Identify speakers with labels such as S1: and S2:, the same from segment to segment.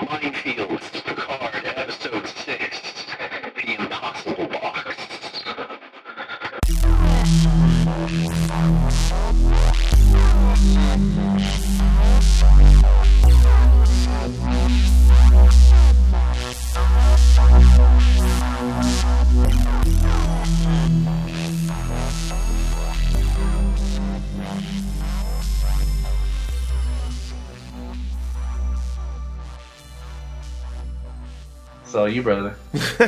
S1: Mindfields,
S2: It's all you, brother.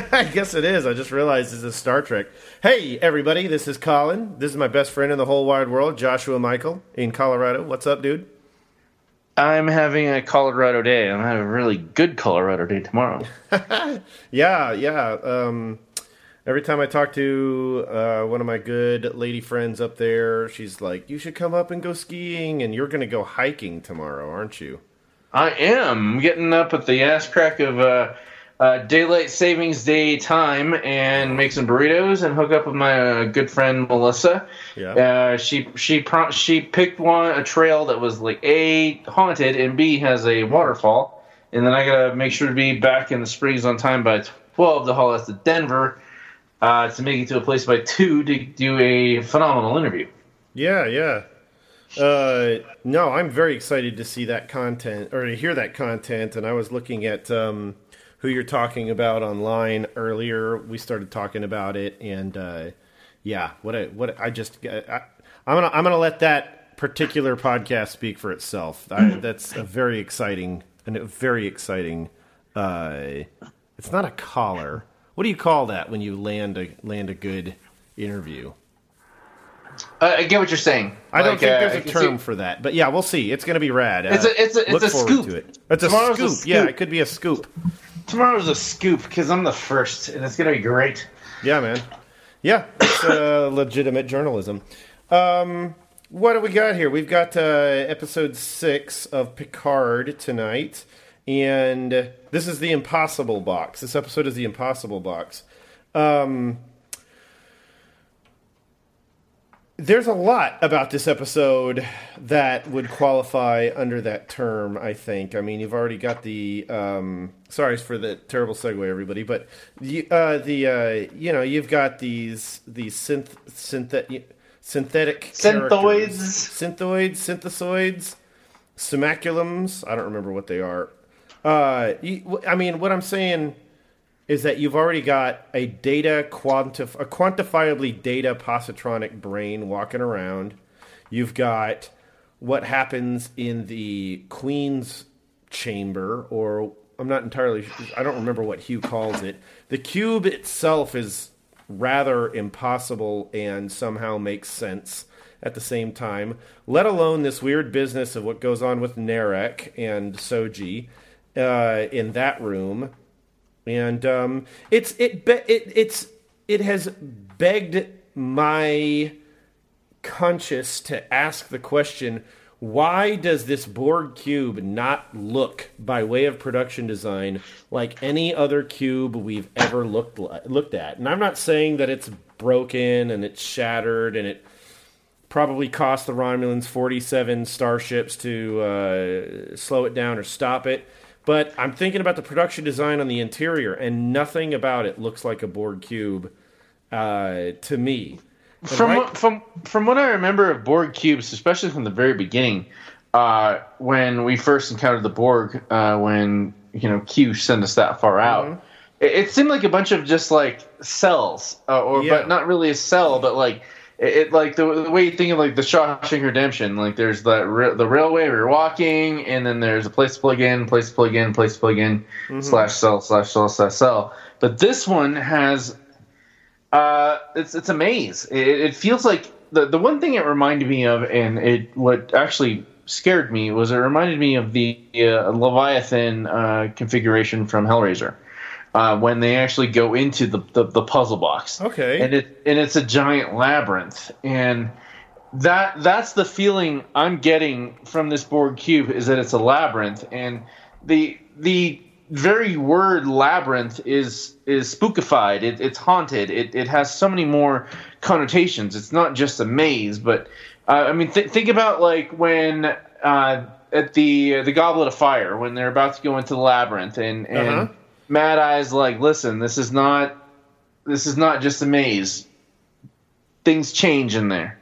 S3: I guess it is. I just realized this is Star Trek. Hey, everybody, this is Colin. This is my best friend in the whole wide world, Joshua Michael in Colorado. What's up, dude?
S2: I'm having a Colorado day. I'm having a really good Colorado day tomorrow.
S3: Yeah, yeah. Um, every time I talk to uh, one of my good lady friends up there, she's like, You should come up and go skiing, and you're going to go hiking tomorrow, aren't you?
S2: I am getting up at the ass crack of uh, uh, daylight savings day time and make some burritos and hook up with my uh, good friend Melissa.
S3: Yeah.
S2: Uh, she she pro- she picked one a trail that was like a haunted and b has a waterfall, and then I gotta make sure to be back in the springs on time by twelve to haul us to Denver. Uh, to make it to a place by two to do a phenomenal interview.
S3: Yeah, yeah. Uh, no, I'm very excited to see that content or to hear that content. And I was looking at um, who you're talking about online earlier. We started talking about it, and uh, yeah, what I what I just I, I'm gonna I'm gonna let that particular podcast speak for itself. I, that's a very exciting and a very exciting. Uh, it's not a collar. What do you call that when you land a land a good interview?
S2: Uh, I get what you're saying.
S3: I don't
S2: Like,
S3: think
S2: uh,
S3: there's a term
S2: see-
S3: for that, but yeah, we'll see. It's going to be rad.
S2: It's a- it's a- it's a scoop.
S3: To it. It's a
S2: Tomorrow's a
S3: scoop. Yeah, it could be a scoop.
S2: Tomorrow's a scoop because I'm the first, and it's gonna be great.
S3: Yeah, man. Yeah, it's uh, legitimate journalism. Um, what do we got here? We've got uh, episode six of Picard tonight, and this is the Impossible Box. This episode is the Impossible Box. Um, there's a lot about this episode that would qualify under that term. I think. I mean, you've already got the. Um, sorry for the terrible segue, everybody, but you, uh, the uh, you know you've got these these synth synthet synthetic
S2: Synthoids.
S3: synthoids, synthesoids, semaculums. I don't remember what they are. Uh, you, I mean, what I'm saying is that you've already got a data quantif- a quantifiably data positronic brain walking around. You've got what happens in the queen's chamber, or I'm not entirely. I don't remember what Hugh calls it. The cube itself is rather impossible and somehow makes sense at the same time. Let alone this weird business of what goes on with Narek and Soji uh, in that room and um, it's it, be, it it's it has begged my conscience to ask the question why does this Borg cube not look by way of production design like any other cube we've ever looked looked at and I'm not saying that it's broken and it's shattered and it probably cost the Romulans 47 starships to uh, slow it down or stop it. But I'm thinking about the production design on the interior, and nothing about it looks like a Borg cube uh, to me. And
S2: From
S3: right-
S2: what, from from what I remember of Borg cubes, especially from the very beginning, uh, when we first encountered the Borg, uh, when you know Q sent us that far out,
S3: Mm-hmm.
S2: it, it seemed like a bunch of just like cells, uh, or
S3: Yeah.
S2: but not really a cell, but like. It, it like the, the way you think of like the Shawshank Redemption, like there's the ra- the railway where you're walking, and then there's a place to plug in, place to plug in, place to plug in,
S3: Mm-hmm.
S2: slash cell slash cell slash cell. But this one has uh, it's it's a maze. It, it feels like the the one thing it reminded me of, and it what actually scared me was it reminded me of the uh, Leviathan uh, configuration from Hellraiser. Uh, when they actually go into the, the, the puzzle box,
S3: Okay.
S2: and it and it's a giant labyrinth, and that that's the feeling I'm getting from this Borg cube is that it's a labyrinth, and the the very word labyrinth is is spookified. It, it's haunted. It it has so many more connotations. It's not just a maze, but uh, I mean, th- think about like when uh, at the the Goblet of Fire when they're about to go into the labyrinth, and and
S3: Uh-huh.
S2: Mad Eye's like, "Listen, this is not this is not just a maze. Things change in there."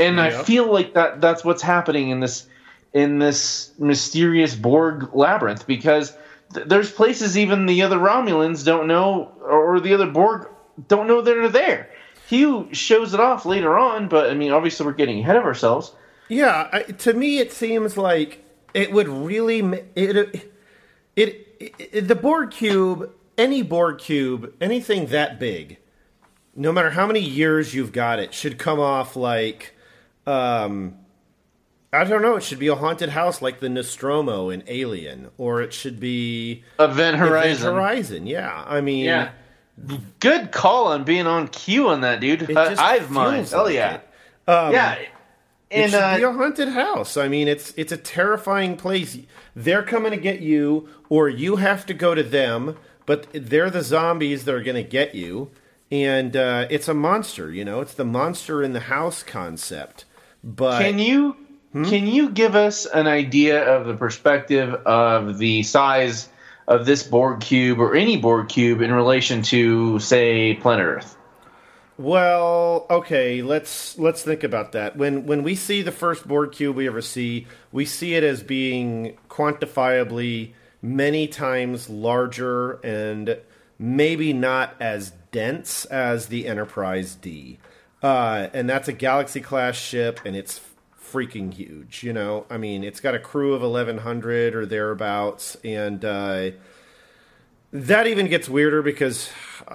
S2: And I feel like that that's what's happening in this in this mysterious Borg labyrinth because th- there's places even the other Romulans don't know or the other Borg don't know they're there. Hugh shows it off later on, but I mean, obviously we're getting ahead of ourselves.
S3: Yeah, I, to me it seems like it would really ma- it it, it, it the Borg cube, any Borg cube, anything that big, no matter how many years you've got it, should come off like um I don't know, it should be a haunted house like the Nostromo in Alien or it should be
S2: Event Horizon.
S3: Event Horizon. Yeah. I mean
S2: Yeah. Good call on being on cue on that, dude. Uh, I've mine.
S3: feels
S2: Hell yeah.
S3: Um,
S2: yeah.
S3: it should
S2: uh,
S3: be a haunted house. I mean, it's it's a terrifying place. They're coming to get you, or you have to go to them. But they're the zombies that are going to get you, and uh, it's a monster. You know, it's the monster in the house concept. But
S2: Can you
S3: Hmm?
S2: can you give us an idea of the perspective of the size of this Borg cube or any Borg cube in relation to, say, planet Earth?
S3: Well, okay, let's let's think about that. When when we see the first Borg cube we ever see, we see it as being quantifiably many times larger and maybe not as dense as the Enterprise D. Uh, and that's a Galaxy class ship, and it's freaking huge. You know, I mean, it's got a crew of eleven hundred or thereabouts, and uh, that even gets weirder because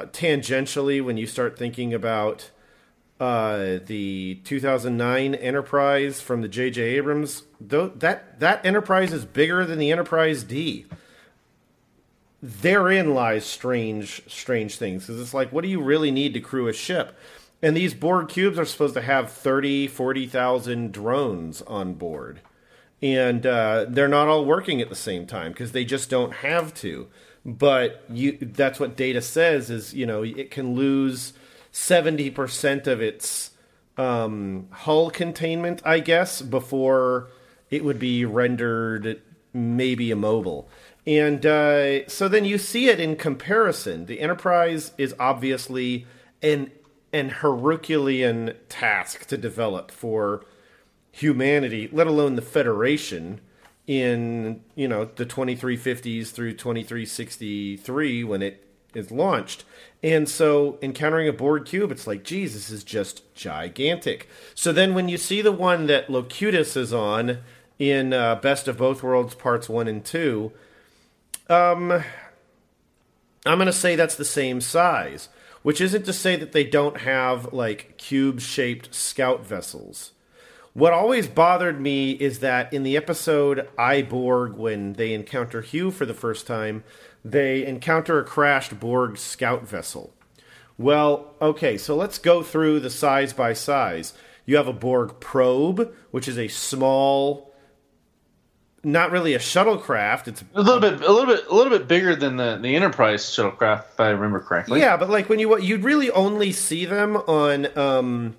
S3: tangentially, when you start thinking about uh, the 2009 Enterprise from the J.J. Abrams, though that that Enterprise is bigger than the Enterprise D. Therein lies strange, strange things because it's like, what do you really need to crew a ship? And these Borg cubes are supposed to have 30, 40,000 drones on board and uh, they're not all working at the same time because they just don't have to. But you, that's what data says is you know it can lose seventy percent of its um, hull containment, I guess, before it would be rendered maybe immobile. And uh, so then you see it in comparison. The Enterprise is obviously an an Herculean task to develop for humanity, let alone the Federation, in you know the 2350s through 2363 when it is launched. And so encountering a Borg cube, it's like, geez, this is just gigantic. So then when you see the one that Locutus is on in uh, Best of Both Worlds Parts 1 and 2, um, I'm going to say that's the same size, which isn't to say that they don't have like cube shaped scout vessels. What always bothered me is that in the episode I Borg, when they encounter Hugh for the first time, they encounter a crashed Borg scout vessel. Well, okay, so let's go through the size by size. You have a Borg probe, which is a small, not really a shuttlecraft. It's
S2: A little bit, a little bit, a little bit bigger than the, the Enterprise shuttlecraft, if I remember correctly.
S3: Yeah, but like when you you'd really only see them on um,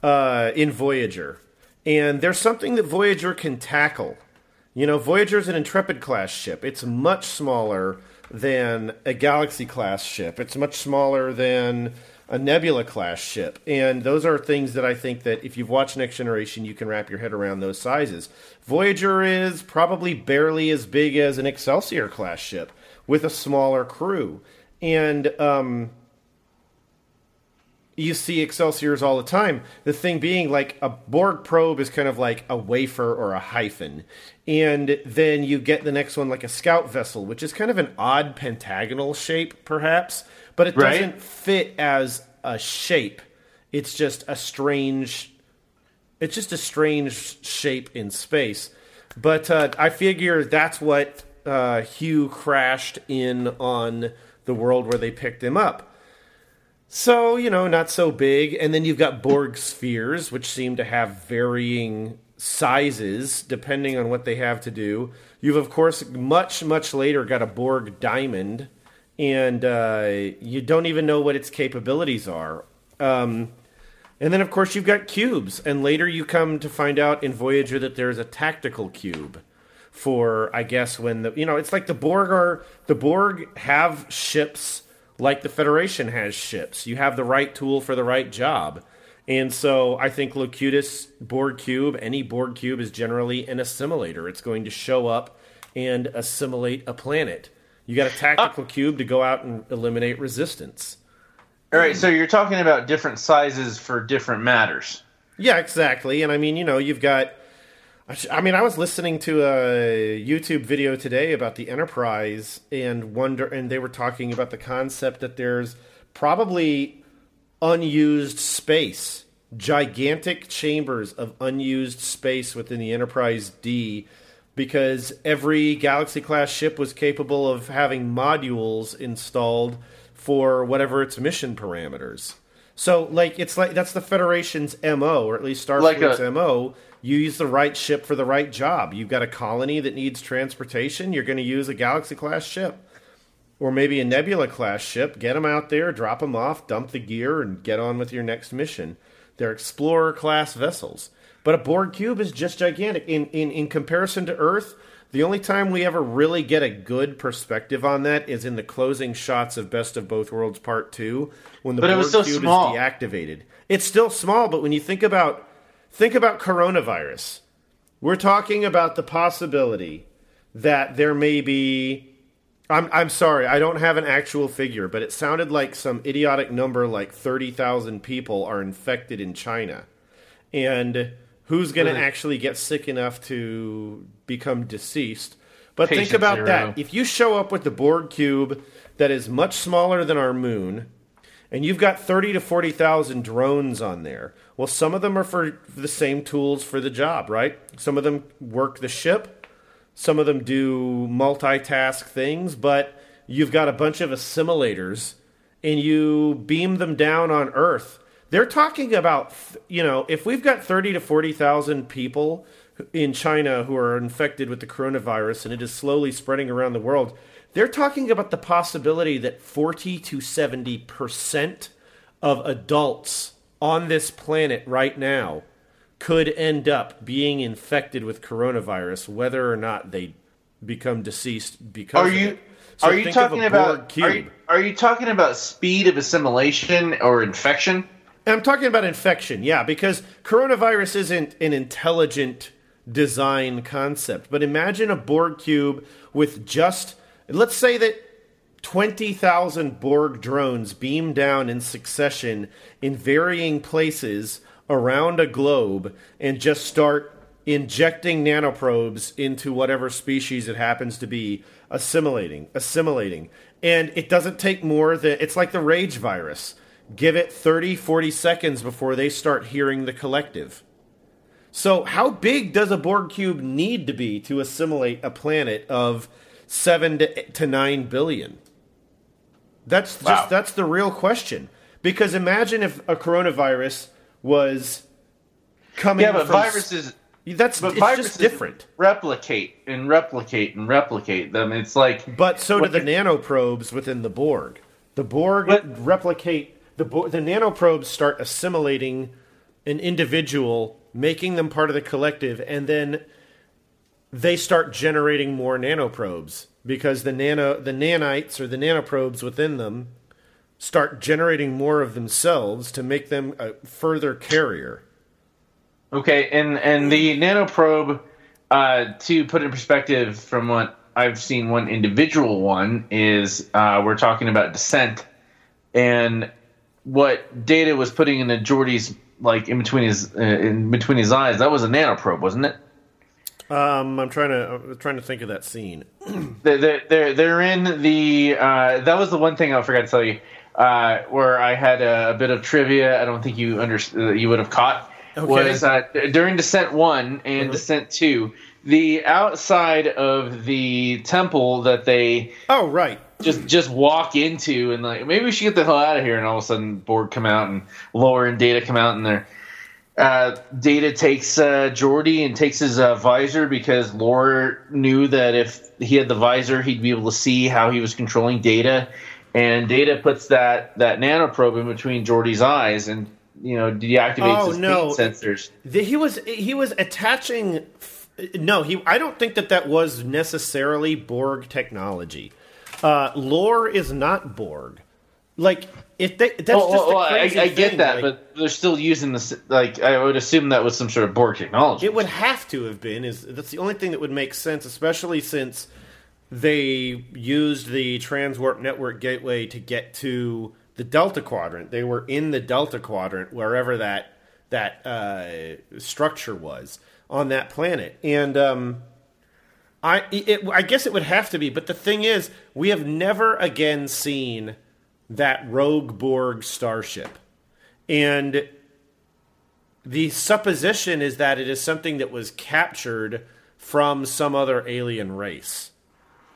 S3: uh, in Voyager, and there's something that Voyager can tackle. You know, Voyager is an Intrepid class ship. It's much smaller than a Galaxy class ship. It's much smaller than a Nebula class ship. And those are things that I think that if you've watched Next Generation, you can wrap your head around those sizes. Voyager is probably barely as big as an Excelsior class ship with a smaller crew. And um, you see Excelsiors all the time. The thing being, like, a Borg probe is kind of like a wafer or a hyphen. And then you get the next one, like a scout vessel, which is kind of an odd pentagonal shape, perhaps, but it
S2: Right.
S3: doesn't fit as a shape. It's just a strange. It's just a strange shape in space. But uh, I figure that's what uh, Hugh crashed in on the world where they picked him up. So, you know, not so big. And then you've got Borg spheres, which seem to have varying sizes depending on what they have to do. You've, of course, much, much later got a Borg diamond, and uh, you don't even know what its capabilities are. Um, and then, of course, you've got cubes. And later you come to find out in Voyager that there's a tactical cube, for I guess when the you know it's like the Borg are the Borg have ships like the Federation has ships. You have the right tool for the right job. And so I think Locutus Borg Cube, any Borg Cube is generally an assimilator. It's going to show up and assimilate a planet. You got a tactical ah. cube to go out and eliminate resistance.
S2: All right, so you're talking about different sizes for different matters.
S3: Yeah, exactly. And I mean, you know, you've got. I mean, I was listening to a YouTube video today about the Enterprise and wonder, and they were talking about the concept that there's probably unused space, gigantic chambers of unused space within the Enterprise D, because every Galaxy class ship was capable of having modules installed for whatever its mission parameters. So, like, it's like that's the Federation's MO, or at least Starfleet's
S2: Like a-
S3: MO. You use the right ship for the right job. You've got a colony that needs transportation, you're going to use a Galaxy class ship. Or maybe a Nebula class ship. Get them out there, drop them off, dump the gear, and get on with your next mission. They're Explorer class vessels. But a Borg cube is just gigantic. In, in, in comparison to Earth, the only time we ever really get a good perspective on that is in the closing shots of Best of Both Worlds Part 2 when the
S2: But
S3: Borg cube
S2: small.
S3: is deactivated. It's still small, but when you think about think about coronavirus, we're talking about the possibility that there may be I'm I'm sorry, I don't have an actual figure, but it sounded like some idiotic number like 30,000 people are infected in China. And who's going to actually get sick enough to become deceased? But think about
S2: zero.
S3: that. If you show up with the Borg cube that is much smaller than our moon, and you've got 30 to 40,000 drones on there. Well, some of them are for the same tools for the job, right? Some of them work the ship, some of them do multitask things, but you've got a bunch of assimilators and you beam them down on Earth. They're talking about, you know, if we've got 30 to 40,000 people in China who are infected with the coronavirus and it is slowly spreading around the world, they're talking about the possibility that 40 to 70% of adults on this planet right now could end up being infected with coronavirus, whether or not they become deceased because
S2: Are you.
S3: So
S2: are you
S3: think of a
S2: talking about are you, are you talking about speed of assimilation or infection?
S3: I'm talking about infection, yeah, because coronavirus isn't an intelligent design concept. But imagine a Borg cube with just, let's say that 20,000 Borg drones beam down in succession in varying places around a globe and just start injecting nanoprobes into whatever species it happens to be, assimilating, assimilating. And it doesn't take more than, it's like the rage virus. Give it 30, 40 seconds before they start hearing the collective. So, how big does a Borg cube need to be to assimilate a planet of seven to, to nine billion? That's just
S2: Wow.
S3: that's the real question. Because imagine if a coronavirus was coming.
S2: Yeah, but
S3: from
S2: viruses
S3: That's
S2: but
S3: it's
S2: viruses
S3: different.
S2: replicate and replicate and replicate them. It's like
S3: But so do the nanoprobes within the Borg. The Borg replicate the the nanoprobes start assimilating an individual, making them part of the collective, and then they start generating more nanoprobes because the nano the nanites or the nanoprobes within them start generating more of themselves to make them a further carrier.
S2: Okay, and and the nanoprobe, uh, to put in perspective from what I've seen, one individual one is uh, we're talking about descent, and what Data was putting into Geordi's like in between his uh, in between his eyes. That was a nanoprobe, wasn't it?
S3: Um, I'm trying to I'm trying to think of that scene.
S2: They're they're they're, they're in the. Uh, that was the one thing I forgot to tell you. Uh, where I had a, a bit of trivia. I don't think you under, uh, you would have caught.
S3: Okay.
S2: Was uh, during Descent One and
S3: Uh-huh.
S2: Descent Two, the outside of the temple that they
S3: Oh right,
S2: just just walk into and like maybe we should get the hell out of here and all of a sudden Borg come out and Lore and Data come out and they're uh, Data takes uh, Geordi and takes his uh, visor because Lore knew that if he had the visor, he'd be able to see how he was controlling Data, and Data puts that that nanoprobe in between Geordi's eyes and you know deactivates
S3: Oh,
S2: his
S3: no.
S2: pain sensors.
S3: The- he was he was attaching f- No, he. I don't think that that was necessarily Borg technology. Uh, Lore is not Borg. Like if they, that's
S2: Well,
S3: just
S2: well,
S3: a
S2: well, I, I get
S3: thing,
S2: that,
S3: like-
S2: but they're still using this. Like, I would assume that was some sort of Borg technology.
S3: It would have to have been. Is that's the only thing that would make sense, especially since they used the transwarp network gateway to get to the Delta Quadrant. They were in the Delta Quadrant, wherever that that uh, structure was on that planet, and um, I it, I guess it would have to be. But the thing is, we have never again seen that rogue Borg starship, and the supposition is that it is something that was captured from some other alien race,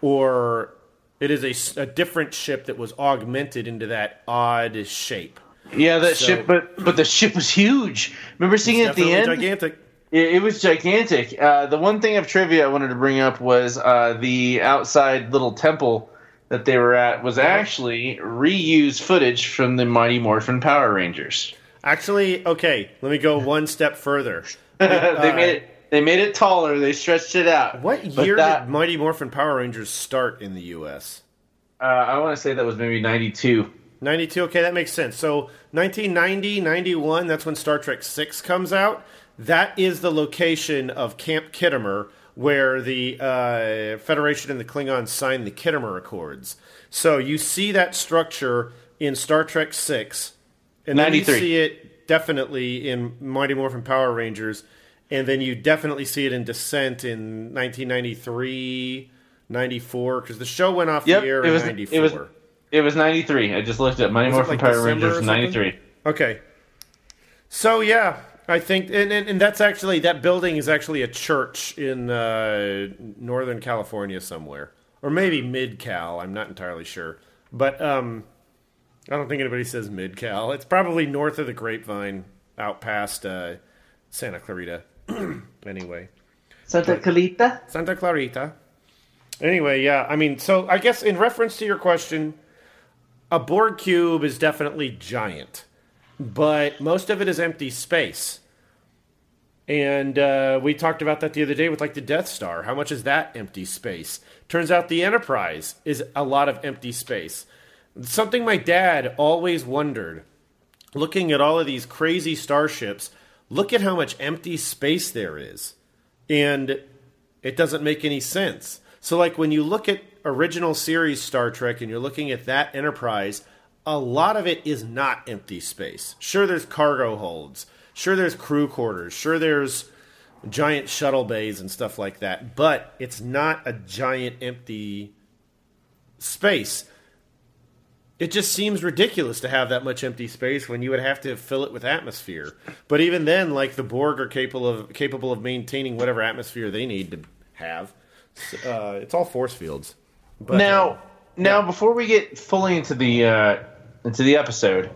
S3: or it is a different ship that was augmented into that odd shape.
S2: yeah, that
S3: So-
S2: ship, but but the ship was huge. Remember seeing it at the end?
S3: gigantic.
S2: It, it was gigantic. Uh, the one thing of trivia I wanted to bring up was uh, the outside little temple that they were at was actually reused footage from the Mighty Morphin Power Rangers.
S3: Actually, okay, let me go one step further.
S2: they
S3: Uh,
S2: made it. They made it taller. They stretched it out.
S3: What year
S2: that-
S3: did Mighty Morphin Power Rangers start in the U.S.?
S2: Uh, I want to say that was maybe '92.
S3: 92 okay that makes sense so 1990 91 that's when star trek 6 comes out that is the location of camp Khitomer where the uh, federation and the klingons signed the Khitomer accords so you see that structure in star trek 6 and then you
S2: 93.
S3: see it definitely in mighty morphin power rangers and then you definitely see it in descent in 1993 94 because the show went off
S2: Yep,
S3: the air in
S2: was.
S3: 94
S2: It was. It was '93. I just looked at Mighty
S3: Was
S2: Morphin
S3: like
S2: Power
S3: December
S2: Rangers '93.
S3: Okay. So yeah, I think, and, and, and that's actually that building is actually a church in uh, Northern California somewhere, or maybe Mid Cal. I'm not entirely sure, but um, I don't think anybody says Mid Cal. It's probably north of the Grapevine, out past uh, Santa Clarita. anyway.
S2: Santa Clarita.
S3: Santa Clarita. Anyway, yeah, I mean, so I guess in reference to your question, a Borg cube is definitely giant, but most of it is empty space. And uh, we talked about that the other day with like the Death Star. How much is that empty space? Turns out the Enterprise is a lot of empty space. Something my dad always wondered looking at all of these crazy starships, look at how much empty space there is. And it doesn't make any sense. So, like, when you look at original series Star Trek and you're looking at that Enterprise, a lot of it is not empty space. Sure, there's cargo holds. Sure, there's crew quarters. Sure, there's giant shuttle bays and stuff like that. But it's not a giant empty space. It just seems ridiculous to have that much empty space when you would have to fill it with atmosphere. But even then, like the Borg are capable of capable of maintaining whatever atmosphere they need to have. Uh, it's all force fields. But,
S2: now,
S3: uh,
S2: now, before we get fully into the uh, into the episode,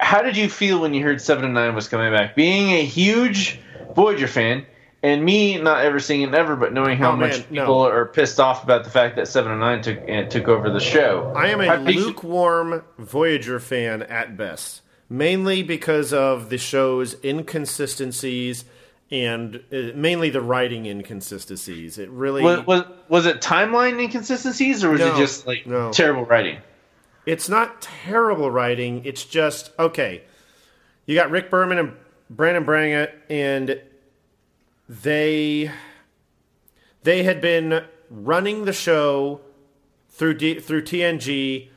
S2: how did you feel when you heard Seven and Nine was coming back? Being a huge Voyager fan, and me not ever seeing it ever, but knowing how
S3: Oh,
S2: much
S3: man, no.
S2: people are pissed off about the fact that Seven and Nine took uh, took over the show.
S3: I am a
S2: How did you-
S3: lukewarm Voyager fan at best, mainly because of the show's inconsistencies and uh, mainly the writing inconsistencies. It really
S2: Was, was was it timeline inconsistencies, or was
S3: No,
S2: it just like
S3: no.
S2: terrible writing?
S3: It's not terrible writing. It's just okay. You got Rick Berman and Brannon Braga, and they they had been running the show through D, through TNG,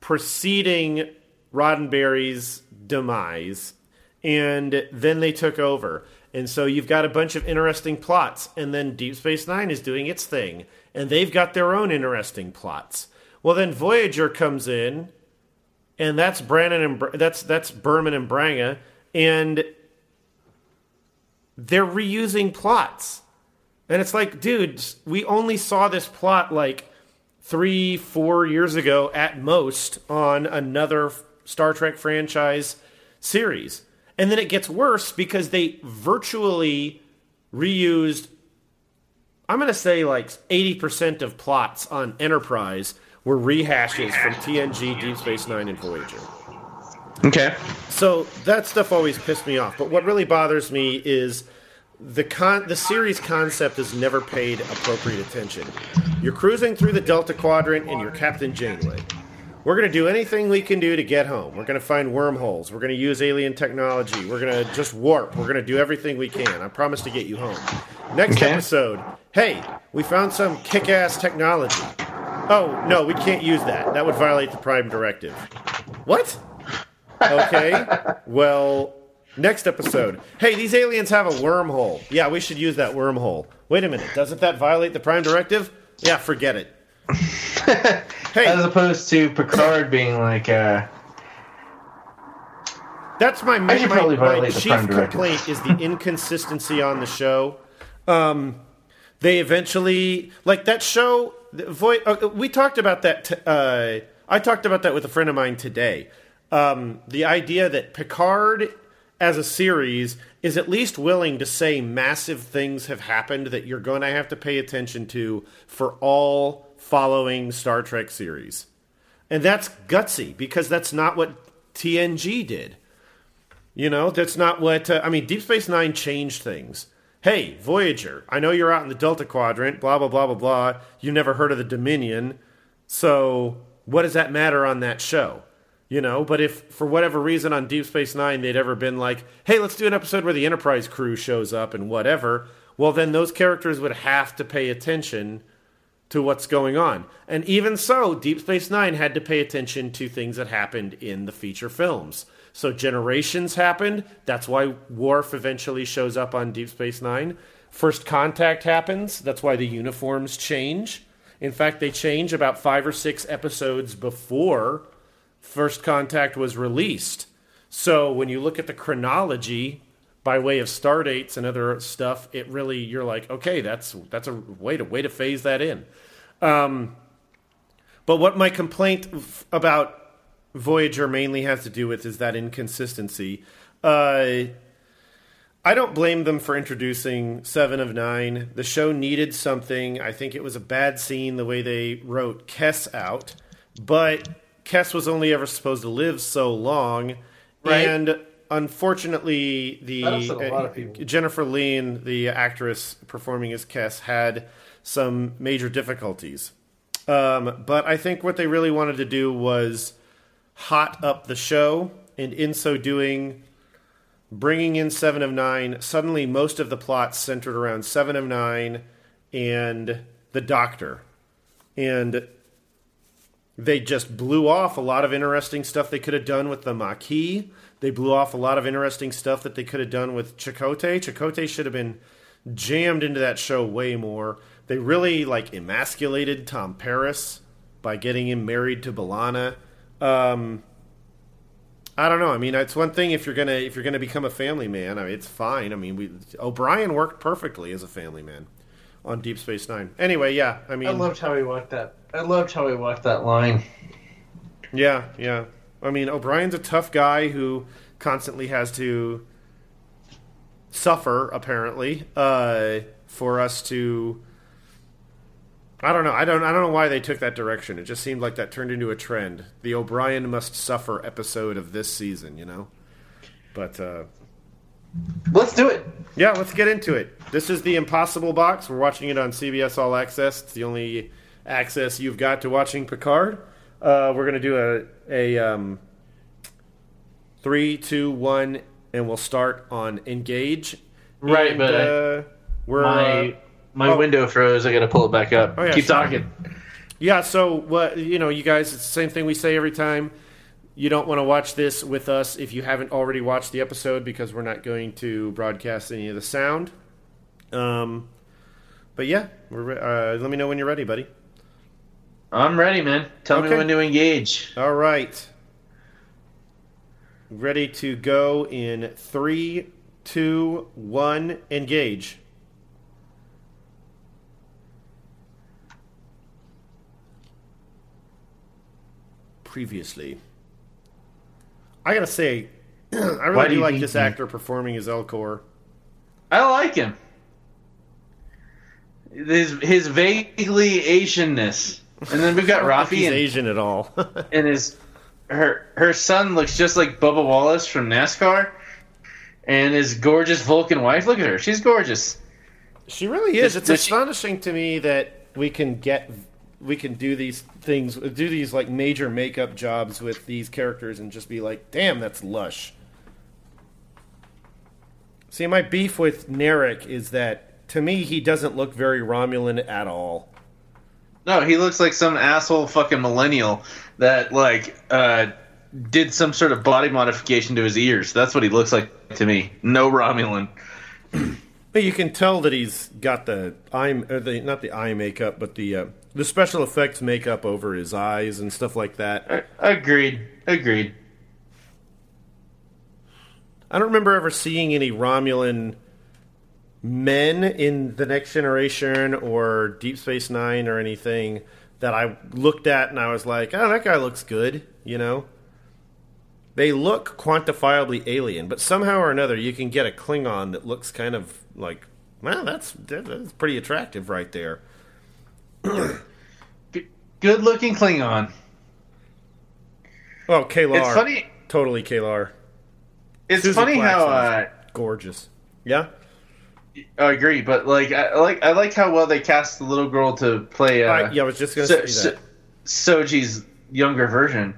S3: preceding Roddenberry's demise, and then they took over. And so you've got a bunch of interesting plots, and then Deep Space Nine is doing its thing, and they've got their own interesting plots. Well, then Voyager comes in, and that's Brannon and Br- that's that's Berman and Braga, and they're reusing plots. And it's like, dude, we only saw this plot like three, four years ago at most on another Star Trek franchise series. And then it gets worse because they virtually reused, I'm going to say like 80% of plots on Enterprise were rehashes from TNG, Deep Space Nine, and Voyager.
S2: Okay.
S3: So that stuff always pissed me off. But what really bothers me is the con the series concept has never paid appropriate attention. You're cruising through the Delta Quadrant and you're Captain Janeway. We're going to do anything we can do to get home. We're going to find wormholes. We're going to use alien technology. We're going to just warp. We're going to do everything we can. I promise to get you home. Next
S2: Okay.
S3: episode. Hey, we found some kick-ass technology. Oh, no, we can't use that. That would violate the Prime Directive. What? Okay. well, next episode. Hey, these aliens have a wormhole. Yeah, we should use that wormhole. Wait a minute. Doesn't that violate the Prime Directive? Yeah, forget it. hey,
S2: As opposed to Picard being like, uh,
S3: That's my main my, my chief complaint is the inconsistency on the show. Um, they eventually like that show. Voy- uh, we talked about that. T- uh, I talked about that with a friend of mine today. Um, the idea that Picard as a series is at least willing to say massive things have happened that you're going to have to pay attention to for all following Star Trek series. And that's gutsy because that's not what TNG did. You know, that's not what. Uh, I mean, Deep Space Nine changed things. Hey, Voyager, I know you're out in the Delta Quadrant, blah, blah, blah, blah, blah. You've never heard of the Dominion. So, what does that matter on that show? You know, but if for whatever reason on Deep Space Nine they'd ever been like, hey, let's do an episode where the Enterprise crew shows up and whatever, well, then those characters would have to pay attention to what's going on. And even so, Deep Space Nine had to pay attention to things that happened in the feature films. So Generations happened. That's why Worf eventually shows up on Deep Space Nine. First Contact happens. That's why the uniforms change. In fact, they change about five or six episodes before First Contact was released. So when you look at the chronology by way of star dates and other stuff, it really you're like, okay, that's that's a way to way to phase that in. Um, but what my complaint about Voyager mainly has to do with is that inconsistency. Uh, I don't blame them for introducing Seven of Nine. The show needed something. I think it was a bad scene the way they wrote Kes out, but Kes was only ever supposed to live so long,
S2: Right.
S3: and unfortunately, the
S2: That upset a lot of
S3: uh. Jennifer Lien, the actress performing as Kes, had some major difficulties. Um, but I think what they really wanted to do was hot up the show, and in so doing, bringing in Seven of Nine. Suddenly, most of the plots centered around Seven of Nine and the Doctor, and they just blew off a lot of interesting stuff they could have done with the Maquis. They blew off a lot of interesting stuff that they could have done with Chakotay. Chakotay should have been jammed into that show way more. They really like emasculated Tom Paris by getting him married to B'Elanna. Um, I don't know. I mean, it's one thing if you're gonna if you're gonna become a family man. I mean, it's fine. I mean, we O'Brien worked perfectly as a family man on Deep Space Nine. Anyway, yeah. I mean,
S2: I loved how he walked that. I loved how he walked that line.
S3: Yeah, yeah. I mean, O'Brien's a tough guy who constantly has to suffer, apparently, uh, for us to. I don't know. I don't. I don't know why they took that direction. It just seemed like that turned into a trend. The O'Brien must suffer episode of this season, you know. But uh,
S2: Let's do it.
S3: yeah, let's get into it. This is the Impossible Box. We're watching it on CBS All Access. It's the only access you've got to watching Picard. Uh, we're gonna do a a um, three, two, one, and we'll start on engage.
S2: Right,
S3: And,
S2: but
S3: uh, we're
S2: My
S3: uh,
S2: my
S3: oh.
S2: window froze. I got to pull it back up.
S3: Oh, yeah,
S2: Keep
S3: sure.
S2: talking.
S3: Yeah, so what you know, you guys, it's the same thing we say every time. You don't want to watch this with us if you haven't already watched the episode because we're not going to broadcast any of the sound. Um, but yeah, we're, re- uh, let me know when you're ready, buddy.
S2: I'm ready, man. Tell
S3: Okay.
S2: me when to engage.
S3: All right, ready to go in three, two, one, engage. Previously. I gotta say, I
S2: Why
S3: really
S2: do
S3: do like this
S2: he-
S3: actor performing as Elnor.
S2: I like him. His his vaguely Asianness, and then we've got
S3: I
S2: Raffi
S3: he's
S2: and,
S3: Asian at all.
S2: and his her her son looks just like Bubba Wallace from NASCAR, and his gorgeous Vulcan wife. Look at her; she's gorgeous.
S3: She really is.
S2: Does-
S3: It's
S2: does she-
S3: astonishing to me that we can get we can do these things, do these like major makeup jobs with these characters, and just be like, "Damn, that's lush." See, my beef with Narek is that to me he doesn't look very Romulan at all.
S2: No, he looks like some asshole fucking millennial that like uh, did some sort of body modification to his ears. That's what he looks like to me. No Romulan.
S3: But you can tell that he's got the eye, the not the eye makeup, but the uh, the special effects makeup over his eyes and stuff like that.
S2: Agreed. Agreed.
S3: I don't remember ever seeing any Romulan men in the Next Generation or Deep Space Nine or anything that I looked at and I was like, "Oh, that guy looks good," you know. They look quantifiably alien, but somehow or another, you can get a Klingon that looks kind of like, well, that's that's pretty attractive right there.
S2: Good looking Klingon.
S3: Oh, K'Ehleyr,
S2: It's funny.
S3: totally K'Ehleyr,
S2: It's
S3: Suzie
S2: funny how. Uh,
S3: gorgeous. Yeah,
S2: I agree, but like I I like I like how well they cast the little girl to play. Uh,
S3: I, yeah, I was just gonna
S2: So-
S3: say that.
S2: so- Soji's younger version.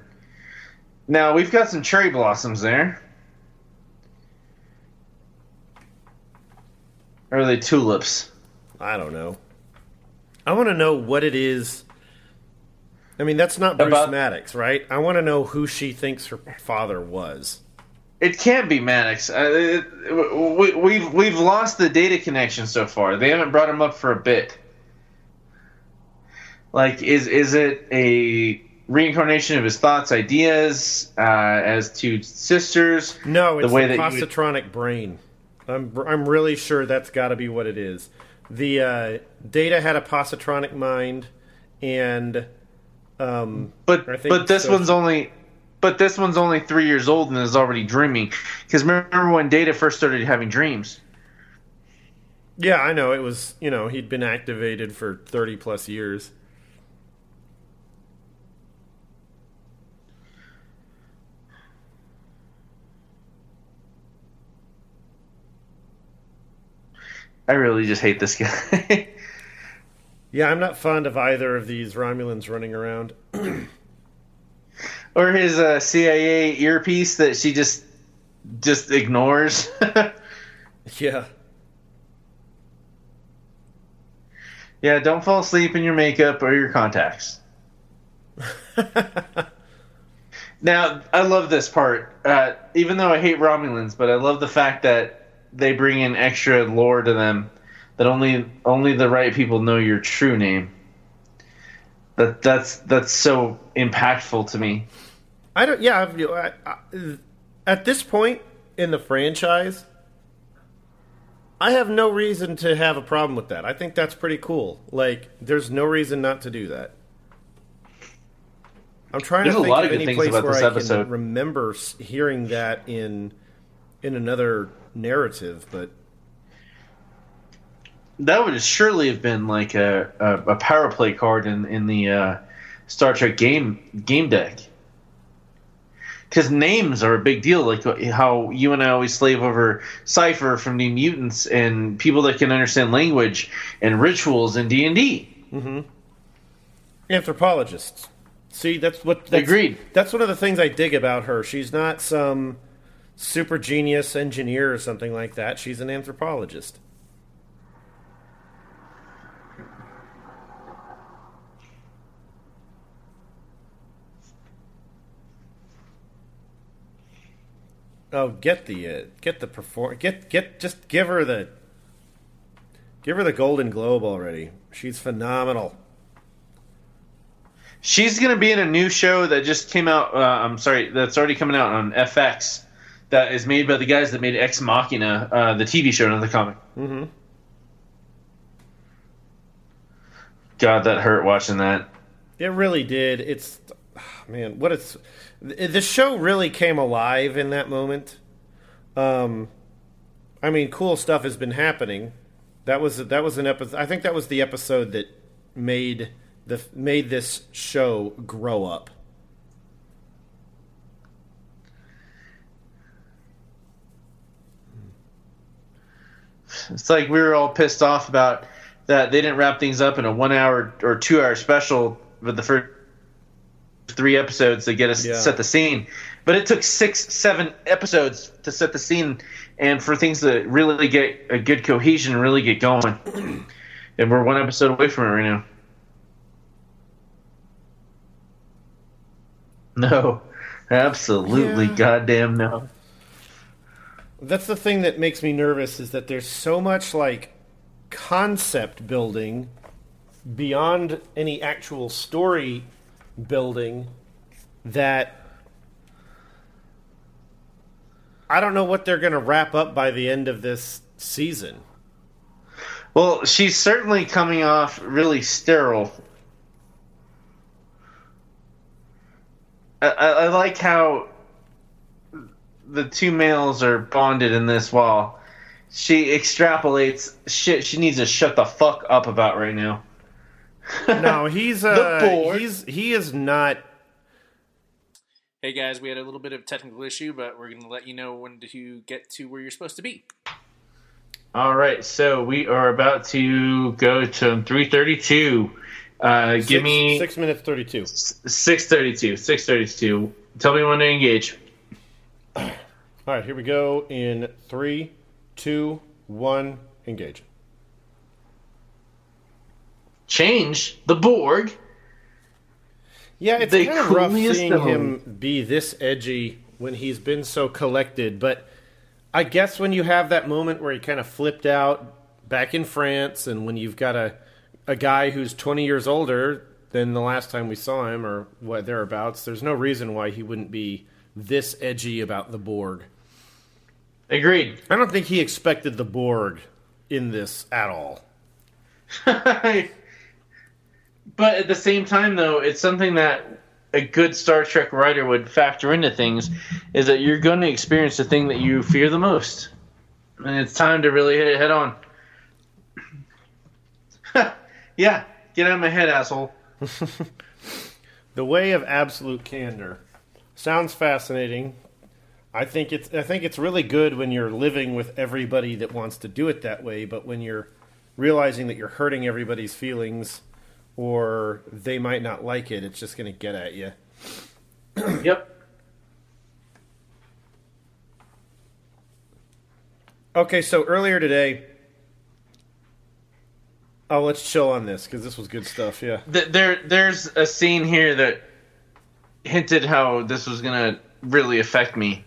S2: Now we've got some cherry blossoms there. Or are they tulips?
S3: I don't know. I want to know what it is. I mean, that's not Bruce
S2: About-
S3: Maddox, right? I want to know who she thinks her father was.
S2: It can't be Maddox. Uh, it, we, we've we've lost the data connection so far. They haven't brought him up for a bit. Like, is is it a reincarnation of his thoughts, ideas, uh, as two sisters?
S3: No, it's
S2: The way
S3: the,
S2: that you would-
S3: positronic brain. I'm I'm really sure that's got to be what it is. The uh, Data had a positronic mind, and um,
S2: But but this
S3: so.
S2: one's only but this one's only three years old and is already dreaming. Because remember when Data first started having dreams?
S3: yeah, I know it was. You know, he'd been activated for thirty plus years.
S2: I really just hate this guy.
S3: Yeah, I'm not fond of either of these Romulans running around.
S2: or his uh, CIA earpiece that she just just ignores.
S3: Yeah.
S2: yeah, don't fall asleep in your makeup or your contacts. now, I love this part. Uh, even though I hate Romulans, but I love the fact that they bring in extra lore to them that only only the right people know your true name. That that's that's so impactful to me.
S3: I don't. Yeah, I, I, at this point in the franchise, I have no reason to have a problem with that. I think that's pretty cool. Like, there's no reason not to do that. I'm trying
S2: There's
S3: to think of
S2: of
S3: any place where I
S2: episode.
S3: can remember hearing that in in another narrative, but
S2: That would surely have been like a, a, a power play card in in the uh, Star Trek game game deck. Because names are a big deal, like how you and I always slave over Cypher from New Mutants and people that can understand language and rituals in D and D.
S3: anthropologists. See, that's what that's,
S2: Agreed.
S3: That's one of the things I dig about her. She's not some super genius engineer or something like that. She's an anthropologist. Oh, get the uh, get the perform get get just give her the give her the Golden Globe already. She's phenomenal.
S2: She's going to be in a new show that just came out. Uh, I'm sorry, that's already coming out on FX. That is made by the guys that made Ex Machina, uh, the TV show, not the comic.
S3: Mm-hmm.
S2: God, that hurt watching that.
S3: It really did. It's man, what it's the show really came alive in that moment. Um, I mean, cool stuff has been happening. That was that was an episode. I think that was the episode that made the made this show grow up.
S2: It's like we were all pissed off about that they didn't wrap things up in a one hour or two hour special with the first three episodes to get us
S3: Yeah.
S2: set the scene. But it took six, seven episodes to set the scene and for things to really get a good cohesion and really get going. and we're one episode away from it right now. No. Absolutely
S3: Yeah.
S2: goddamn no.
S3: That's the thing that makes me nervous is that there's so much like concept building beyond any actual story building that I don't know what they're going to wrap up by the end of this season.
S2: Well, she's certainly coming off really sterile. I, I, like how the two males are bonded in this while she extrapolates shit she needs to shut the fuck up about right now.
S3: No, he's uh he's he is not
S4: Hey guys, we had a little bit of technical issue, but we're going to let you know when to get to where you're supposed to be.
S2: All right, so we are about to go to 332. Uh, give me
S3: 6 minutes 32.
S2: 632. 632. Tell me when to engage.
S3: All right, here we go in three, two, one, engage.
S2: Change the Borg.
S3: Yeah, it's kind of rough seeing him be this edgy when he's been so collected. But I guess when you have that moment where he kind of flipped out back in France, and when you've got a a guy who's 20 years older than the last time we saw him, or what thereabouts, there's no reason why he wouldn't be this edgy about the Borg.
S2: Agreed.
S3: I don't think he expected the Borg in this at all.
S2: but at the same time, though, it's something that a good Star Trek writer would factor into things is that you're going to experience the thing that you fear the most. And it's time to really hit it head on. yeah, get out of my head, asshole.
S3: The way of absolute candor sounds fascinating. I think it's I think it's really good when you're living with everybody that wants to do it that way, but when you're realizing that you're hurting everybody's feelings or they might not like it, it's just going to get at you.
S2: Yep.
S3: Okay, so earlier today Oh, let's chill on this cuz this was good stuff, yeah.
S2: There, there's a scene here that hinted how this was gonna really affect me.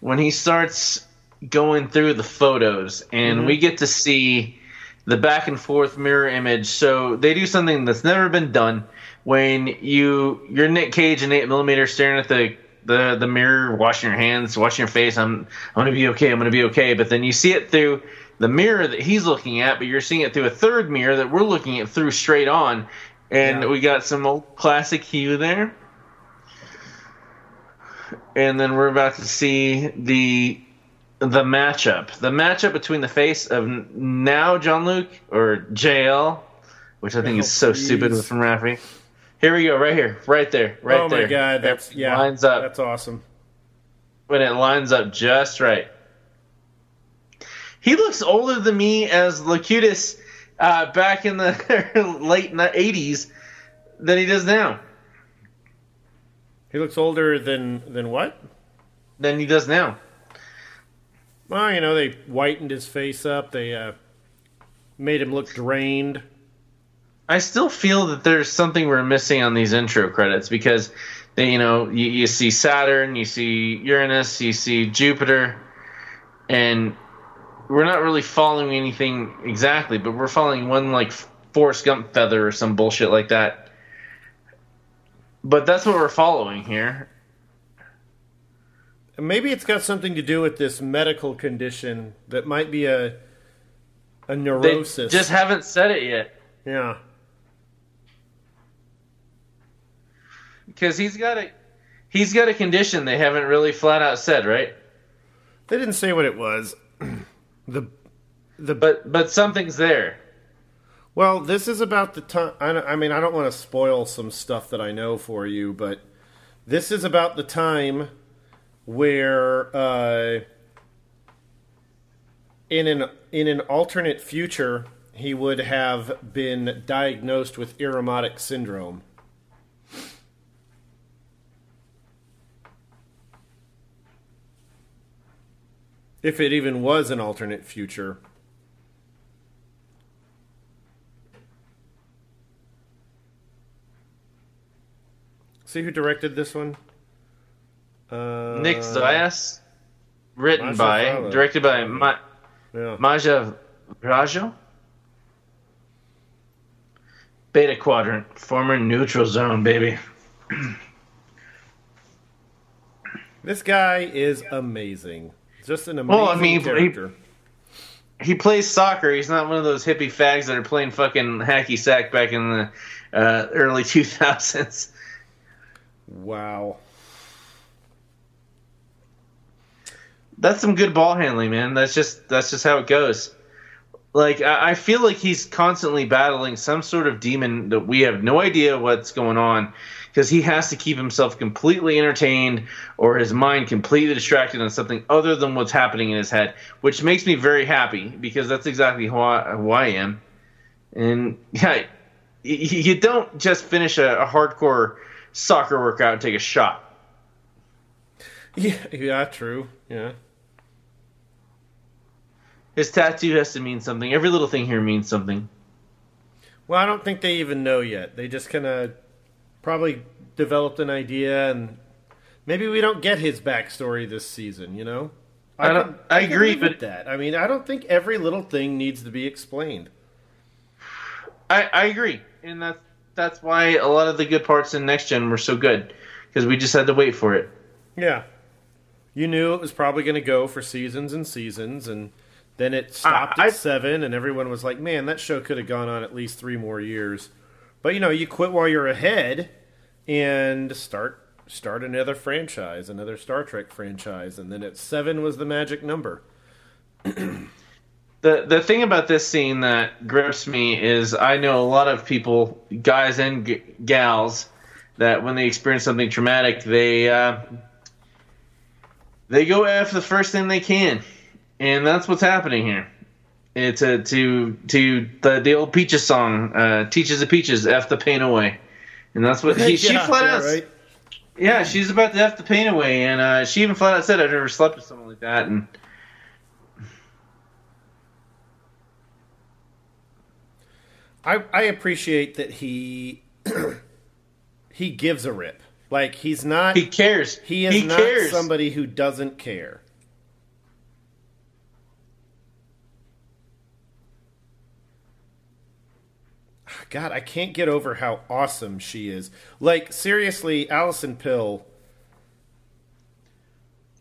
S2: When he starts going through the photos, and mm-hmm. we get to see the back and forth mirror image. So they do something that's never been done. When you you're Nick Cage and eight millimeter staring at the the the mirror, washing your hands, washing your face. I'm I'm gonna be okay. I'm gonna be okay. But then you see it through the mirror that he's looking at, but you're seeing it through a third mirror that we're looking at through straight on. And
S3: Yeah.
S2: we got some old classic hue there. And then we're about to see the the matchup. The matchup between the face of now Jean-Luc or JL, which I think
S3: Oh,
S2: is so stupid from Raffi. Here we go, right here, right there, right there.
S3: oh
S2: there.
S3: my god, that's
S2: It
S3: yeah.
S2: lines up
S3: That's awesome.
S2: when it lines up just right. He looks older than me as Locutus uh, back in the late '80s than he does now.
S3: He looks older than than what?
S2: Than he does now.
S3: Well, you know, they whitened his face up. They uh, made him look drained.
S2: I still feel that there's something we're missing on these intro credits because they, you know, you, you see Saturn, you see Uranus, you see Jupiter, and we're not really following anything exactly, but we're following one like Forrest Gump feather or some bullshit like that. But that's what we're following here.
S3: Maybe it's got something to do with this medical condition that might be a a
S2: They
S3: neurosis.
S2: just haven't said it yet
S3: yeah.
S2: because he's got a he's got a condition they haven't really flat out said, right?
S3: They didn't say what it was. the the
S2: But but something's there.
S3: well, this is about the time. I mean, I don't want to spoil some stuff that I know for you, but this is about the time where uh, in an in an alternate future, he would have been diagnosed with Irumodic syndrome. If it even was an alternate future. See who directed this one? Uh,
S2: Nick Zayas, written by,
S3: Fala.
S2: directed by Ma-
S3: Yeah.
S2: Maja Rajo. Beta Quadrant, former neutral zone, baby.
S3: This guy is amazing. Just an amazing
S2: Well, I mean, he-
S3: character.
S2: He plays soccer. He's not one of those hippie fags that are playing fucking hacky sack back in the uh, early 2000s.
S3: Wow.
S2: That's some good ball handling, man. That's just that's just how it goes. Like I, I feel like he's constantly battling some sort of demon that we have no idea what's going on because he has to keep himself completely entertained or his mind completely distracted on something other than what's happening in his head, which makes me very happy because that's exactly who I, who I am. And yeah, you don't just finish a, a hardcore soccer workout and take a shot.
S3: Yeah, yeah, true. Yeah.
S2: His tattoo has to mean something. Every little thing here means something.
S3: Well, I don't think they even know yet. They just kind of probably developed an idea, and maybe we don't get his backstory this season. You know,
S2: I don't-
S3: can-
S2: I
S3: can
S2: agree,
S3: with that. I mean, I don't think every little thing needs to be explained.
S2: I, I agree, and that's that's why a lot of the good parts in next gen were so good because we just had to wait for it.
S3: Yeah, you knew it was probably going to go for seasons and seasons, and then it stopped
S2: I-
S3: at seven, and everyone was like, "Man, that show could have gone on at least three more years." But you know, you quit while you're ahead, and start start another franchise, another Star Trek franchise, and then at seven was the magic number.
S2: The the thing about this scene that grips me is I know a lot of people, guys and g- gals, that when they experience something traumatic, they uh, they go after the first thing they can, and that's what's happening here. It's a, to to the the old Peaches song, uh, "Teaches the Peaches, f the pain away," and that's what he, she flat
S3: yeah,
S2: out
S3: right?
S2: Yeah, she's about to have the pain away, and uh, she even flat out said, "I've never slept with someone like that." And
S3: I I appreciate that he he gives a rip. Like he's not
S2: he cares.
S3: He is
S2: he
S3: not
S2: cares.
S3: somebody who doesn't care. God, I can't get over how awesome she is. Like seriously, Allison Pill.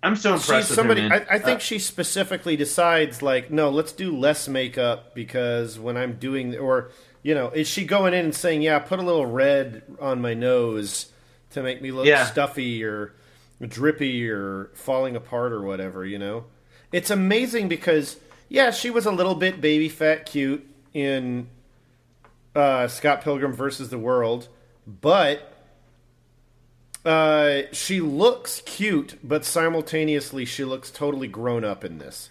S2: I'm so impressed
S3: She's
S2: with
S3: somebody.
S2: her.
S3: I, I think
S2: Uh,
S3: she specifically decides, like, no, let's do less makeup because when I'm doing, or you know, is she going in and saying, yeah, put a little red on my nose to make me look
S2: Yeah.
S3: stuffy or drippy or falling apart or whatever? You know, it's amazing because yeah, she was a little bit baby fat cute in uh, Scott Pilgrim versus the World, but uh, she looks cute, but simultaneously she looks totally grown up in this.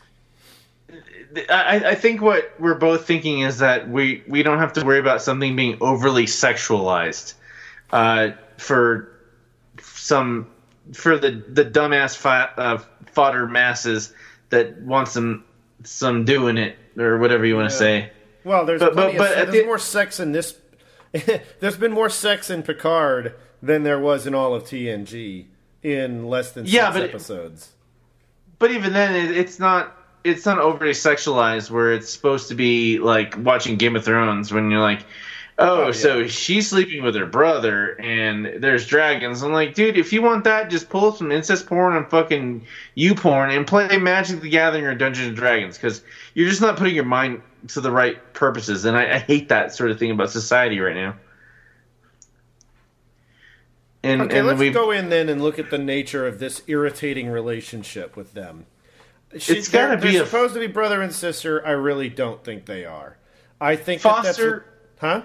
S2: I, I think what we're both thinking is that we, we don't have to worry about something being overly sexualized uh, for some for the the dumbass fi- uh, fodder masses that want some some doing it or whatever you want to say.
S3: Well, there's
S2: But-
S3: plenty
S2: but-
S3: of, there's
S2: the-
S3: more sex in this. there's been more sex in Picard than there was in all of TNG in less than
S2: Yeah,
S3: six
S2: but-
S3: episodes.
S2: But even then, it, it's not it's not overly sexualized where it's supposed to be like watching Game of Thrones when you're like, oh,
S3: Oh,
S2: so she's sleeping with her brother and there's dragons. I'm like, dude, if you want that, just pull some incest porn and fucking you porn and play Magic the Gathering or Dungeons and Dragons because you're just not putting your mind to the right purposes. And I, I hate that sort of thing about society right now. And,
S3: Okay,
S2: and
S3: let's go in then and look at the nature of this irritating relationship with them. She,
S2: It's gotta
S3: they're,
S2: be
S3: they're supposed to be brother and sister. I really don't think they are. I think that
S2: foster
S3: that's, huh?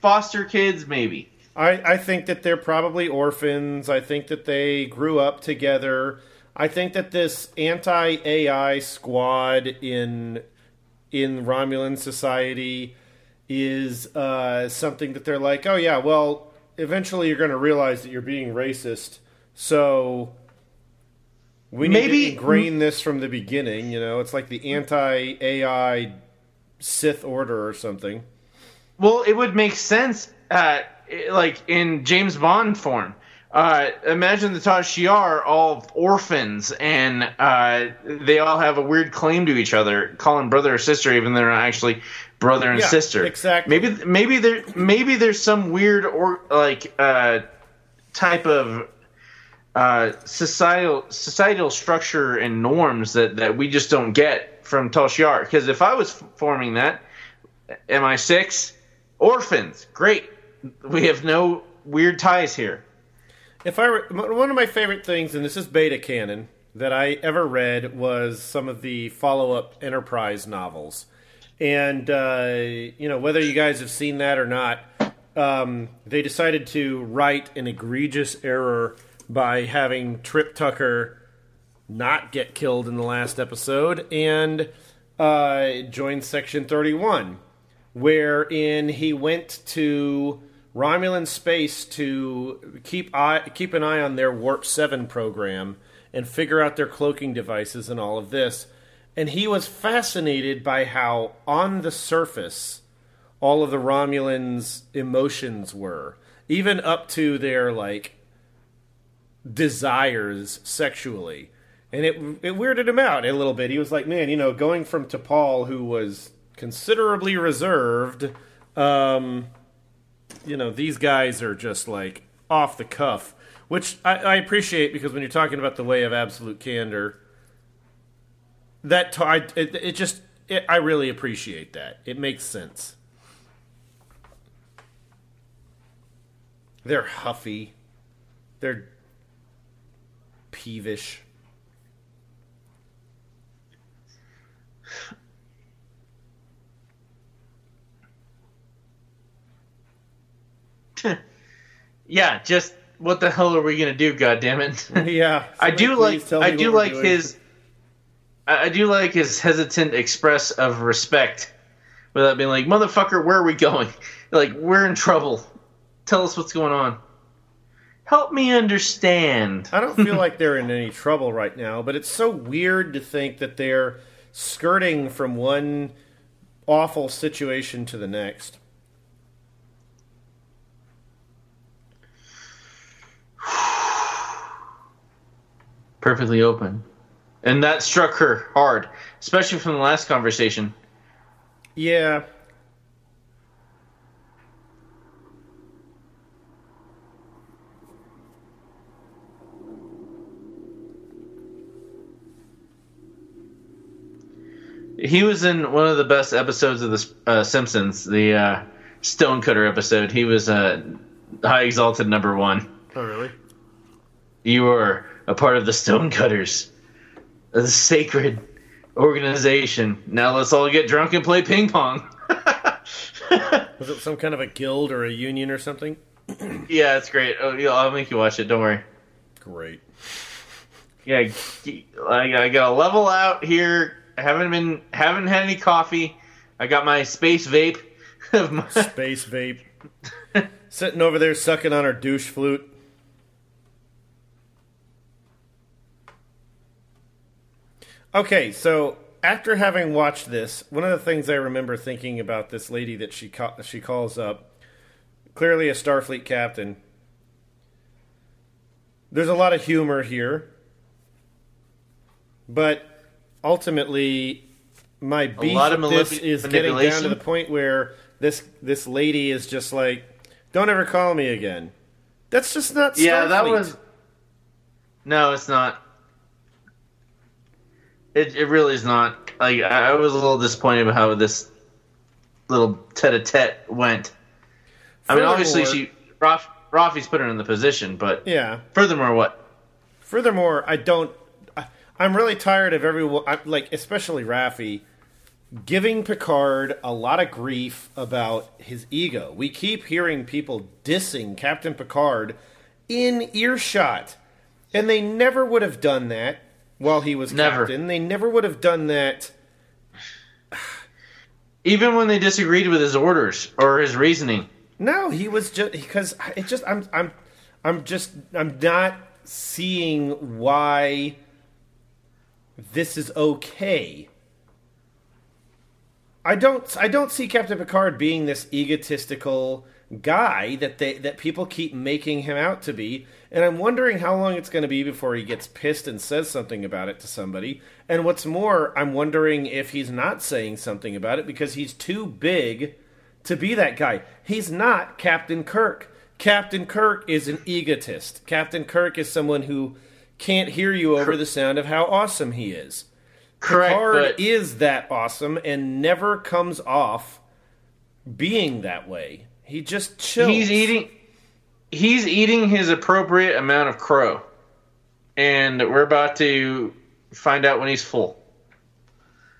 S2: foster kids maybe.
S3: I, I think that they're probably orphans. I think that they grew up together. I think that this anti AI squad in in Romulan society is uh, something that they're like, oh yeah, well, eventually you're going to realize that you're being racist, so we need
S2: Maybe-
S3: to ingrain this from the beginning. You know, it's like the anti AI Sith Order or something.
S2: Well, it would make sense, uh, like in James Bond form. Uh, imagine the Tal Shiar all orphans, and uh, they all have a weird claim to each other, calling brother or sister, even though they're not actually brother and
S3: Yeah,
S2: sister.
S3: exactly.
S2: Maybe, maybe there, maybe there's some weird or like uh, type of uh, societal societal structure and norms that, that we just don't get from Tal Shiar. Because if I was forming that, MI6, orphans, great. We have no weird ties here.
S3: If I were, one of my favorite things, and this is beta canon, that I ever read was some of the follow-up Enterprise novels, and uh, you know whether you guys have seen that or not, um, they decided to write an egregious error by having Trip Tucker not get killed in the last episode and uh, join Section Thirty-One, wherein he went to Romulan space to keep eye, keep an eye on their Warp Seven program and figure out their cloaking devices and all of this. And he was fascinated by how, on the surface, all of the Romulans' emotions were, even up to their like desires sexually. And it it weirded him out a little bit. He was like, "Man, you know, going from T'Pol, who was considerably reserved, um, you know, these guys are just like off the cuff, which I, I appreciate because when you're talking about the way of absolute candor, that t- I, it, it just it, I really appreciate that. It makes sense. They're huffy. They're peevish.
S2: Yeah, just what the hell are we gonna do? God damn it!
S3: Yeah,
S2: I do like I do like
S3: doing.
S2: his I I do like his hesitant express of respect without being like, motherfucker, where are we going? Like, we're in trouble. Tell us what's going on. Help me understand.
S3: I don't feel like they're in any trouble right now, but it's so weird to think that they're skirting from one awful situation to the next.
S2: Perfectly open. And that struck her hard, especially from the last conversation.
S3: Yeah.
S2: He was in one of the best episodes of the uh, Simpsons, the uh, Stonecutter episode. He was uh, High Exalted number one.
S3: Oh, really?
S2: You are a part of the Stonecutters, a sacred organization. Now let's all get drunk and play ping pong.
S3: Was it some kind of a guild or a union or something?
S2: yeah, it's great. Oh, yeah, I'll make you watch it. Don't worry.
S3: Great.
S2: Yeah, I, I got a level out here. I haven't been haven't had any coffee. I got my space vape. of my-
S3: Space vape. Sitting over there sucking on her douche flute. Okay, so after having watched this, one of the things I remember thinking about this lady that she ca- she calls up, clearly a Starfleet captain. There's a lot of humor here, but ultimately, my beef with this is getting down to the point where this this lady is just like, "Don't ever call me again." That's just not.
S2: yeah, that was. No, it's not. It it really is not. Like I was a little disappointed about how this little tete-a-tete went. I mean, obviously she Raf, Raffi's put her in the position, but
S3: Yeah.
S2: furthermore, what?
S3: Furthermore, I don't. I, I'm really tired of everyone, I, like especially Rafi, giving Picard a lot of grief about his ego. We keep hearing people dissing Captain Picard in earshot, and they never would have done that while he was
S2: Never.
S3: captain. They never would have done that.
S2: Even when they disagreed with his orders or his reasoning.
S3: No, he was just because it just I'm I'm I'm just I'm not seeing why this is okay. I don't I don't see Captain Picard being this egotistical guy that they that people keep making him out to be and I'm wondering how long it's going to be before he gets pissed and says something about it to somebody and what's more I'm wondering if he's not saying something about it because he's too big to be that guy he's not Captain Kirk Captain Kirk is an egotist Captain Kirk is someone who can't hear you over the sound of how awesome he is
S2: Correct.
S3: Picard
S2: but
S3: is that awesome and never comes off being that way. He just chills.
S2: he's eating he's eating his appropriate amount of crow. And we're about to find out when he's full.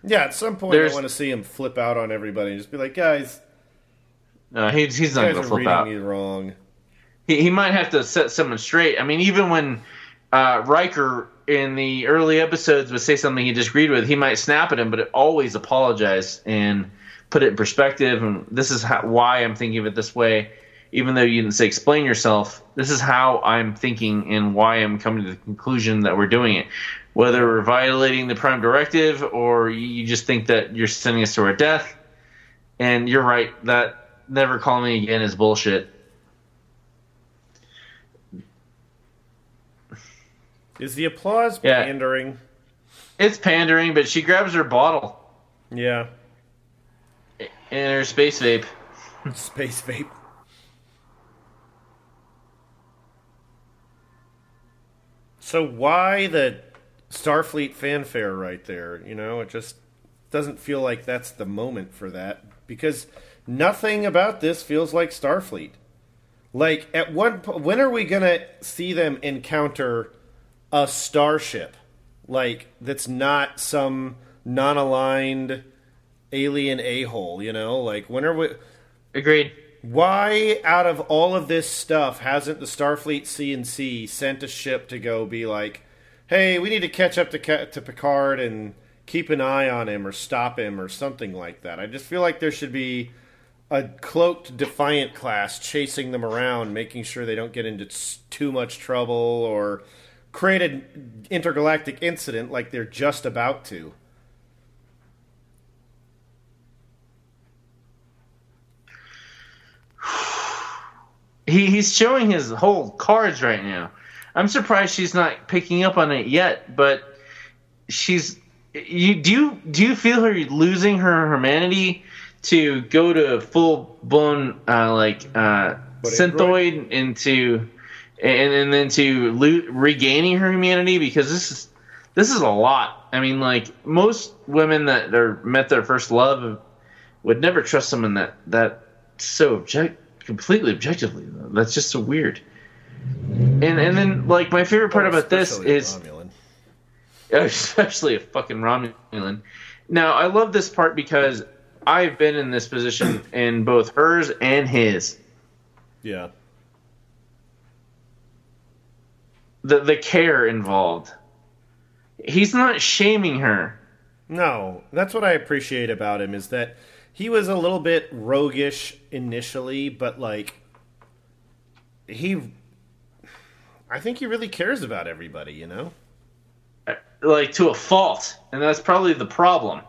S3: Yeah, at some point
S2: There's-
S3: I want to see him flip out on everybody and just be like, guys,
S2: No, he's he's not gonna flip
S3: reading
S2: out.
S3: me wrong.
S2: He, he might have to set someone straight. I mean, even when uh, Riker in the early episodes would say something he disagreed with, he might snap at him, but it always apologize and put it in perspective. And this is how, why I'm thinking of it this way. Even though you didn't say explain yourself, this is how I'm thinking and why I'm coming to the conclusion that we're doing it. Whether we're violating the Prime Directive or you just think that you're sending us to our death. And you're right, that never call me again is bullshit.
S3: Is the applause
S2: Yeah.
S3: pandering?
S2: It's pandering, but she grabs her bottle
S3: Yeah.
S2: And her space vape.
S3: Space vape. So why the Starfleet fanfare right there? You know, it just doesn't feel like that's the moment for that because nothing about this feels like Starfleet. Like at one po- when are we going to see them encounter a starship like that's not some non-aligned alien a-hole, you know? Like when are we
S2: Agreed.
S3: why, out of all of this stuff, hasn't the Starfleet CNC sent a ship to go be like, "Hey, we need to catch up to to Picard and keep an eye on him or stop him or something like that"? I just feel like there should be a cloaked Defiant class chasing them around, making sure they don't get into too much trouble or create an intergalactic incident like they're just about to.
S2: He he's showing his whole cards right now. I'm surprised she's not picking up on it yet, but she's you do you do you feel her losing her humanity to go to full blown uh, like uh, synthoid into and and then to lo- regaining her humanity because this is this is a lot. I mean, like most women that are met their first love would never trust someone that that so object completely objectively. That's just so weird. And and then like my favorite part oh, about this is
S3: Romulan.
S2: especially a fucking Romulan. Now I love this part because I've been in this position in both hers and his.
S3: Yeah.
S2: The the care involved. He's not shaming her.
S3: No, that's what I appreciate about him is that he was a little bit roguish initially, but like he I think he really cares about everybody, you know?
S2: Uh, like to a fault, and that's probably the problem.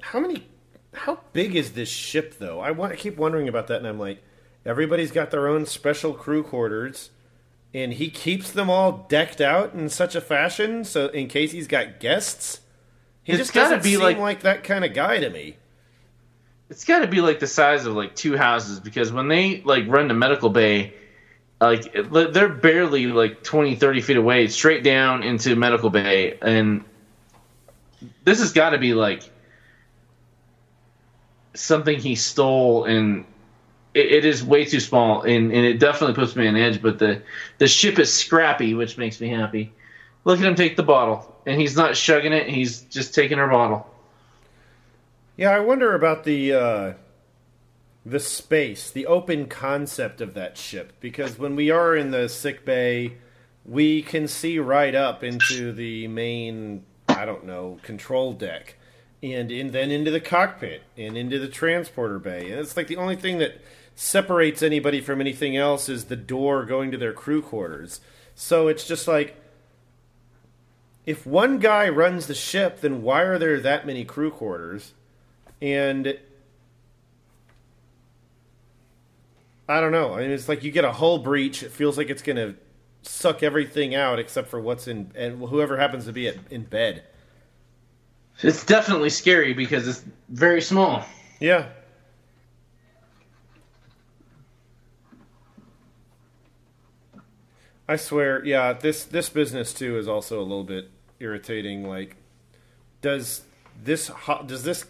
S3: How many how big is this ship though? I want I keep wondering about that and I'm like everybody's got their own special crew quarters and he keeps them all decked out in such a fashion so in case he's got guests. He
S2: It's
S3: just
S2: gotta
S3: doesn't
S2: be
S3: seem
S2: like-
S3: like that kind of guy to me.
S2: It's got to be like the size of like two houses because when they like run to medical bay, like they're barely like 20, 30 feet away, straight down into medical bay, and this has got to be like something he stole, and it, it is way too small, and, and it definitely puts me on edge. But the the ship is scrappy, which makes me happy. Look at him take the bottle, and he's not shugging it; he's just taking her bottle.
S3: Yeah, I wonder about the uh, the space, the open concept of that ship. Because when we are in the sick bay, we can see right up into the main, I don't know, control deck, and then into the cockpit and into the transporter bay. And it's like the only thing that separates anybody from anything else is the door going to their crew quarters. So it's just like if one guy runs the ship, then why are there that many crew quarters? And I don't know. I mean, it's like you get a hull breach. It feels like it's going to suck everything out except for what's in and whoever happens to be at, in bed.
S2: It's definitely scary because it's very small.
S3: Yeah. I swear, yeah, this this business too is also a little bit irritating. Like, does this does this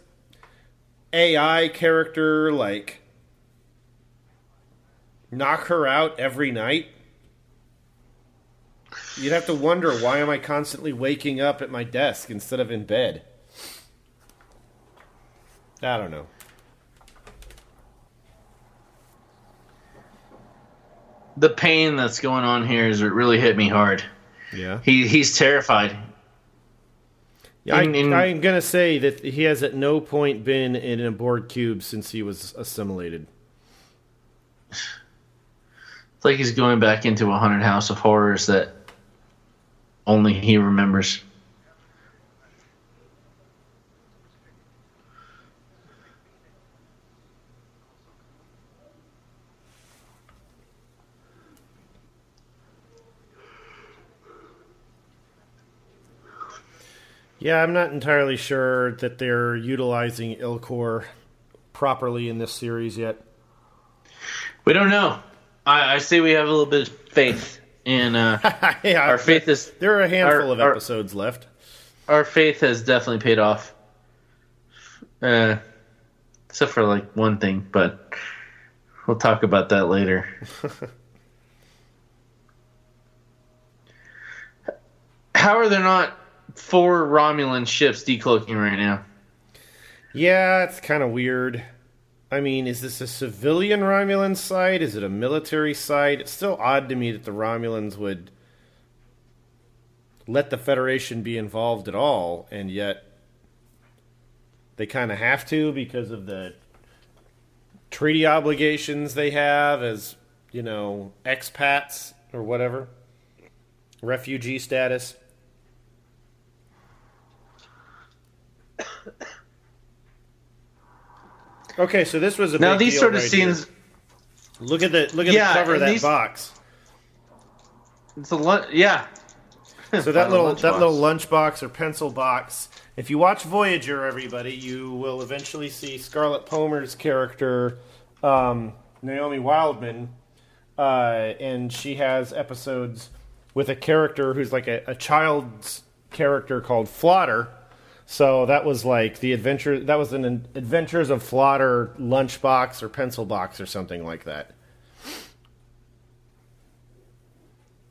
S3: AI character like knock her out every night? You'd have to wonder why am I constantly waking up at my desk instead of in bed? I don't know.
S2: The pain that's going on here is it really hit me hard.
S3: Yeah.
S2: He he's terrified.
S3: Yeah, I,
S2: In- in-
S3: I'm gonna say that he has at no point been in a Borg cube since he was assimilated.
S2: It's like he's going back into a haunted house of horrors that only he remembers.
S3: Yeah, I'm not entirely sure that they're utilizing Elnor properly in this series yet.
S2: We don't know. I, I say we have a little bit of faith in uh,
S3: yeah,
S2: our faith is
S3: There are a handful
S2: our-
S3: of
S2: our-
S3: episodes left.
S2: our faith has definitely paid off. Uh, except for like one thing, but we'll talk about that later. How are there not four Romulan ships decloaking right now?
S3: Yeah, it's kind of weird. I mean, is this a civilian Romulan site? Is it a military site? It's still odd to me that the Romulans would let the Federation be involved at all, and yet they kind of have to because of the treaty obligations they have as, you know, expats or whatever, refugee status. Okay, so this was a
S2: Now these sort of
S3: right here.
S2: scenes,
S3: Look at the look at
S2: Yeah,
S3: the cover of that
S2: these-
S3: box.
S2: it's a lot. Yeah.
S3: So that little that
S2: box.
S3: little lunchbox or pencil box. If you watch Voyager, everybody, you will eventually see Scarlett Pomers's character, um, Naomi Wildman, uh, and she has episodes with a character who's like a, a child's character called Flotter. So that was like the adventure. That was an Adventures of Flotter lunchbox or pencil box or something like that.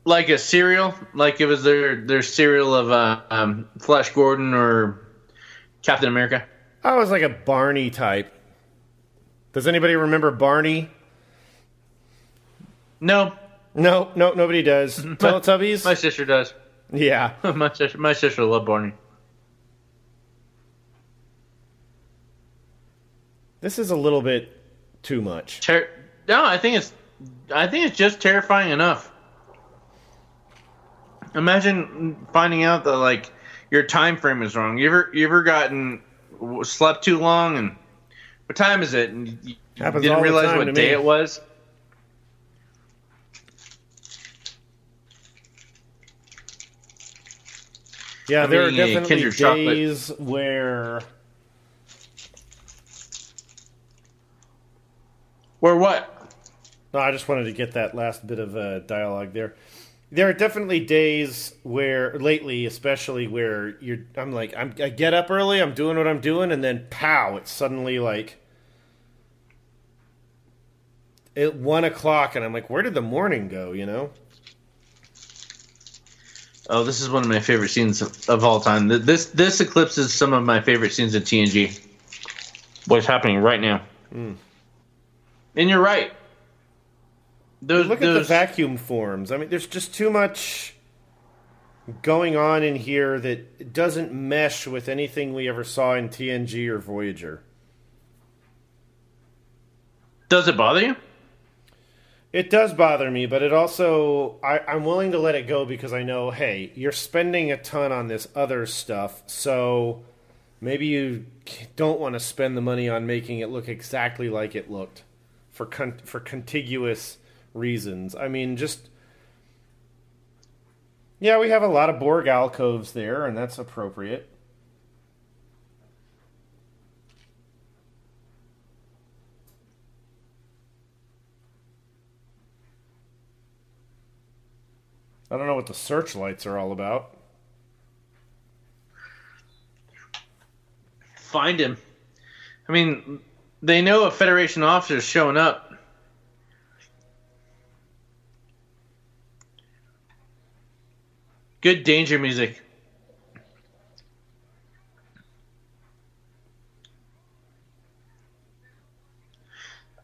S2: like a cereal, like it was their their cereal of uh, um, Flash Gordon or Captain America.
S3: I was like a Barney type. Does anybody remember Barney?
S2: No,
S3: No, no, nobody does. Teletubbies?
S2: my sister does.
S3: yeah.
S2: my sister, my sister loved Barney.
S3: This is a little bit too much.
S2: Ter- no, I think it's I think it's just terrifying enough. Imagine finding out that like your time frame is wrong. You ever you ever gotten slept too long and what time is it? And you
S3: Happens
S2: didn't realize what day
S3: me.
S2: it was.
S3: Yeah,
S2: I'm
S3: there are definitely
S2: days chocolate.
S3: days where
S2: Or what?
S3: No, I just wanted to get that last bit of uh, dialogue there. There are definitely days where, lately, especially where you're. I'm like, I'm, I get up early, I'm doing what I'm doing, and then pow! It's suddenly like at one o'clock, and I'm like, where did the morning go? You know?
S2: Oh, this is one of my favorite scenes of, of all time. This this eclipses some of my favorite scenes in TNG. What's happening right now? And you're right. Those,
S3: Look at the vacuum forms. I mean, there's just too much going on in here that doesn't mesh with anything we ever saw in TNG or Voyager.
S2: Does it bother you?
S3: It does bother me, but it also I, I'm willing to let it go because I know, hey, you're spending a ton on this other stuff, so maybe you don't want to spend the money on making it look exactly like it looked for con- for contiguous reasons. I mean, just yeah, we have a lot of Borg alcoves there, and that's appropriate. I don't know what the searchlights are all about.
S2: Find him. I mean, they know a Federation officer's showing up. Good danger music.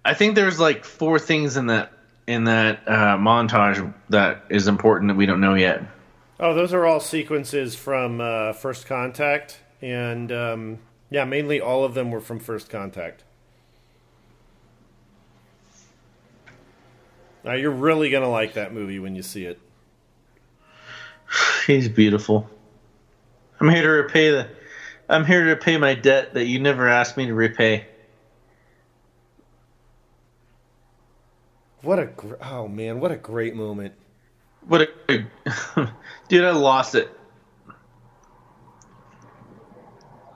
S2: I think there's like four things in that in that uh, montage that is important that we don't know yet.
S3: Oh, those are all sequences from uh, First Contact, and um, yeah, mainly all of them were from First Contact. Now you're really gonna like that movie when you see it.
S2: He's beautiful. I'm here to repay the. I'm here to repay my debt that you never asked me to repay.
S3: What a gr- oh man, what a great moment.
S2: What a dude! I lost it.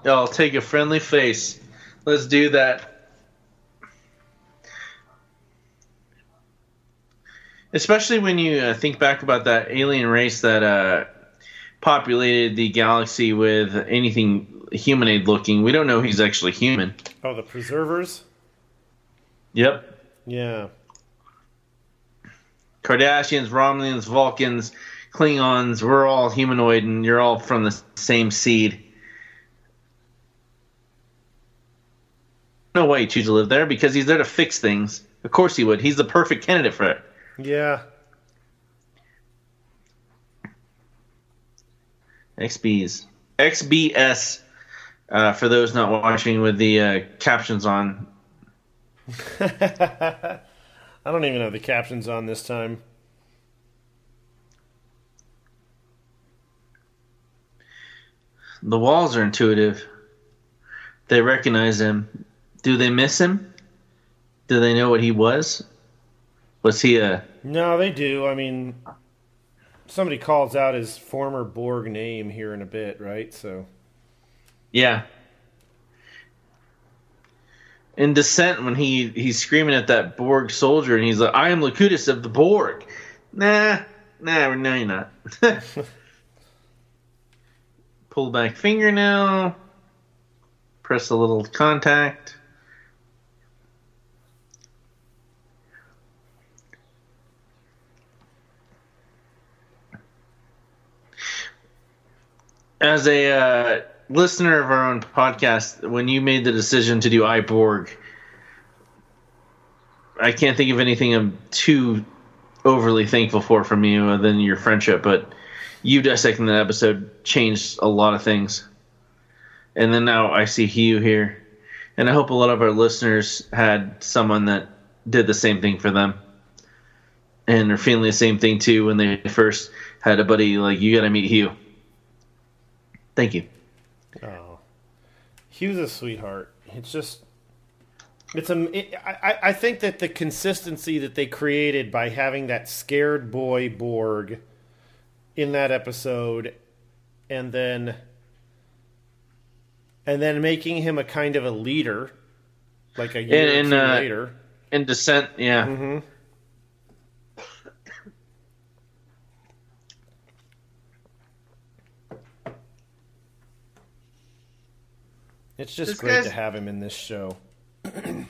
S2: I'll take a friendly face. Let's do that. Especially when you uh, think back about that alien race that uh, populated the galaxy with anything humanoid looking. We don't know he's actually human.
S3: Oh, the preservers.
S2: Yep.
S3: Yeah.
S2: Cardassians, Romulans, Vulcans, Klingons, we're all humanoid and you're all from the same seed. No way he'd choose to live there because he's there to fix things. Of course he would. He's the perfect candidate for it.
S3: Yeah.
S2: XBs. XBS, uh, for those not watching with the uh, captions on.
S3: I don't even have the captions on this time.
S2: The walls are intuitive. They recognize him. Do they miss him? Do they know what he was? Was he a.
S3: No, they do. I mean, somebody calls out his former Borg name here in a bit, right? So.
S2: Yeah. In Descent, when he he's screaming at that Borg soldier, and he's like, "I am Locutus of the Borg." Nah, nah, no, you're not. Pull back fingernail. Press a little contact. As a uh, listener of our own podcast, when you made the decision to do I, Borg, I can't think of anything I'm too overly thankful for from you other than your friendship, but you dissecting that episode changed a lot of things. And then now I see Hugh here. And I hope a lot of our listeners had someone that did the same thing for them. And are feeling the same thing too when they first had a buddy like, you gotta meet Hugh. Thank you.
S3: Oh, Hugh's a sweetheart. It's just, it's a. It, I I think that the consistency that they created by having that scared boy Borg in that episode, and then and then making him a kind of a leader, like a year
S2: and,
S3: two
S2: uh,
S3: later.
S2: In Descent, yeah.
S3: hmm It's just
S2: This
S3: great to have him in this show.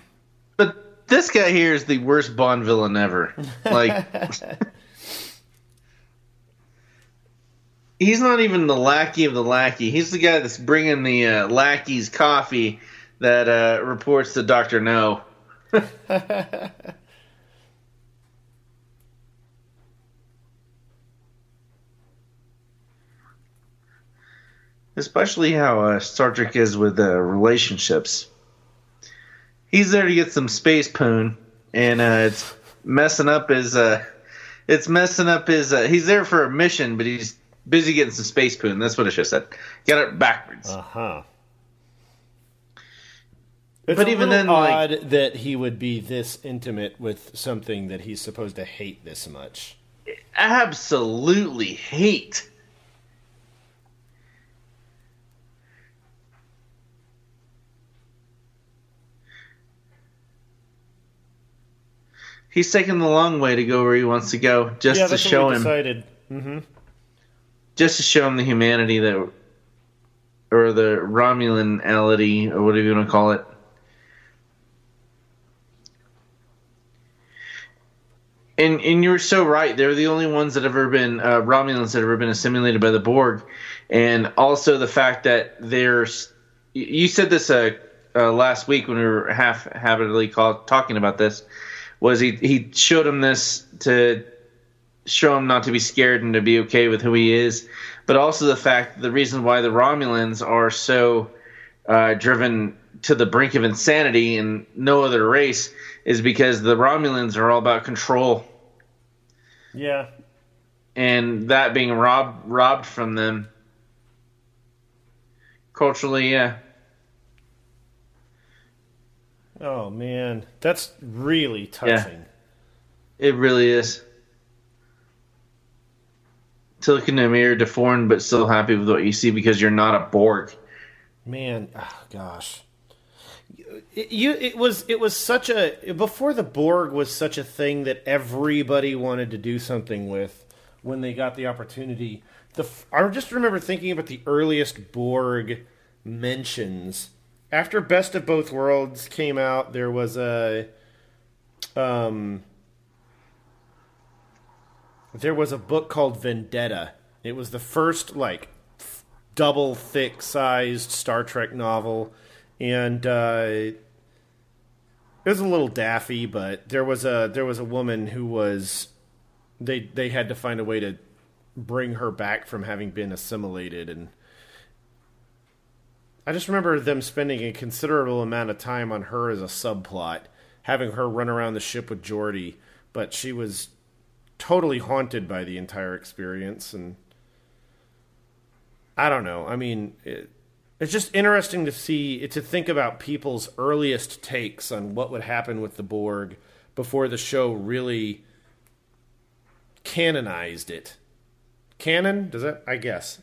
S2: But this guy here is the worst Bond villain ever. Like, he's not even the lackey of the lackey. He's the guy that's bringing the uh, lackey's coffee that uh, reports to Doctor No. Especially how uh, Star Trek is with uh, relationships. He's there to get some space poon, and uh, it's messing up his. Uh, it's messing up his. Uh, he's there for a mission, but he's busy getting some space poon. That's what it should have said. Got it backwards.
S3: Uh huh.
S2: But even then, like-
S3: odd that he would be this intimate with something that he's supposed to hate this much.
S2: Absolutely hate. He's taking the long way to go where he wants to go, just
S3: yeah,
S2: to show him.
S3: Mm-hmm.
S2: just to show him the humanity that, or the Romulanality, or whatever you want to call it. And and you were so right. They're the only ones that have ever been uh, Romulans that have ever been assimilated by the Borg, and also the fact that there's. You said this uh, uh, last week when we were half habitually call, talking about this. Was he he showed him this to show him not to be scared and to be okay with who he is, but also the fact the reason why the Romulans are so uh, driven to the brink of insanity and no other race is because the Romulans are all about control.
S3: Yeah.
S2: and that being robbed robbed from them. Culturally yeah
S3: Oh man, that's really touching.
S2: it really is to look in the mirror deformed but still happy with what you see because you're not a borg
S3: Man, oh, gosh. It, you, it was it was such a before the Borg was such a thing that everybody wanted to do something with when they got the opportunity. The I just remember thinking about the earliest Borg mentions after Best of Both Worlds came out. There was a um there was a book called Vendetta. It was the first like double thick sized Star Trek novel, and uh, it was a little daffy. But there was a there was a woman who was they they had to find a way to bring her back from having been assimilated and. I just remember them spending a considerable amount of time on her as a subplot, having her run around the ship with Geordi, but she was totally haunted by the entire experience and I don't know. I mean, it, it's just interesting to see to think about people's earliest takes on what would happen with the Borg before the show really canonized it. Canon? Does that I guess.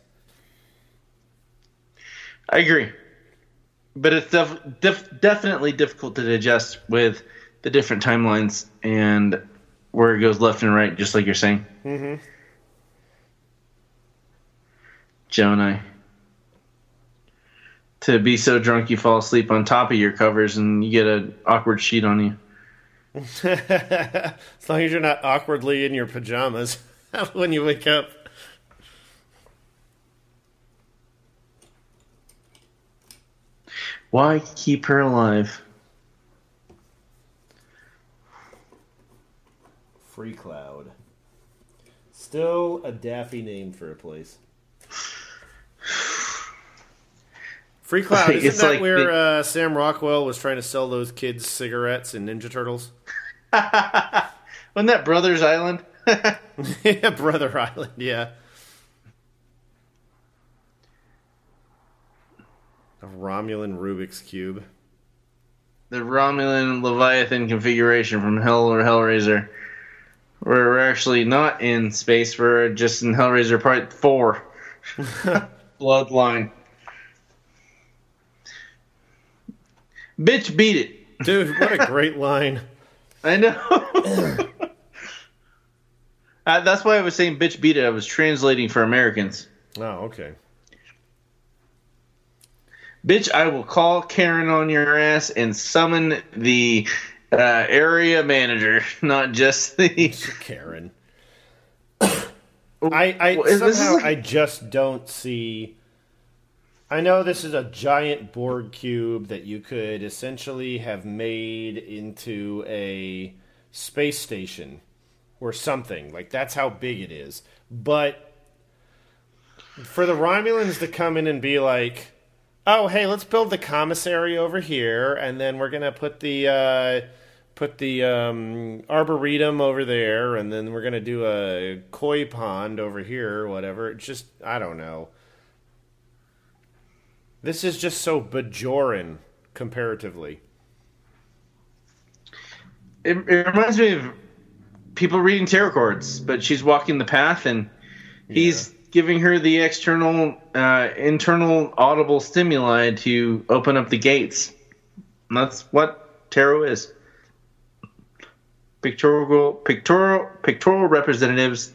S2: I agree, but it's def- def- definitely difficult to digest with the different timelines and where it goes left and right, just like you're saying.
S3: Mm-hmm.
S2: Joe and I. To be so drunk you fall asleep on top of your covers and you get an awkward sheet on you.
S3: as long as you're not awkwardly in your pajamas when you wake up.
S2: Why keep her alive?
S3: Freecloud. Still a daffy name for a place. Free Cloud. Isn't that
S2: like
S3: where
S2: the-
S3: uh, Sam Rockwell was trying to sell those kids cigarettes and Ninja Turtles?
S2: Wasn't that Brothers Island?
S3: yeah, Brother Island. Yeah. A Romulan Rubik's cube.
S2: the Romulan Leviathan configuration from Hell or Hellraiser. We're actually not in space, we're just in Hellraiser Part 4. Bloodline. Bitch beat it.
S3: Dude, what a great line.
S2: I know. uh, that's why I was saying bitch beat it. I was translating for Americans.
S3: Oh, okay.
S2: Bitch, I will call Karen on your ass and summon the uh, area manager, not just the.
S3: Karen. I, I
S2: Well,
S3: somehow
S2: like-
S3: I just don't see I know this is a giant Borg cube that you could essentially have made into a space station or something. Like that's how big it is. But for the Romulans to come in and be like, "Oh, hey, let's build the commissary over here, and then we're gonna put the uh, put the um, arboretum over there, and then we're gonna do a koi pond over here, or whatever." It's just I don't know. This is just so Bajoran comparatively.
S2: It, it reminds me of people reading tarot cards, but she's walking the path and he's giving her the external, uh, internal audible stimuli to open up the gates. And that's what tarot is. Pictorial, pictorial, pictorial representatives,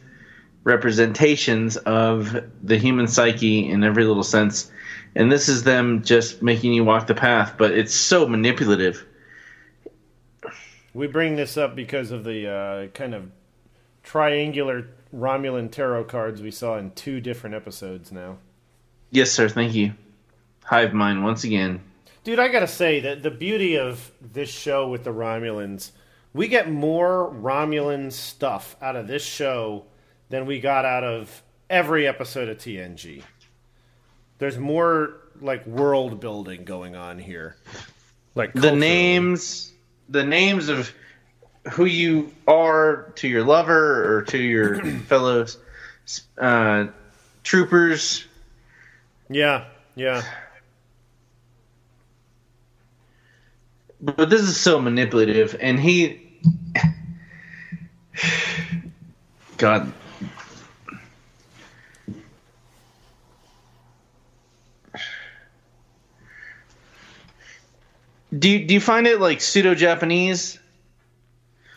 S2: representations of the human psyche in every little sense. And this is them just making you walk the path, but it's so manipulative.
S3: We bring this up because of the uh, kind of triangular Romulan tarot cards we saw in two different episodes now.
S2: Yes, sir. Thank you. Hive mind once again.
S3: Dude, I gotta say that the beauty of this show with the Romulans, we get more Romulan stuff out of this show than we got out of every episode of TNG. There's more like world building going on here. Like
S2: The names, the names of who you are to your lover or to your fellow uh, troopers.
S3: Yeah, yeah.
S2: But this is so manipulative, and he, God, do you, do you find it like pseudo Japanese?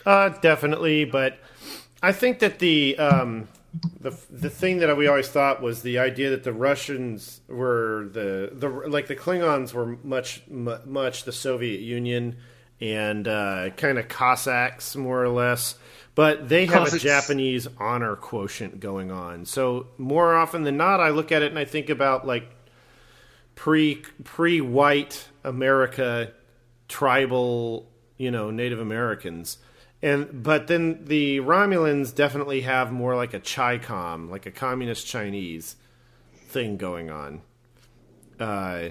S3: Uh, definitely, but I think that the um, the the thing that we always thought was the idea that the Russians were the the like the Klingons were much mu- much the Soviet Union and uh, kind of Cossacks more or less, but they have a Japanese honor quotient going on. So more often than not, I look at it and I think about like pre pre white America tribal, you know, Native Americans. And but then the Romulans definitely have more like a Chi-Com, like a communist Chinese thing going on. Uh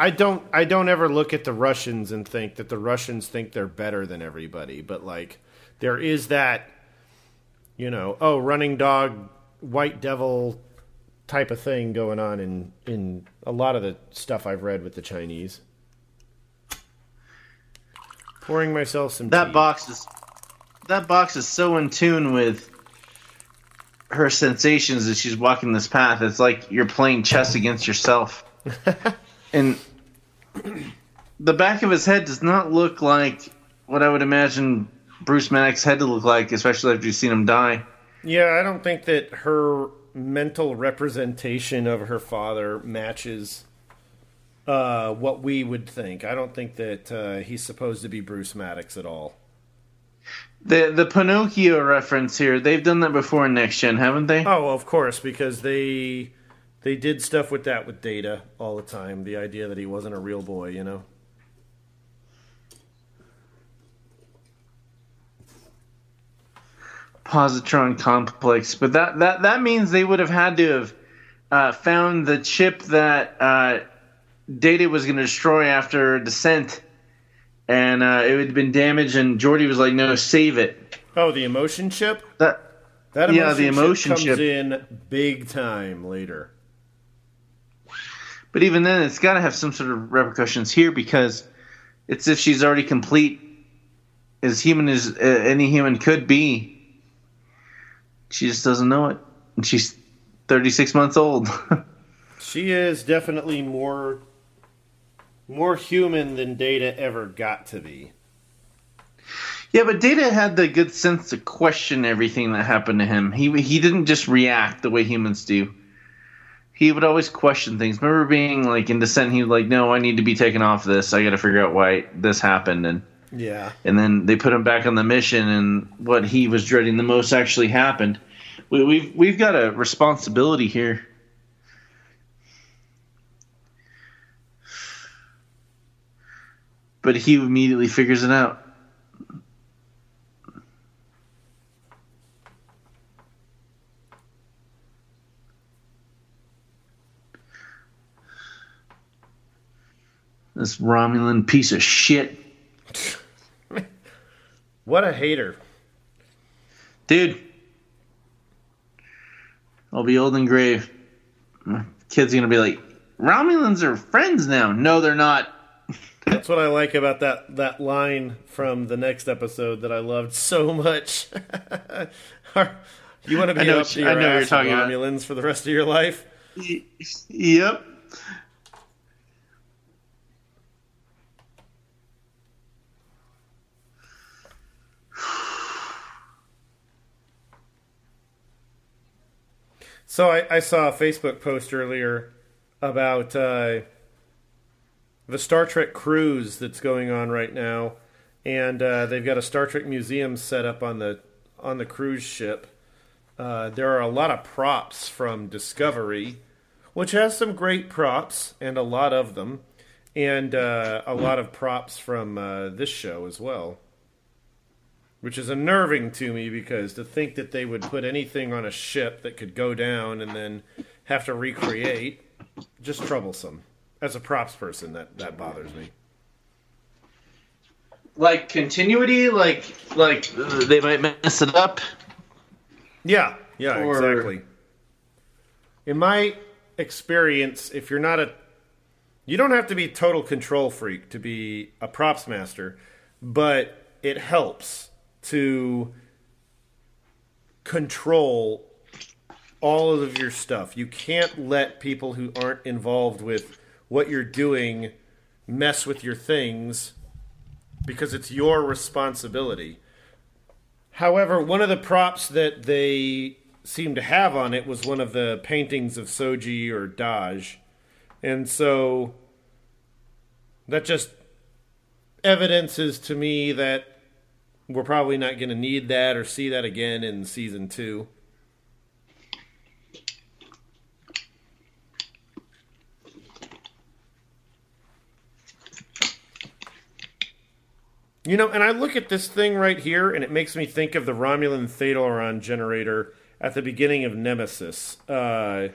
S3: I don't I don't ever look at the Russians and think that the Russians think they're better than everybody, but like there is that you know, oh, running dog, white devil type of thing going on in in a lot of the stuff I've read with the Chinese. Pouring myself some
S2: That
S3: tea.
S2: box is that box is so in tune with her sensations as she's walking this path. It's like you're playing chess against yourself. and the back of his head does not look like what I would imagine Bruce Maddox's head to look like, especially after you've seen him die.
S3: Yeah, I don't think that her mental representation of her father matches uh, what we would think. I don't think that uh, he's supposed to be Bruce Maddox at all.
S2: The the Pinocchio reference here, they've done that before in Next Gen, haven't they?
S3: Oh, of course, because they they did stuff with that with Data all the time. The idea that he wasn't a real boy, you know.
S2: Positron complex, but that that that means they would have had to have uh, found the chip that uh, Data was going to destroy after descent, and uh, it had been damaged. And Geordi was like, "No, save it."
S3: Oh, the emotion chip.
S2: That
S3: That emotion
S2: Yeah, the emotion
S3: chip comes
S2: chip.
S3: in big time later.
S2: But even then, it's got to have some sort of repercussions here because it's if she's already complete, as human as uh, any human could be. She just doesn't know it, and she's thirty-six months old.
S3: She is definitely more more human than Data ever got to be.
S2: Yeah, but Data had the good sense to question everything that happened to him. He he didn't just react the way humans do. He would always question things. Remember being like in Descent, he was like, "No, I need to be taken off this. I got to figure out why this happened." And
S3: Yeah.
S2: and then they put him back on the mission, and what he was dreading the most actually happened. We, we've we've got a responsibility here. But he immediately figures it out. This Romulan piece of shit.
S3: What a hater.
S2: Dude. I'll be old and grave. My kid's gonna be like, Romulans are friends now. No, they're not.
S3: That's what I like about that that line from the next episode that I loved so much. you want to be
S2: I know
S3: up to
S2: you- I
S3: your
S2: know what you're
S3: ass
S2: talking
S3: with
S2: about.
S3: Romulans for the rest of your life?
S2: Yep.
S3: So I, I saw a Facebook post earlier about uh, the Star Trek cruise that's going on right now, and uh, they've got a Star Trek museum set up on the on the cruise ship. Uh, there are a lot of props from Discovery, which has some great props and a lot of them, and uh, a lot of props from uh, this show as well which is unnerving to me because to think that they would put anything on a ship that could go down and then have to recreate just troublesome. As a props person that that bothers me.
S2: Like continuity, like like they might mess it up.
S3: yeah yeah
S2: Or-
S3: exactly. In my experience if you're not a you don't have to be total control freak to be a props master but it helps to control all of your stuff. You can't let people who aren't involved with what you're doing mess with your things because it's your responsibility. However, one of the props that they seemed to have on it was one of the paintings of Soji or Dahj. And so that just evidences to me that we're probably not going to need that or see that again in season two. You know, and I look at this thing right here, and it makes me think of the Romulan Thalaron generator at the beginning of Nemesis. Uh,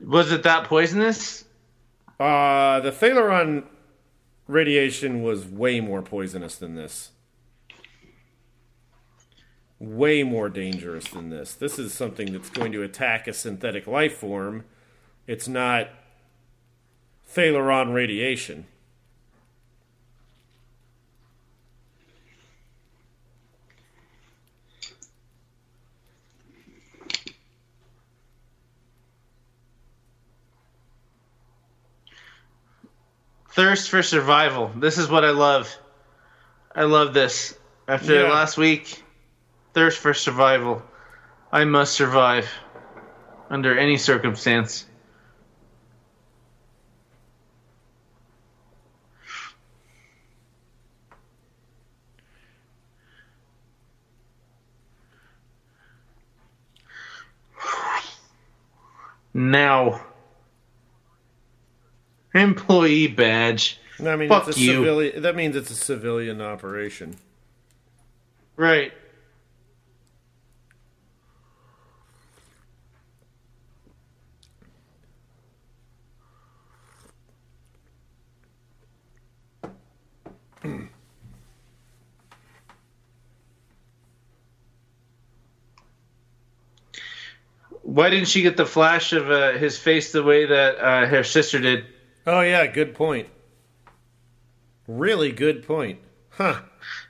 S2: Was it that poisonous?
S3: uh, the Thalaron radiation was way more poisonous than this. Way more dangerous than this. This is something that's going to attack a synthetic life form. It's not Thalaron radiation.
S2: Thirst for survival. This is what I love. I love this. After
S3: Yeah.
S2: last week, thirst for survival. I must survive under any circumstance. Now, employee badge.
S3: I mean,
S2: Fuck
S3: it's a
S2: you.
S3: civilian. That means it's a civilian operation.
S2: Right. Why didn't she get the flash of uh, his face the way that uh, her sister did?
S3: Oh yeah, good point. Really good point. Huh.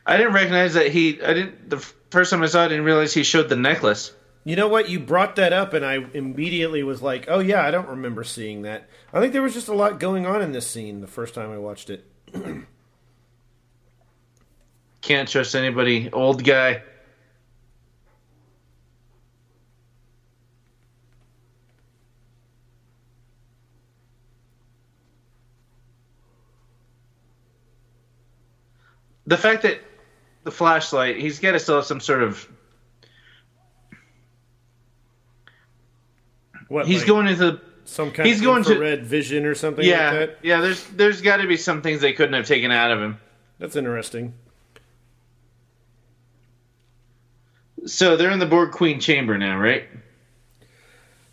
S2: I didn't recognize that he. I didn't. The first time I saw it, I didn't realize he showed the necklace.
S3: You know what? You brought that up, and I immediately was like, "Oh yeah, I don't remember seeing that." I think there was just a lot going on in this scene the first time I watched it.
S2: Can't trust anybody. Old guy. the fact that the flashlight, he's got to still have some sort of.
S3: What
S2: he's
S3: like
S2: going into
S3: some kind
S2: he's
S3: of
S2: going to
S3: red vision or something.
S2: Yeah,
S3: like
S2: yeah. There's there's got to be some things they couldn't have taken out of him.
S3: That's interesting.
S2: So they're in the Borg Queen chamber now, right?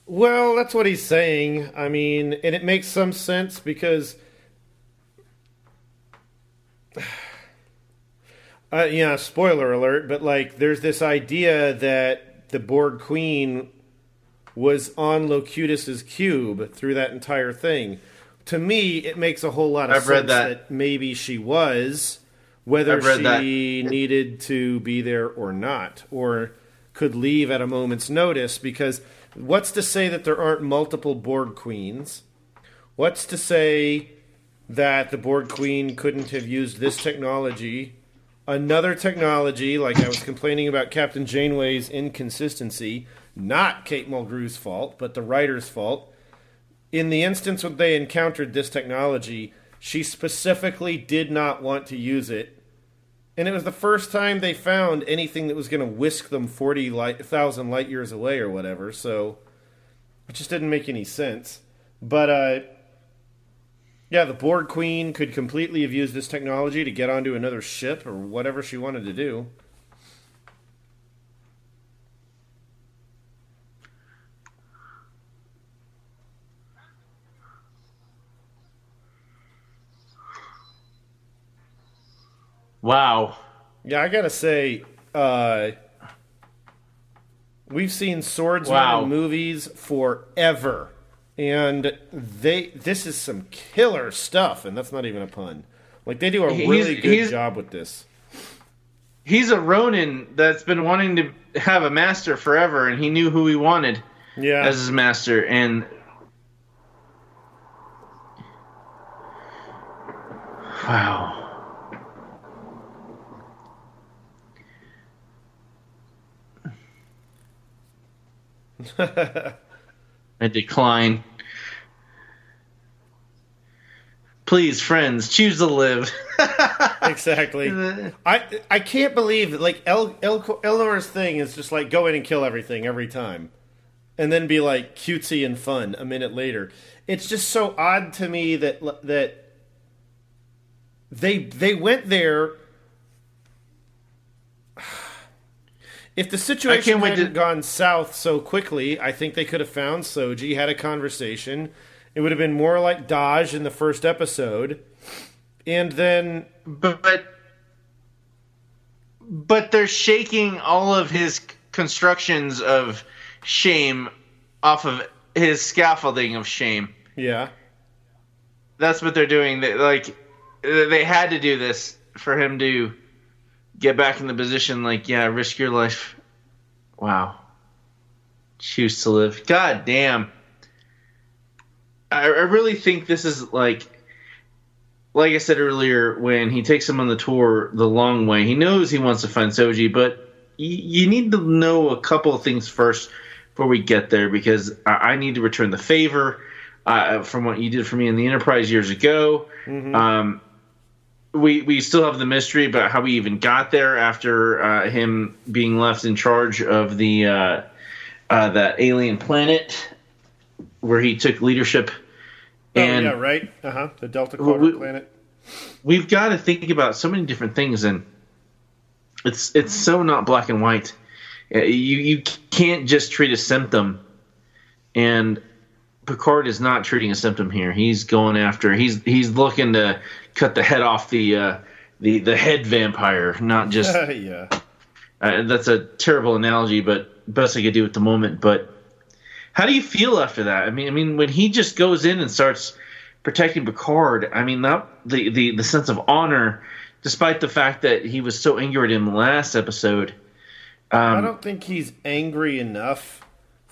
S3: Well, that's what he's saying. I mean, and it makes some sense because uh, yeah, spoiler alert, but like, there's this idea that the Borg Queen was on Locutus's cube through that entire thing. To me, it makes a whole lot of
S2: I've
S3: sense
S2: read that.
S3: maybe she was, whether she needed to be there or not, or could leave at a moment's notice. Because what's to say that there aren't multiple Borg Queens? What's to say that the Borg Queen couldn't have used this technology, another technology, like I was complaining about Captain Janeway's inconsistency, not Kate Mulgrew's fault, but the writer's fault. In the instance when they encountered this technology, she specifically did not want to use it. And it was the first time they found anything that was going to whisk them 40,000 light, light years away or whatever, so it just didn't make any sense. But, uh, yeah, the Borg Queen could completely have used this technology to get onto another ship or whatever she wanted to do.
S2: Wow.
S3: Yeah, I gotta say, uh, we've seen swordsmen
S2: Wow.
S3: in movies forever, and they this is some killer stuff, and that's not even a pun. Like they do a
S2: He's-
S3: really good
S2: he's-
S3: job with this.
S2: He's a Ronin that's been wanting to have a master forever, and he knew who he wanted
S3: Yeah,
S2: as his master. And wow, I decline. Please, friends, choose to live.
S3: exactly. I I can't believe that like El, El Elnor's thing is just like go in and kill everything every time, and then be like cutesy and fun a minute later. It's just so odd to me that that they they went there. If the situation hadn't
S2: to-
S3: gone south so quickly, I think they could have found Soji, had a conversation. It would have been more like Dahj in the first episode, and then
S2: but but they're shaking all of his constructions of shame off of his scaffolding of shame.
S3: yeah,
S2: That's what they're doing. They, like they had to do this for him to get back in the position. Like, yeah, risk your life. Wow. Choose to live. God damn. I, I really think this is like, like I said earlier, when he takes him on the tour the long way, he knows he wants to find Soji, but y- you need to know a couple of things first before we get there because I, I need to return the favor uh, from what you did for me in the Enterprise years ago. Um, we we still have the mystery about how we even got there after uh, him being left in charge of the uh, uh, that alien planet where he took leadership. And
S3: oh, yeah, right. Uh huh. The Delta Quadrant
S2: we-
S3: planet.
S2: we've got to think about so many different things, and it's it's so not black and white. Uh, You you can't just treat a symptom, and Picard is not treating a symptom here. He's going after. He's he's looking to cut the head off the uh, the the head vampire, not just
S3: yeah.
S2: uh, that's a terrible analogy, but best I could do at the moment. But how do you feel after that? I mean, I mean, when he just goes in and starts protecting Picard, I mean, that the the, the sense of honor, despite the fact that he was so angry at him last episode.
S3: I
S2: Um,
S3: don't think he's angry enough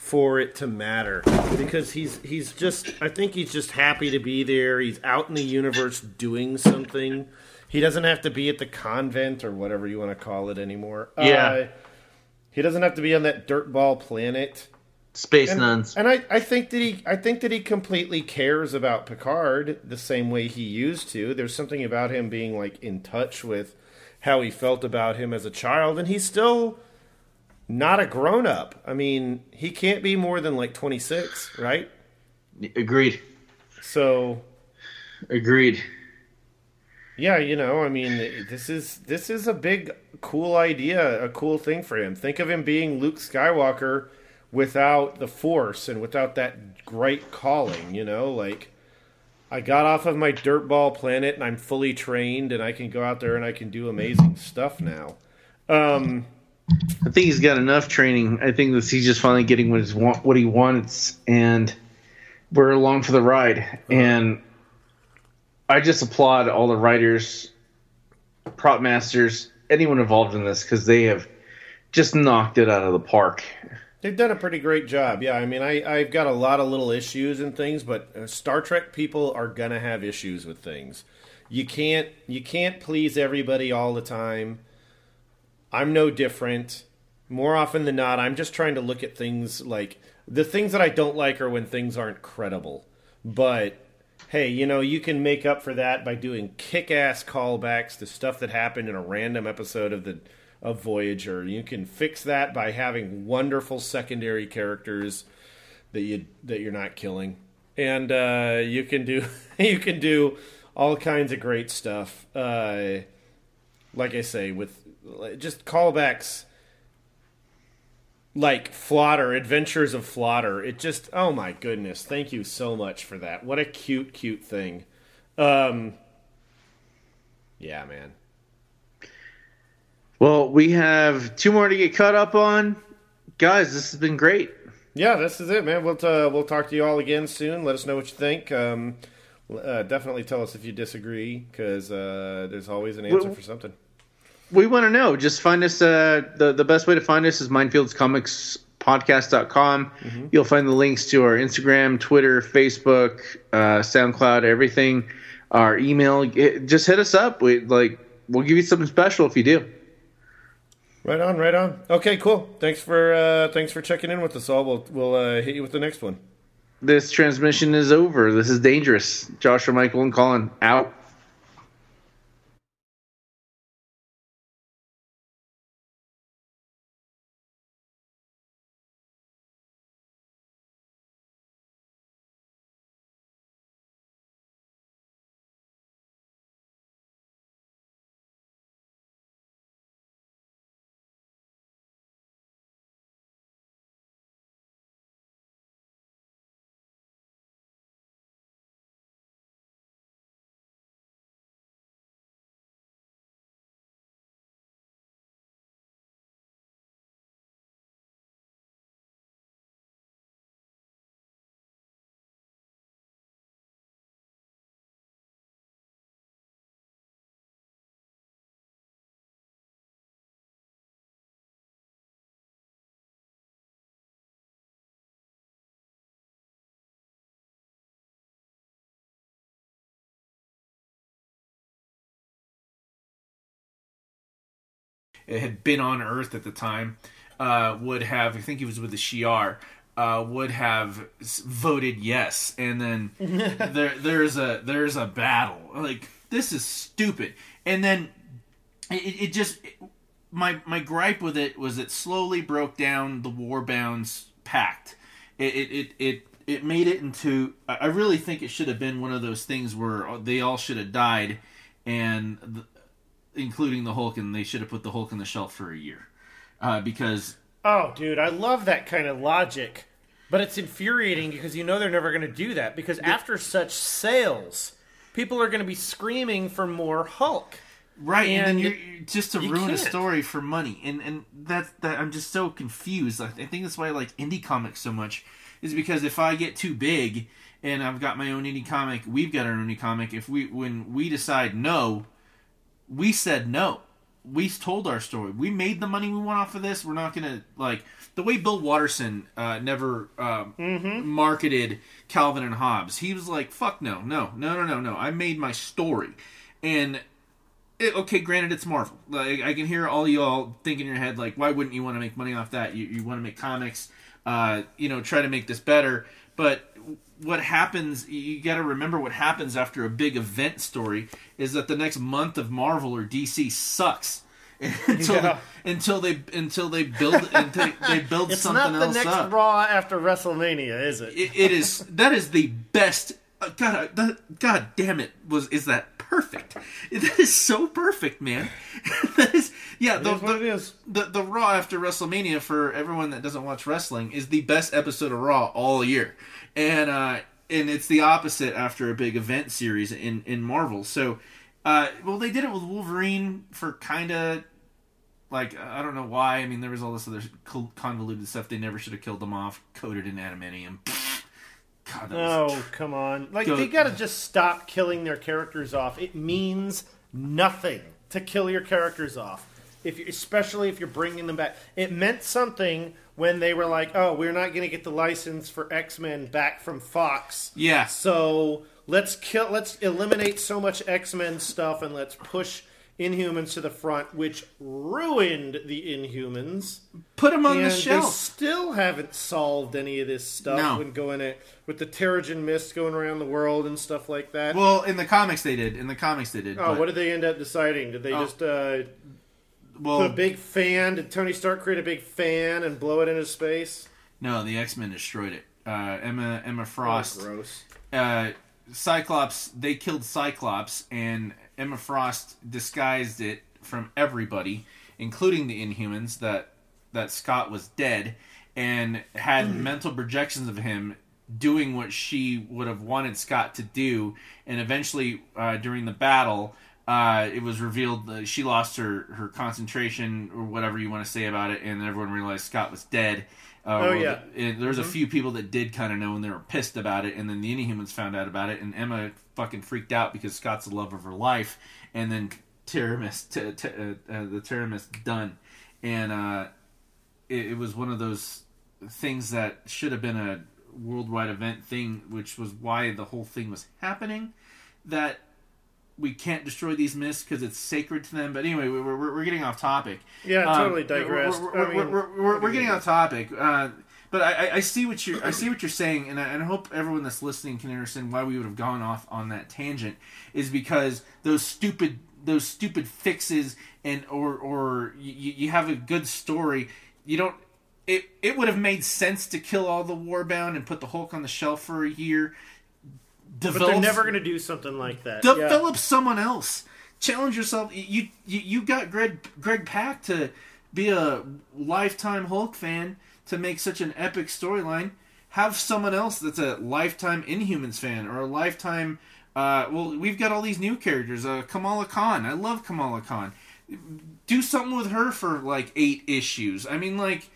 S3: for it to matter because he's he's just I think he's just happy to be there. He's out in the universe doing something. He doesn't have to be at the convent or whatever you want to call it anymore.
S2: Yeah.
S3: Uh, he doesn't have to be on that dirtball planet.
S2: Space
S3: And,
S2: nuns.
S3: and I, I think that he I think that he completely cares about Picard the same way he used to. There's something about him being like in touch with how he felt about him as a child, and he's still not a grown up. I mean, he can't be more than like 26, right?
S5: Agreed.
S3: So,
S5: Agreed.
S3: yeah, you know, I mean, this is this is a big cool idea, a cool thing for him. Think of him being Luke Skywalker without the Force and without that great calling, you know, like I got off of my dirtball planet and I'm fully trained and I can go out there and I can do amazing stuff now. Um,
S5: I think he's got enough training. I think that he's just finally getting what, his, what he wants, and we're along for the ride. And I just applaud all the writers, prop masters, anyone involved in this because they have just knocked it out of the park.
S3: They've done a pretty great job. Yeah, I mean, I, I've got a lot of little issues and things, but uh, Star Trek people are gonna have issues with things. You can't you can't please everybody all the time. I'm no different. More often than not, I'm just trying to look at things like the things that I don't like are when things aren't credible. But hey, you know, you can make up for that by doing kick-ass callbacks to stuff that happened in a random episode of the of Voyager. You can fix that by having wonderful secondary characters that you that you're not killing, and uh, you can do you can do all kinds of great stuff. Uh, like I say, with just callbacks like Flotter, Adventures of Flotter. It just, oh my goodness, thank you so much for that. What a cute, cute thing. Um, yeah, man.
S5: Well, we have two more to get caught up on. Guys, this has been great.
S3: Yeah, this is it, man. We'll uh, we'll talk to you all again soon. Let us know what you think. Um, uh, definitely tell us if you disagree, because uh, there's always an answer
S5: Well-
S3: for something.
S5: We want to know. Just find us. Uh, the the best way to find us is mindfieldscomicspodcast.com.
S3: Mm-hmm.
S5: You'll find the links to our Instagram, Twitter, Facebook, uh, SoundCloud, everything. Our email. It- just hit us up. We like. We'll give you something special if you do.
S3: Right on, right on. Okay, cool. Thanks for uh, thanks for checking in with us all. We'll we'll uh, hit you with the next one.
S5: This transmission is over. This is dangerous. Joshua, Michael, and Colin out.
S2: Had been on Earth at the time uh, would have, I think he was with the Shi'ar, uh, would have voted yes, and then there there's a there's a battle. Like this is stupid, and then it, it just my my gripe with it was it slowly broke down the war bounds pact. It it it. it it made it into. I really think it should have been one of those things where they all should have died, and including the Hulk, and they should have put the Hulk on the shelf for a year, uh, because
S6: Oh, dude, I love that kind of logic. But it's infuriating because you know they're never going to do that because after such sales, people are going to be screaming for more Hulk.
S2: right, and,
S6: And
S2: then you're, you're- just to
S6: you
S2: ruin a
S6: can't.
S2: story for money, and and that's that I'm just so confused. I, I think that's why I like indie comics so much, is because if I get too big and I've got my own indie comic, we've got our own indie comic. If we when we decide no, we said no. We told our story. We made the money we want off of this. We're not gonna like the way Bill Watterson uh, never um, marketed Calvin and Hobbes. He was like, "Fuck no, no, no, no, no, no." I made my story, and it, okay, granted, it's Marvel. Like I can hear all y'all think in your head, like, why wouldn't you want to make money off that? You, you want to make comics, uh, you know, try to make this better. But what happens? You got to remember what happens after a big event story is that the next month of Marvel or DC sucks. until
S3: Yeah.
S2: until they until they build until they build
S3: It's
S2: something
S3: not the
S2: else
S3: next
S2: up.
S3: Raw after WrestleMania, is it?
S2: It, it is that is the best. Uh, God, uh, that, God damn it! Was is that perfect? That is so perfect, man. that is yeah. The,
S3: is what
S2: the,
S3: it is.
S2: the the Raw after WrestleMania for everyone that doesn't watch wrestling is the best episode of Raw all year, and uh, and it's the opposite after a big event series in in Marvel. So, uh, well, they did it with Wolverine for kind of like I don't know why. I mean, there was all this other convoluted stuff. They never should have killed them off, coated in adamantium. God,
S3: Oh, come on. Like,
S2: Go-
S3: they gotta just stop killing their characters off. It means nothing to kill your characters off. If you, especially if you're bringing them back. It meant something when they were like, oh, we're not gonna get the license for X-Men back from Fox.
S2: yeah.
S3: So let's kill. Let's eliminate so much X Men stuff, and let's push Inhumans to the front, which ruined the Inhumans.
S2: Put them on
S3: and
S2: the
S3: they
S2: shelf.
S3: still haven't solved any of this stuff
S2: No.
S3: when going it with the Terrigen mist going around the world and stuff like that.
S2: Well, in the comics they did. In the comics they did.
S3: oh,
S2: but-
S3: what did they end up deciding? Did they
S2: Oh.
S3: just uh,
S2: well,
S3: put a big fan? Did Tony Stark create a big fan and blow it into space?
S2: no, the X Men destroyed it. Uh, Emma Emma
S3: Oh,
S2: Frost,
S3: gross.
S2: uh, Cyclops. They killed Cyclops, and Emma Frost disguised it from everybody, including the Inhumans. That that Scott was dead, and had mental projections of him doing what she would have wanted Scott to do, and eventually uh, during the battle. Uh, it was revealed that she lost her, her concentration or whatever you want to say about it, and everyone realized Scott was dead. Uh,
S3: Oh,
S2: well,
S3: yeah.
S2: it, there was a few people that did kind of know and they were pissed about it and then the inhumans found out about it and emma fucking freaked out because scott's the love of her life and then Teramis, t- t- uh, uh, the Teramis done and uh, it, it was one of those things that should have been a worldwide event thing which was why the whole thing was happening that we can't destroy these myths because it's sacred to them but anyway we're, we're, we're getting off topic
S3: Yeah,
S2: um,
S3: totally digressed.
S2: We're, we're,
S3: I mean,
S2: we're, we're, getting off topic, uh, but I, I- I see what you're I see what you're saying, and I, and I hope everyone that's listening can understand why we would have gone off on that tangent. Is because those stupid those stupid fixes and or or you, you have a good story, you don't. It, it would have made sense to kill all the warbound and put the Hulk on the shelf for a year.
S3: But
S2: Develop,
S3: they're never going to do something like that. Yeah.
S2: develop someone else. Challenge yourself. You you you got Greg Greg Pak to be a lifetime Hulk fan to make such an epic storyline. Have someone else that's a lifetime Inhumans fan or a lifetime. Uh, well, we've got all these new characters. Uh, Kamala Khan. I love Kamala Khan. Do something with her for like eight issues. I mean, like,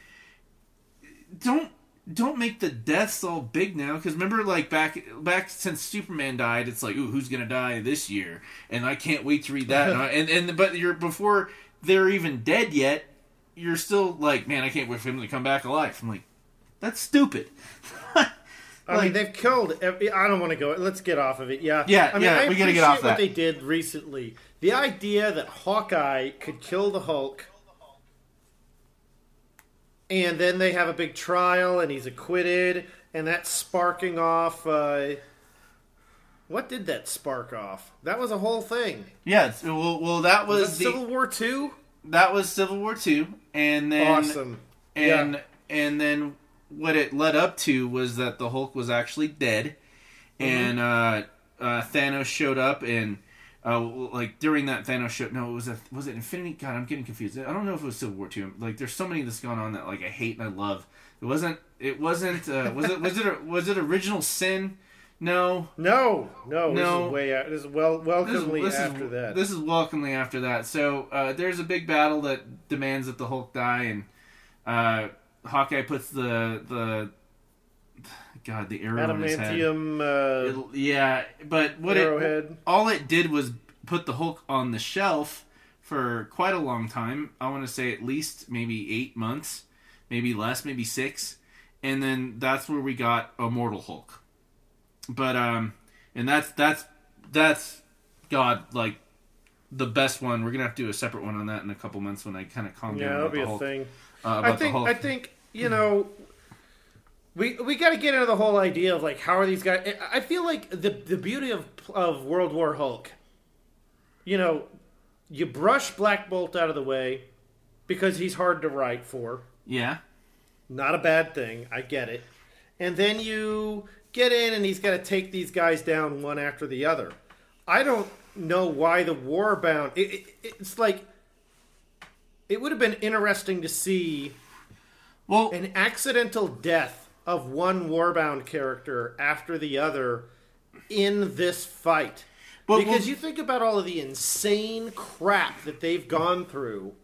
S2: don't don't make the deaths all big now because remember like back back since superman died it's like ooh who's gonna die this year and i can't wait to read that and, and and but you're before they're even dead yet you're still like man i can't wait for him to come back alive i'm like that's stupid
S3: I mean, they've killed. Every, I don't want to go. Let's get off of it. Yeah,
S2: Yeah,
S3: I mean,
S2: yeah,
S3: I
S2: we gotta get off
S3: what
S2: that.
S3: they did recently. The idea that Hawkeye could kill the Hulk, and then they have a big trial, and he's acquitted, and that's sparking off. Uh, what did that spark off? That was a whole thing.
S2: Yes. well, well that was,
S3: Was that
S2: the
S3: Civil War Two?
S2: that was civil war 2 and then
S3: Awesome.
S2: and
S3: Yeah.
S2: and then what it led up to was that the Hulk was actually dead, and uh, uh, Thanos showed up, and uh, like during that Thanos show, no, it was a was it Infinity? God, I'm getting confused. I don't know if it was Civil War two. Like, there's so many that's gone on that like I hate and I love. It wasn't. It wasn't. Uh, was it? Was it? A, was it Original Sin? No.
S3: No, no,
S2: No.
S3: This is way out. This is well,
S2: This is, this
S3: after
S2: is,
S3: that.
S2: This is welcomely after that. So uh, there's a big battle that demands that the Hulk die, and uh, Hawkeye puts the the God the arrow in his head.
S3: Adamantium uh,
S2: It'll- yeah, but what it all it did was put the Hulk on the shelf for quite a long time. I want to say at least maybe eight months, maybe less, maybe six, and then that's where we got Immortal Hulk. But um, and that's that's that's God like the best one. We're gonna have to do a separate one on that in a couple months when I kind of calm
S3: Yeah,
S2: down
S3: that'll be
S2: the
S3: a thing.
S2: Uh,
S3: I
S2: about the
S3: think
S2: Hulk.
S3: I think you know we we got to get into the whole idea of like how are these guys? I- feel like the the beauty of of World War Hulk, you know, you brush Black Bolt out of the way because he's hard to write for.
S2: Yeah.
S3: Not a bad thing. I get it. And then you get in, and he's got to take these guys down one after the other. I don't know why the Warbound. It, it, it's like it would have been interesting to see
S2: Well,
S3: an accidental death of one Warbound character after the other in this fight.
S2: But-
S3: because
S2: well-
S3: you think about all of the insane crap that they've gone through,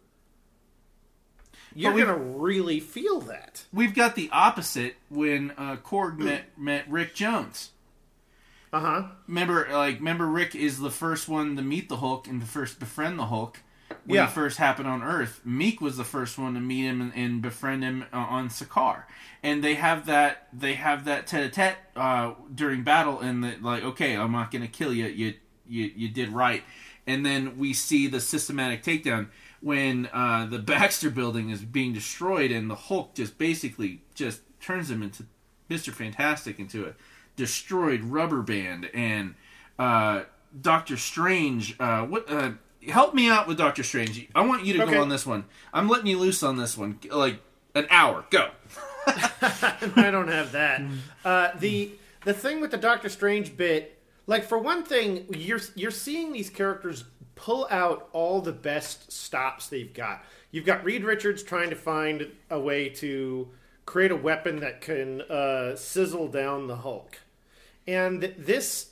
S3: you're going to really feel that.
S2: we've got the opposite when uh, Korg met met Rick Jones.
S3: Uh huh.
S2: Remember, like, remember Rick is the first one to meet the Hulk and to first befriend the Hulk when
S3: Yeah.
S2: he first happened on Earth. Miek was the first one to meet him and, and befriend him uh, on Sakaar, and they have that they have that tete-a-tete uh, during battle, and that like, okay, I'm not gonna kill you. You you you did right, and then we see the systematic takedown when uh, the Baxter building is being destroyed, and the Hulk just basically just turns him into Mister Fantastic into a destroyed rubber band, and uh, Doctor Strange. Uh, what? Help me out with Doctor Strange. I want you to
S3: Okay.
S2: go on this one. I'm letting you loose on this one. Like an hour. Go.
S3: I don't have that. Uh, the the thing with the Doctor Strange bit, like for one thing, you're you're seeing these characters pull out all the best stops they've got. You've got Reed Richards trying to find a way to create a weapon that can uh, sizzle down the Hulk, and this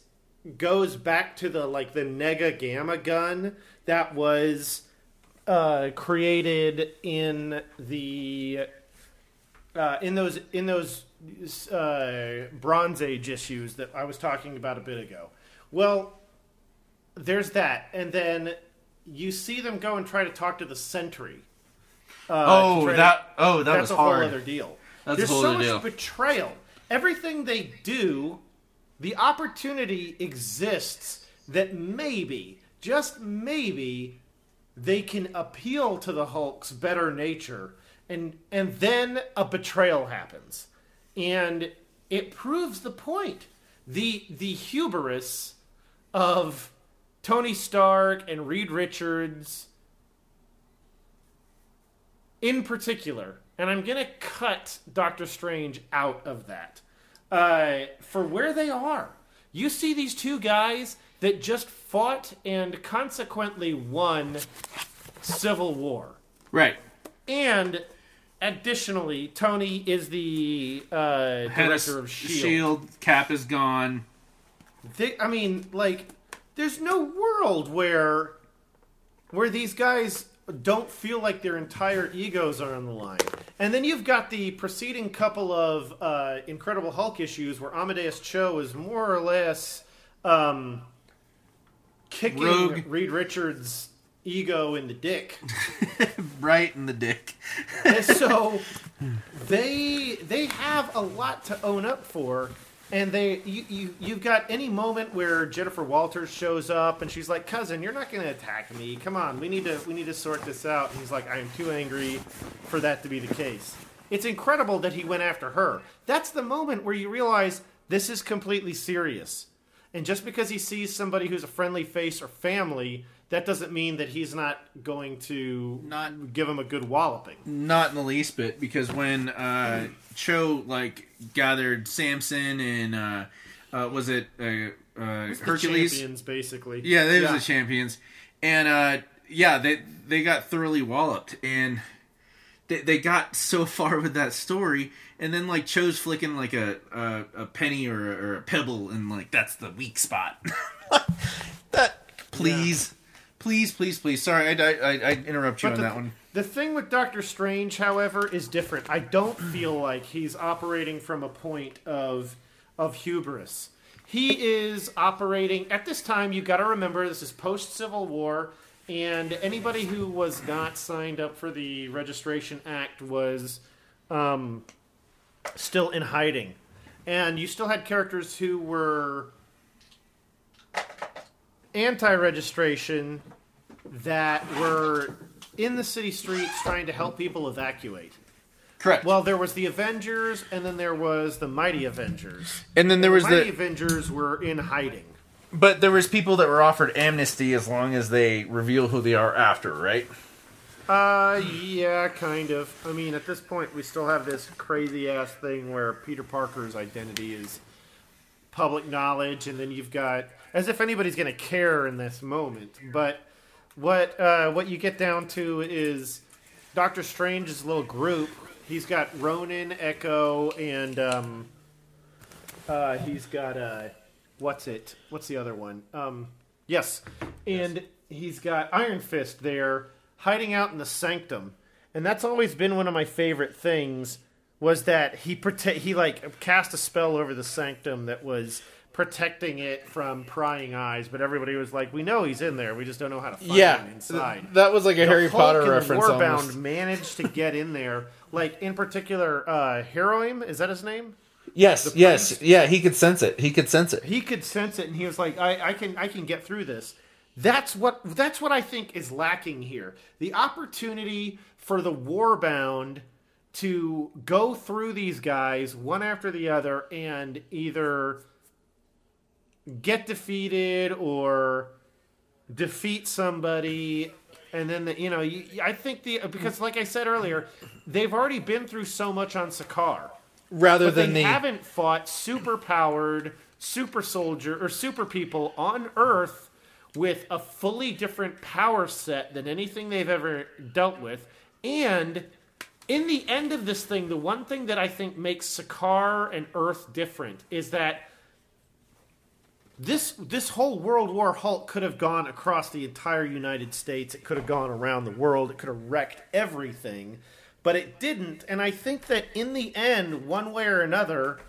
S3: goes back to the like the Nega Gamma gun that was uh, created in the uh, in those in those uh, Bronze Age issues that I was talking about a bit ago. Well, there's that, and then you see them go and try to talk to the Sentry. Uh,
S2: Oh,
S3: try to-
S2: that- oh, that was
S3: that's
S2: was
S3: a
S2: hard.
S3: whole other deal.
S2: That's a
S3: There's so much
S2: deal.
S3: betrayal. Everything they do, the opportunity exists that maybe, just maybe, they can appeal to the Hulk's better nature, and and then a betrayal happens, and it proves the point. The the hubris of Tony Stark and Reed Richards in particular, and I'm to cut Doctor Strange out of that. Uh, for where they are, you see these two guys that just fought and consequently won Civil War.
S2: Right.
S3: And additionally, Tony is the uh, director of
S2: Shield.
S3: S.H.I.E.L.D.
S2: Cap is gone.
S3: They, I mean, like, there's no world where where these guys don't feel like their entire egos are on the line. And then you've got the preceding couple of uh, Incredible Hulk issues where Amadeus Cho is more or less um, kicking
S2: Rogue.
S3: Reed Richards' ego in the dick.
S2: Right in the dick.
S3: So they they have a lot to own up for and they you, you you've got any moment where Jennifer Walters shows up and she's like cousin you're not going to attack me. Come on we need to we need to sort this out. And he's like I am too angry for that to be the case. It's incredible that he went after her. That's the moment where you realize this is completely serious. And just because he sees somebody who's a friendly face or family that doesn't mean that he's not going to
S2: Not-
S3: give him a good walloping.
S2: Not in the least bit, because when uh, Cho like gathered Samson and uh, uh, was it uh, uh, Hercules?
S3: champions, basically.
S2: Yeah, they
S3: Yeah.
S2: were the champions, and uh, yeah, they they got thoroughly walloped, and they, they got so far with that story, and then like Cho's flicking like a a, a penny or, a- or a pebble, and like that's the weak spot. that please, please, please, please. Sorry, I I, I interrupt you
S3: But
S2: on
S3: the,
S2: that one.
S3: the thing with Doctor Strange, however, is different. I don't feel like he's operating from a point of of hubris. He is operating at this time. You got to remember this is post Civil War, and anybody who was not signed up for the Registration Act was um, still in hiding, and you still had characters who were anti-registration that were in the city streets trying to help people evacuate.
S2: Correct.
S3: Well, there was the Avengers, and then there was the Mighty Avengers.
S2: and then there was
S3: the Mighty
S2: the
S3: Avengers were in hiding.
S2: But there was people that were offered amnesty as long as they reveal who they are after, right?
S3: Uh, yeah, kind of. I mean, at this point, we still have this crazy ass thing where Peter Parker's identity is public knowledge, and then you've got as if anybody's going to care in this moment. But what uh, what you get down to is Doctor Strange's little group. He's got Ronin, Echo, and um, uh, he's got uh, what's it? What's the other one? Um, yes, and he's got Iron Fist there, hiding out in the Sanctum, and that's always been one of my favorite things. Was that he prote- he like cast a spell over the Sanctum that was protecting it from prying eyes, but everybody was like, "We know he's in there. We just don't know how to find
S2: Yeah,
S3: him inside."
S2: that was like a
S3: The
S2: Harry
S3: Hulk
S2: Potter reference.
S3: Warbound
S2: almost.
S3: managed to get in there. Like in particular, uh, Hiroim is that his name?
S2: Yes, yes, yeah. He could sense it. He could sense it.
S3: He could sense it, and he was like, I, "I can, I can get through this." That's what that's what I think is lacking here. The opportunity for the Warbound to go through these guys one after the other and either get defeated or defeat somebody and then the, you know you, I think the because like I said earlier they've already been through so much on Sakaar
S2: Rather than
S3: they
S2: the
S3: haven't fought super powered super soldier or super people on Earth with a fully different power set than anything they've ever dealt with. And in the end of this thing, the one thing that I think makes Sakaar and Earth different is that this this whole World War Hulk could have gone across the entire United States. It could have gone around the world. It could have wrecked everything, but it didn't. And I think that in the end, one way or another,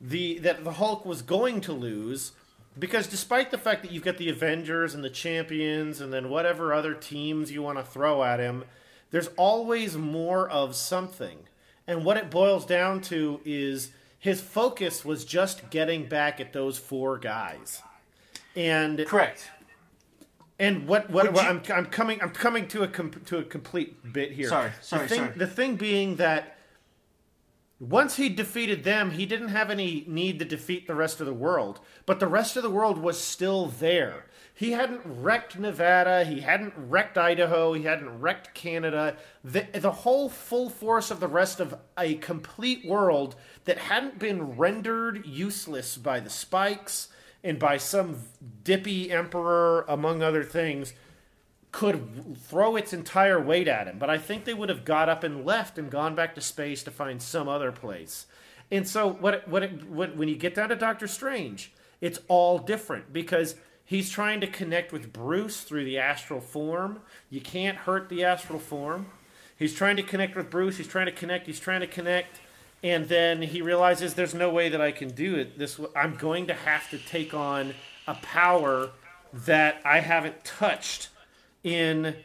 S3: the that the Hulk was going to lose because despite the fact that you've got the Avengers and the Champions and then whatever other teams you want to throw at him, there's always more of something. And what it boils down to is his focus was just getting back at those four guys. And
S7: Correct.
S3: and what what,
S7: you-
S3: I'm I'm coming I'm coming to a to a complete bit here.
S7: Sorry, sorry,
S3: the thing,
S7: sorry.
S3: The thing being that once he defeated them, he didn't have any need to defeat the rest of the world. But the rest of the world was still there. He hadn't wrecked Nevada. He hadn't wrecked Idaho. He hadn't wrecked Canada. The, the whole full force of the rest of a complete world that hadn't been rendered useless by the spikes and by some dippy emperor, among other things, could throw its entire weight at him. But I think they would have got up and left and gone back to space to find some other place. And so what what, it, when you get down to Doctor Strange, it's all different because he's trying to connect with Bruce through the astral form. You can't hurt the astral form. He's trying to connect with Bruce. He's trying to connect. He's trying to connect. And then he realizes there's no way that I can do it. This way. I'm going to have to take on a power that I haven't touched in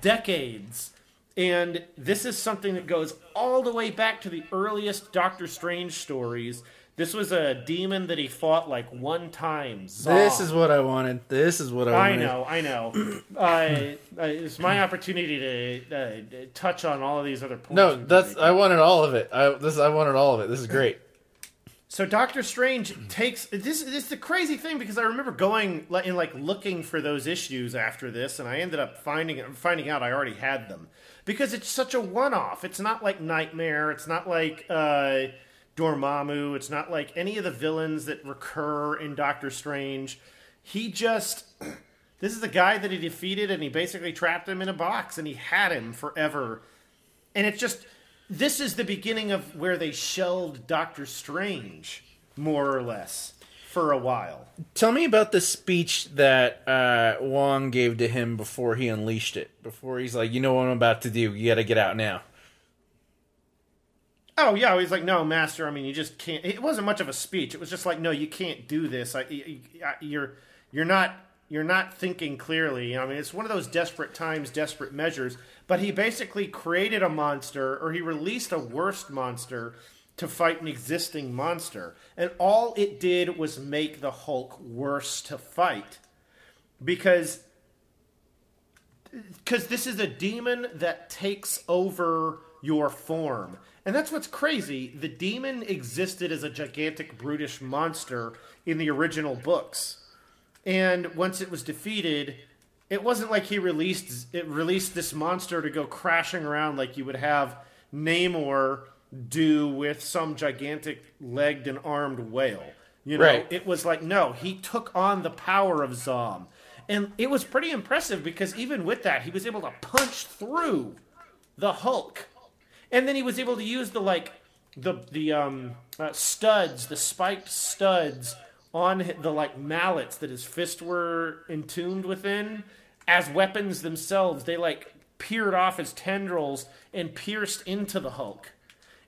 S3: decades. And this is something that goes all the way back to the earliest Doctor Strange stories. This was a demon that he fought like one time.
S2: This is what I wanted. This is what I wanted.
S3: I
S2: wanted.
S3: know, I know. uh, uh, it's my opportunity to uh, touch on all of these other points.
S2: No, that's. I wanted all of it. I this I wanted all of it. This is great.
S3: So Doctor Strange takes this. This is the crazy thing because I remember going like, and like looking for those issues after this, and I ended up finding finding out I already had them because it's such a one off. It's not like Nightmare. It's not like uh, Dormammu. It's not like any of the villains that recur in Doctor Strange. He just this is the guy that he defeated, and he basically trapped him in a box, and he had him forever and it's just this is the beginning of where they shelled Doctor Strange, more or less, for a while.
S2: Tell me about the speech that uh, Wong gave to him before he unleashed it. Before he's like, you know what I'm about to do. You got to get out now.
S3: Oh yeah, he's like, no, Master. I mean, you just can't. It wasn't much of a speech. It was just like, no, you can't do this. I, you- I- you're you're not you're not thinking clearly. I mean, it's one of those desperate times, desperate measures. But he basically created a monster, or he released a worst monster to fight an existing monster, and all it did was make the Hulk worse to fight because because this is a demon that takes over your form. And that's what's crazy. The demon existed as a gigantic, brutish monster in the original books. And once it was defeated, it wasn't like he released it released this monster to go crashing around like you would have Namor do with some gigantic legged and armed whale. You know,
S2: Right.
S3: it was like no, he took on the power of Zom. And it was pretty impressive because even with that, he was able to punch through the Hulk. And then he was able to use the like the the um uh, studs, the spiked studs on the like mallets that his fists were entombed within as weapons themselves. They like peered off his tendrils and pierced into the Hulk.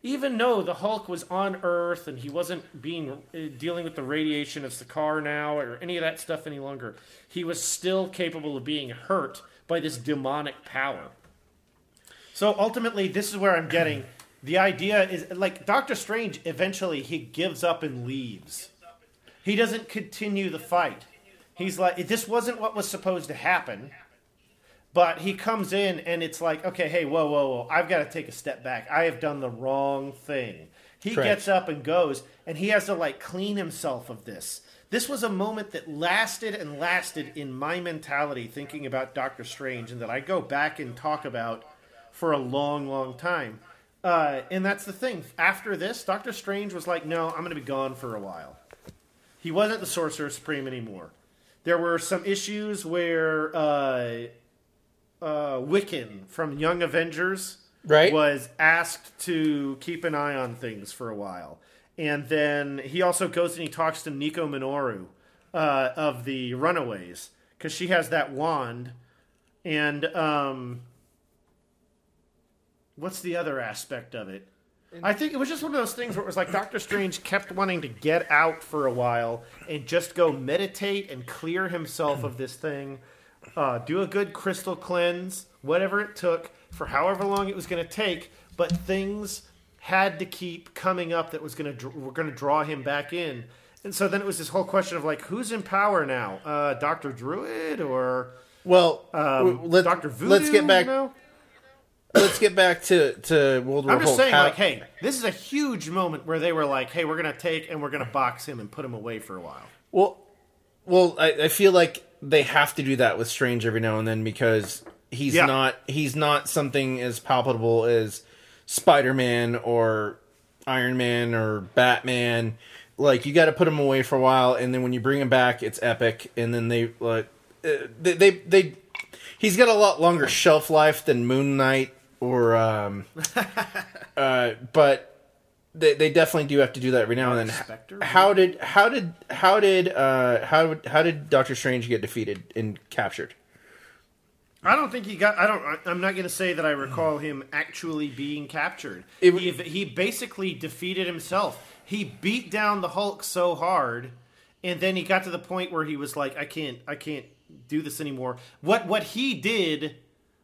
S3: Even though the Hulk was on Earth and he wasn't being uh, dealing with the radiation of Sakaar now or any of that stuff any longer, he was still capable of being hurt by this demonic power. So ultimately, this is where I'm getting the idea is like Doctor Strange. Eventually, he gives up and leaves. He doesn't continue the fight. He's like, this wasn't what was supposed to happen. But he comes in and it's like, okay, hey, whoa, whoa, whoa, I've got to take a step back. I have done the wrong thing. He
S2: Correct.
S3: gets up and goes, and he has to like clean himself of this. This was a moment that lasted and lasted in my mentality thinking about Doctor Strange, and that I go back and talk about for a long, long time. Uh, and that's the thing. After this, Doctor Strange was like, no, I'm going to be gone for a while. He wasn't the Sorcerer Supreme anymore. There were some issues where uh, uh, Wiccan from Young Avengers
S2: Right.
S3: was asked to keep an eye on things for a while. And then he also goes and he talks to Nico Minoru uh, of the Runaways because she has that wand. And um, what's the other aspect of it? I think it was just one of those things where it was like Doctor Strange kept wanting to get out for a while and just go meditate and clear himself of this thing, uh, do a good crystal cleanse, whatever it took for however long it was going to take. But things had to keep coming up that was going to were going to draw him back in. And so then it was this whole question of like, who's in power now? Uh, Doctor Druid or
S2: Well,
S3: um,
S2: let,
S3: Doctor Voodoo?
S2: let's get back.
S3: You know?
S2: Let's get back to, to World War
S3: I'm just
S2: Hulk.
S3: saying,
S2: How-
S3: like, hey, this is a huge moment where they were like, hey, we're gonna take and we're gonna box him and put him away for a while.
S2: Well, well, I, I feel like they have to do that with Strange every now and then because he's
S3: Yeah.
S2: not he's not something as palpable as Spider Man or Iron Man or Batman. Like you got to put him away for a while, and then when you bring him back, it's epic. And then they like uh, they they, they he's got a lot longer shelf life than Moon Knight or um uh but they, they definitely do have to do that every now and then.
S3: Spectre?
S2: How did how did how did uh how how did Doctor Strange get defeated and captured?
S3: I don't think he got. I don't. I'm not gonna say that I recall him actually being captured.
S2: It-
S3: he, he basically defeated himself. He beat down the Hulk so hard, and then he got to the point where he was like, I can't, I can't do this anymore. What what he did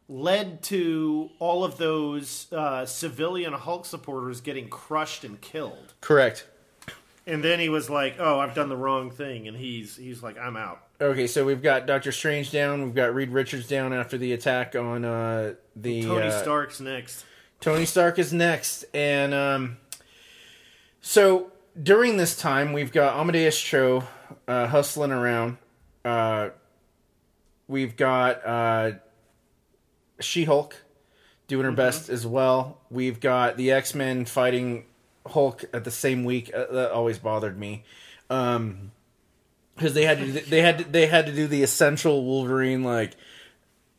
S3: led to all of those uh, civilian Hulk supporters getting crushed and killed.
S2: Correct.
S3: And then he was like, "Oh, I've done the wrong thing," and he's he's like, "I'm out."
S2: Okay, so we've got Doctor Strange down. We've got Reed Richards down after the attack on uh, the
S3: Tony
S2: uh,
S3: Stark's next.
S2: Tony Stark is next, and um, so during this time, we've got Amadeus Cho uh, hustling around. Uh, we've got uh, She Hulk doing her best as well. We've got the X Men fighting Hulk at the same week. Uh, that always bothered me. Um, because they had to they had to, they had to do the essential Wolverine like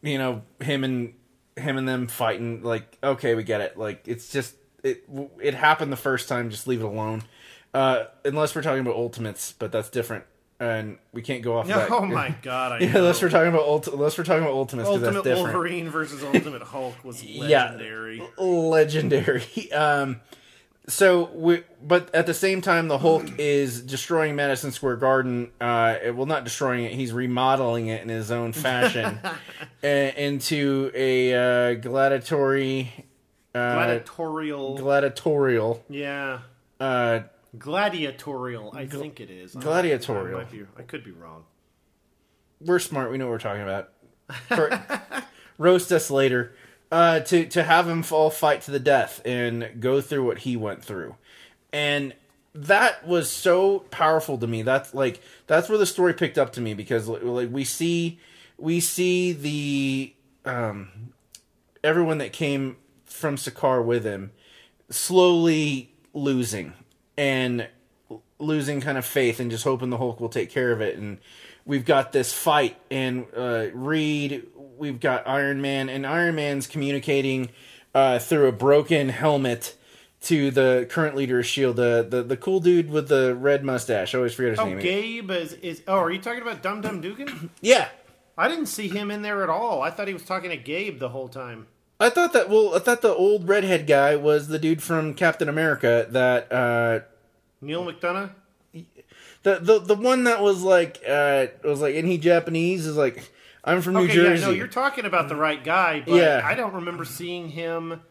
S2: you know him and him and them fighting like okay we get it like it's just it it happened the first time just leave it alone uh unless we're talking about ultimates but that's different and we can't go off that
S3: Oh my god! I
S2: yeah
S3: know.
S2: unless we're talking about ult- unless we're talking about ultimates
S3: Ultimate Wolverine versus Ultimate Hulk was
S2: Yeah.
S3: legendary.
S2: legendary. Um, so we, but at the same time, the Hulk is destroying Madison Square Garden. Uh, it- well, not destroying it; he's remodeling it in his own fashion uh, into a uh, gladiatory, uh,
S3: Gladiatorial.
S2: gladiatorial.
S3: yeah. Gladiatorial, I think it is.
S2: Gladiatorial.
S3: I, be- I could be wrong.
S2: we're smart; we know what we're talking about. For- roast us later. Uh, to to have him all fight to the death and go through what he went through, and that was so powerful to me. That's like that's where the story picked up to me because like we see we see the um everyone that came from Sakaar with him slowly losing and losing kind of faith and just hoping the Hulk will take care of it. And we've got this fight and uh, Reed, we've got Iron Man, and Iron Man's communicating uh, through a broken helmet to the current leader of Shield, the the, the cool dude with the red mustache. I always forget his
S3: Oh,
S2: name.
S3: Oh, Gabe is, is. Oh, are you talking about Dum Dum Dugan?
S2: Yeah.
S3: I didn't see him in there at all. I thought he was talking to Gabe the whole time.
S2: I thought that well, I thought the old redhead guy was the dude from Captain America that uh
S3: Neal McDonough.
S2: the the the one that was like uh was like isn't he Japanese is like I'm from New
S3: Okay,
S2: Jersey.
S3: yeah, no, you're talking about the right guy, but
S2: Yeah.
S3: I don't remember seeing him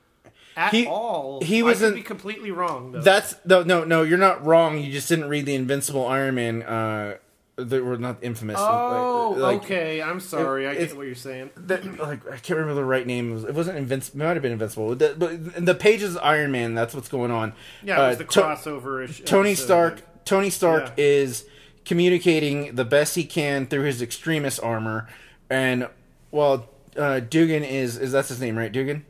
S3: at
S2: He-
S3: all.
S2: he
S3: I
S2: was
S3: could
S2: in-
S3: be completely wrong though.
S2: That's no no no you're not wrong. You just didn't read the Invincible Iron Man uh that were not infamous.
S3: oh,
S2: like, like,
S3: okay. I'm sorry. I
S2: it's-
S3: get what you're saying.
S2: that, like I can't remember the right name. It, was, it wasn't Invincible. It might have been Invincible. The, but the pages Iron Man, that's what's going on.
S3: Yeah, it was
S2: Uh,
S3: the crossover. ish
S2: Tony Stark. Tony Stark
S3: Yeah.
S2: is communicating the best he can through his Extremis armor, and well, uh, Dugan is is that's his name, right? Dugan.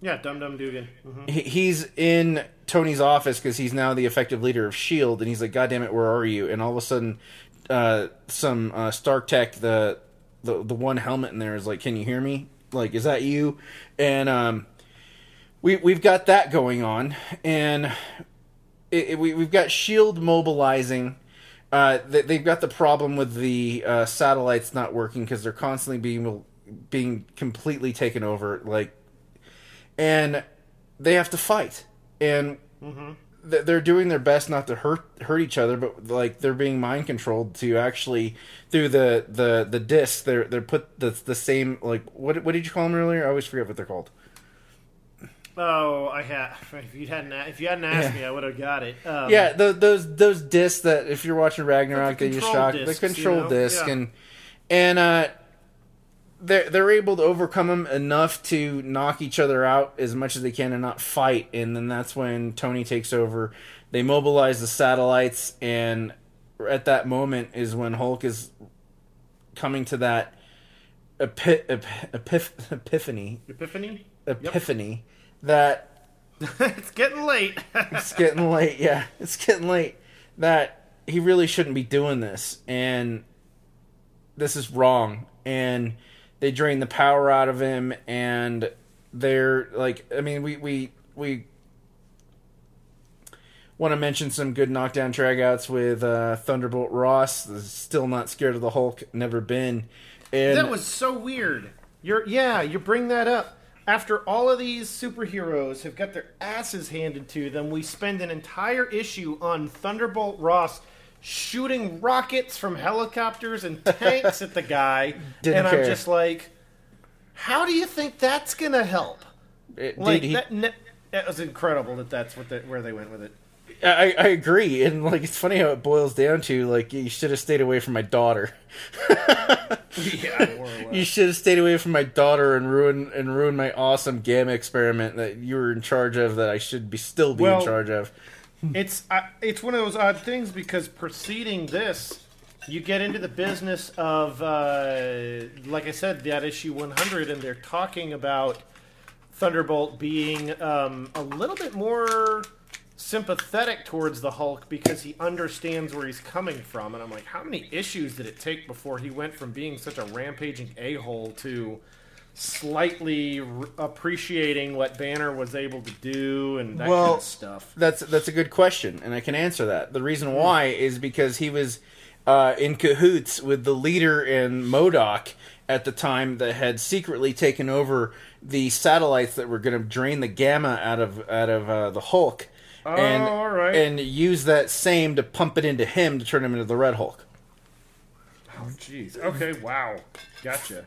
S3: Yeah, Dum Dum Dugan. hmm
S2: He, he's in Tony's office because he's now the effective leader of Shield, and he's like, "God damn it, where are you?" And all of a sudden, uh, some uh, Stark Tech, the, the the one helmet in there is like, "Can you hear me? Like, is that you?" And um, we we've got that going on, and it, it- we we've got Shield mobilizing. Uh, they, they've got the problem with the uh, satellites not working because they're constantly being being completely taken over. Like and they have to fight and th- they're doing their best not to hurt hurt each other but like they're being mind controlled to actually through the the the disc they're they're put the the same like what what did you call them earlier i always forget what they're called
S3: Oh, I had. If you hadn't, if you hadn't asked
S2: Yeah.
S3: me, I would have got it. Um,
S2: yeah the, those those discs that if you're watching ragnarok
S3: the
S2: they just
S3: control
S2: shock the
S3: discs, you
S2: control
S3: know?
S2: disc
S3: Yeah.
S2: and and uh they're they're able to overcome them enough to knock each other out as much as they can and not fight. And then that's when Tony takes over. They mobilize the satellites, and at that moment is when Hulk is coming to that epi- ep- epiph- epiphany
S3: Epiphany.
S2: epiphany that
S3: it's getting late.
S2: it's getting late. Yeah, it's getting late. That he really shouldn't be doing this, and this is wrong. And they drain the power out of him, and they're like, I mean, we we we want to mention some good knockdown dragouts with uh, Thunderbolt Ross. Still not scared of the Hulk, never been. And
S3: that was so weird. You're yeah, you bring that up. After all of these superheroes have got their asses handed to them, we spend an entire issue on Thunderbolt Ross shooting rockets from helicopters and tanks at the guy,
S2: Didn't
S3: and
S2: care.
S3: I'm just like, how do you think that's gonna help?
S2: Eh, it-
S3: Like
S2: dude, he-
S3: that, ne- that was incredible that that's what the, where they went with it.
S2: I, I agree, and like it's funny how it boils down to like you should have stayed away from my daughter.
S3: Yeah, more or less.
S2: You should have stayed away from my daughter and ruin and ruin my awesome gamma experiment that you were in charge of that I should be still be
S3: Well-
S2: in charge of.
S3: It's uh, it's one of those odd things because preceding this, you get into the business of, uh, like I said, that issue 100, and they're talking about Thunderbolt being um, a little bit more sympathetic towards the Hulk because he understands where he's coming from. And I'm like, how many issues did it take before he went from being such a rampaging a hole to slightly r- appreciating what Banner was able to do and that
S2: Well,
S3: kind of stuff?
S2: That's that's a good question, and I can answer that. The reason why is because he was uh, in cahoots with the leader in MODOK at the time that had secretly taken over the satellites that were going to drain the gamma out of out of uh, the Hulk, and
S3: Oh, all right.
S2: and use that same to pump it into him to turn him into the Red Hulk.
S3: Oh, jeez. Okay, wow. Gotcha.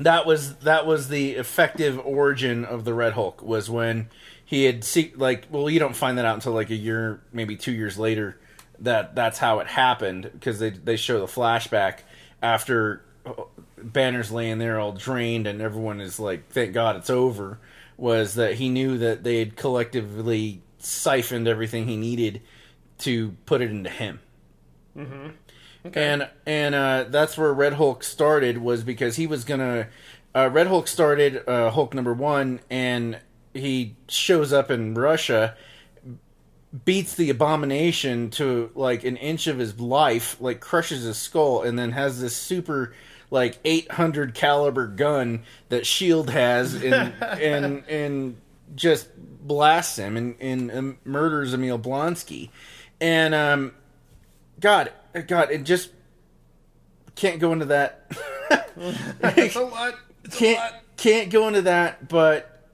S2: That was that was the effective origin of the Red Hulk was when he had see like well you don't find that out until like a year maybe two years later that that's how it happened because they they show the flashback after uh, Banner's laying there all drained and everyone is like thank God it's over was that he knew that they had collectively siphoned everything he needed to put it into him. And and uh, that's where Red Hulk started was because he was gonna. Uh, Red Hulk started uh, Hulk number one, and he shows up in Russia, beats the Abomination to like an inch of his life, like crushes his skull, and then has this super like 800 caliber gun that Shield has, and and and just blasts him and, and um, murders Emil Blonsky, and um, God, God, it just can't go into that.
S3: It's a lot. It's
S2: can't
S3: lot.
S2: can't go into that, but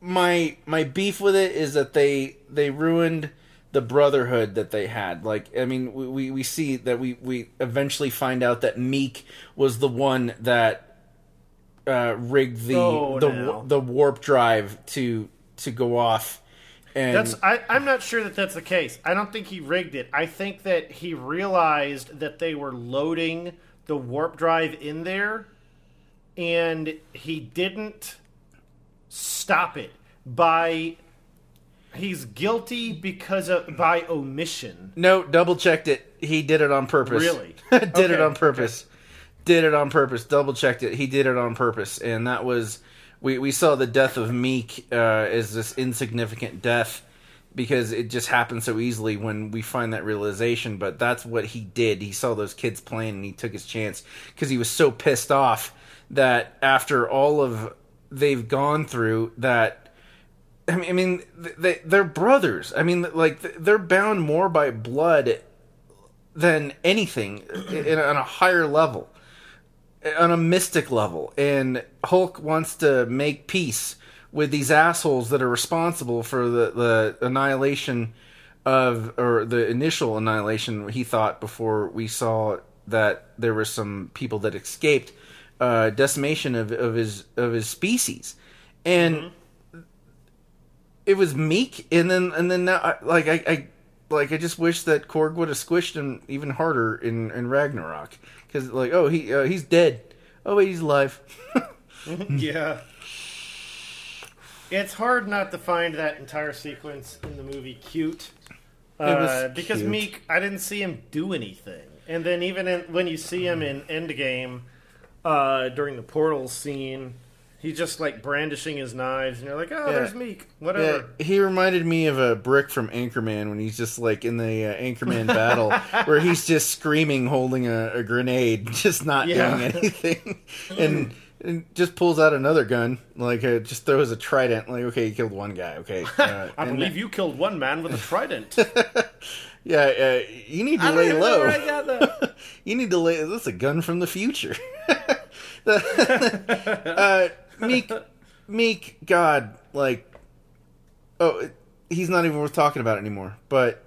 S2: my my beef with it is that they they ruined the brotherhood that they had. Like, I mean, we, we, we see that we, we eventually find out that Miek was the one that uh, rigged the
S3: Oh,
S2: the the warp drive to to go off. And
S3: That's I, I'm not sure that that's the case. I don't think he rigged it. I think that he realized that they were loading the warp drive in there, and he didn't stop it by. He's guilty because of by omission.
S2: No, double checked it. He did it on purpose.
S3: Really?
S2: did it on purpose. Did it on purpose. Double checked it. He did it on purpose, and that was we we saw the death of Miek uh, as this insignificant death because it just happened so easily when we find that realization. But that's what he did. He saw those kids playing, and he took his chance because he was so pissed off that after all of they've gone through that I mean, they they're brothers. I mean, like they're bound more by blood than anything in, on a higher level, on a mystic level. And Hulk wants to make peace with these assholes that are responsible for the the annihilation of or the initial annihilation. He thought before we saw that there were some people that escaped uh, decimation of, of his of his species, and it was Miek, and then and then now, like I, I like I just wish that Korg would have squished him even harder in in Ragnarok because like oh he uh, he's dead oh wait he's alive
S3: yeah. It's hard not to find that entire sequence in the movie cute. Uh, because
S2: cute.
S3: Miek, I didn't see him do anything. And then even in, when you see him in Endgame, uh, during the portal scene, he's just like brandishing his knives, and you're like, oh,
S2: Yeah.
S3: there's Miek.
S2: yeah,
S3: Whatever.
S2: he reminded me of a brick from Anchorman when he's just like in the uh, Anchorman battle where he's just screaming holding a, a grenade just not
S3: Yeah.
S2: doing anything and, and just pulls out another gun like uh, just throws a trident like okay you killed one guy okay uh,
S3: I believe you killed one man with a trident.
S2: yeah uh, you need to
S3: I
S2: lay low
S3: I got that.
S2: You need to lay. That's a gun from the future. uh, Miek, Miek, God, like, oh, he's not even worth talking about anymore. But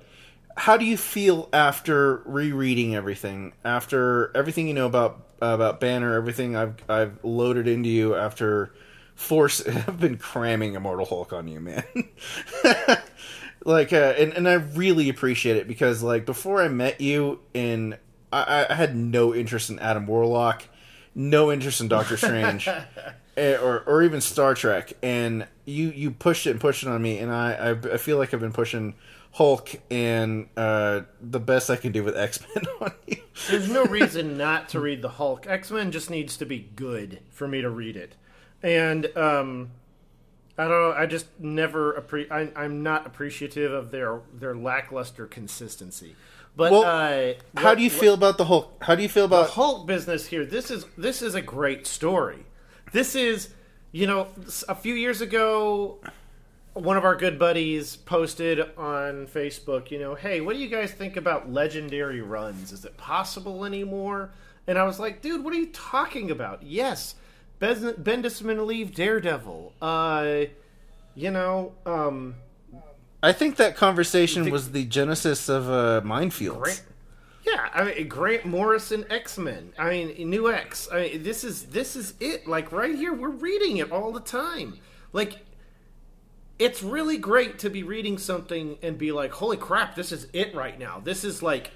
S2: how do you feel after rereading everything? After everything you know about about Banner, everything I've I've loaded into you after Force, I've been cramming Immortal Hulk on you, man. like, uh, and and I really appreciate it because like before I met you in I, I had no interest in Adam Warlock, no interest in Doctor Strange, or or even Star Trek, and you you pushed it and pushed it on me, and I I, I feel like I've been pushing Hulk and uh, the best I can do with X Men on you.
S3: There's no reason not to read the Hulk. X Men just needs to be good for me to read it, and um, I don't know. I just never appre- I, I'm not appreciative of their their lackluster consistency. But
S2: Well,
S3: uh,
S2: How do you feel about the Hulk? How do you feel about
S3: the
S2: about
S3: Hulk business here? This is this is a great story. This is you know a few years ago. One of our good buddies posted on Facebook, you know, hey, what do you guys think about legendary runs? Is it possible anymore? And I was like, dude, what are you talking about? Yes, Ben- Bendis and Maleev Daredevil. Uh, you know, um,
S2: I think that conversation was the genesis of uh, Mindfields.
S3: Grant, yeah, I mean Grant Morrison X Men. I mean New X. I mean, this is this is it. Like right here, we're reading it all the time. Like it's really great to be reading something and be like, "Holy crap, this is it right now." This is like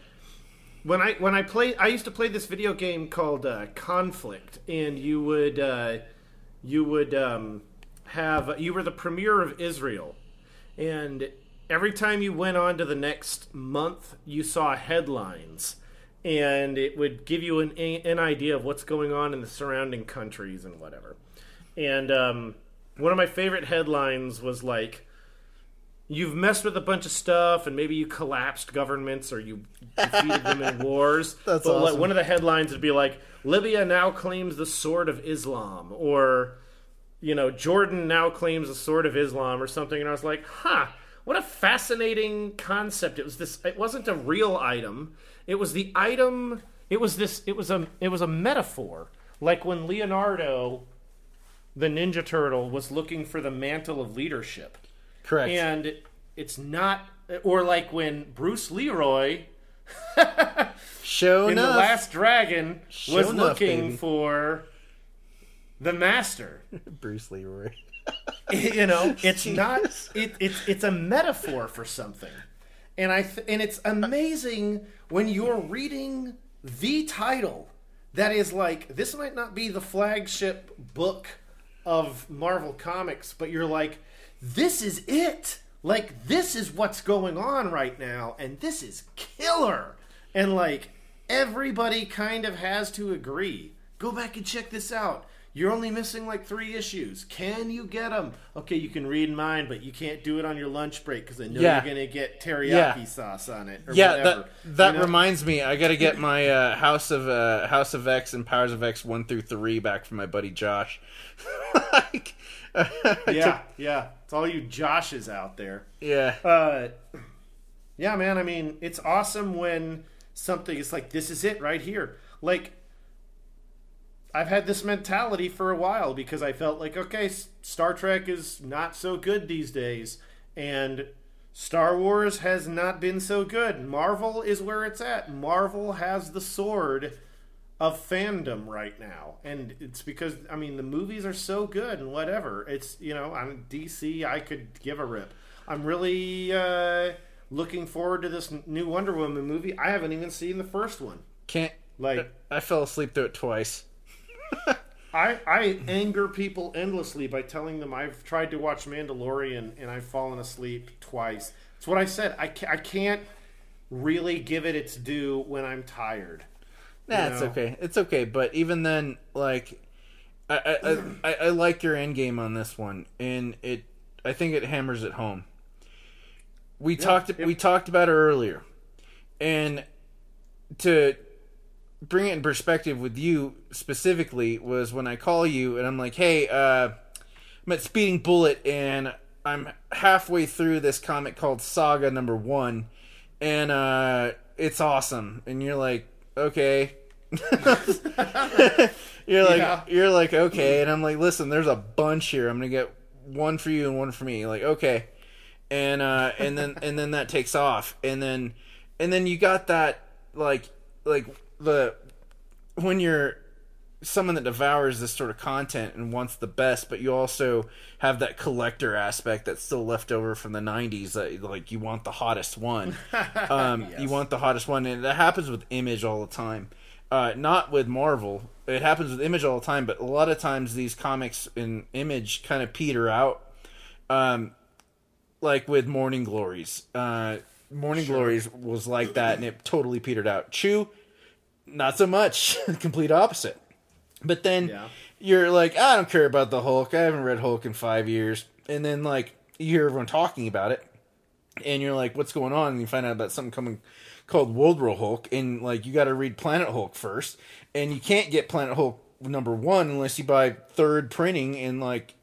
S3: when I when I play. I used to play this video game called uh, Conflict, and you would uh, you would um, have you were the premier of Israel, and every time you went on to the next month, you saw headlines, and it would give you an an idea of what's going on in the surrounding countries and whatever. And um, one of my favorite headlines was like, "You've messed with a bunch of stuff, and maybe you collapsed governments or you defeated them in wars."
S2: That's
S3: but like,
S2: awesome.
S3: one of the headlines would be like, "Libya now claims the sword of Islam," or you know, Jordan now claims the sword of Islam or something, and I was like, huh, what a fascinating concept. It was this it wasn't a real item. It was the item it was this it was a it was a metaphor. Like when Leonardo the Ninja Turtle was looking for the mantle of leadership.
S2: Correct.
S3: And it's not or like when Bruce Leroy
S2: Show
S3: in
S2: enough.
S3: the Last Dragon
S2: Sure
S3: was
S2: enough,
S3: looking
S2: baby.
S3: for the master.
S2: Bruce Leroy.
S3: you know? It's not it, it's it's a metaphor for something. And i th- and it's amazing when you're reading the title that is like this might not be the flagship book of marvel comics but you're like this is it. Like this is what's going on right now and this is killer. And like everybody kind of has to agree. Go back and check this out you're only missing like three issues. Can you get them? Okay, you can read mine, but you can't do it on your lunch break because I know
S2: Yeah.
S3: you're gonna get teriyaki
S2: Yeah.
S3: sauce on it. Or
S2: Yeah,
S3: whatever.
S2: that that
S3: You know?
S2: reminds me. I got to get my uh, House of uh, House of X and Powers of X one through three back from my buddy Josh. like,
S3: Yeah, yeah. It's all you Joshes out there.
S2: yeah,
S3: Uh, yeah, man. I mean, it's awesome when something is like, this is it right here. Like, I've had this mentality for a while because I felt like, okay, Star Trek is not so good these days, and Star Wars has not been so good. Marvel is where it's at. Marvel has the sword of fandom right now, and it's because I mean the movies are so good and whatever. It's you know I'm DC. I could give a rip. I'm really uh, looking forward to this new Wonder Woman movie. I haven't even seen the first one.
S2: can't.
S3: Like
S2: I fell asleep through it twice.
S3: I, I anger people endlessly by telling them I've tried to watch Mandalorian and I've fallen asleep twice. It's what I said. I, ca- I can't really give it its due when I'm tired.
S2: Nah, it's
S3: know?
S2: okay. It's okay. But even then, like, I I, I, I like your end game on this one, and it I think it hammers it home. We talked
S3: yep.
S2: we talked about it earlier, and to bring it in perspective with you specifically was when I call you and I'm like, hey, uh, I'm at Speeding Bullet and I'm halfway through this comic called Saga Number One, and uh, it's awesome. And you're like, okay. you're like,
S3: Yeah.
S2: you're like, okay. And I'm like, listen, there's a bunch here. I'm gonna get one for you and one for me. Like, okay. And uh, and then and then that takes off, and then and then you got that like like the when you're someone that devours this sort of content and wants the best, but you also have that collector aspect that's still left over from the '90s. That, like you want the hottest one, um, you want the hottest one, and that happens with Image all the time. Uh, not with Marvel. It happens with Image all the time, but a lot of times these comics in Image kind of peter out. Um, like with Morning Glories. Uh, Morning Glories was like that, and it totally petered out. Chew, not so much. Complete opposite. But then
S3: Yeah.
S2: you're like, I don't care about the Hulk. I haven't read Hulk in five years. And then like you hear everyone talking about it, and you're like, what's going on? And you find out about something coming called World War Hulk, and like you got to read Planet Hulk first, and you can't get Planet Hulk number one unless you buy third printing and like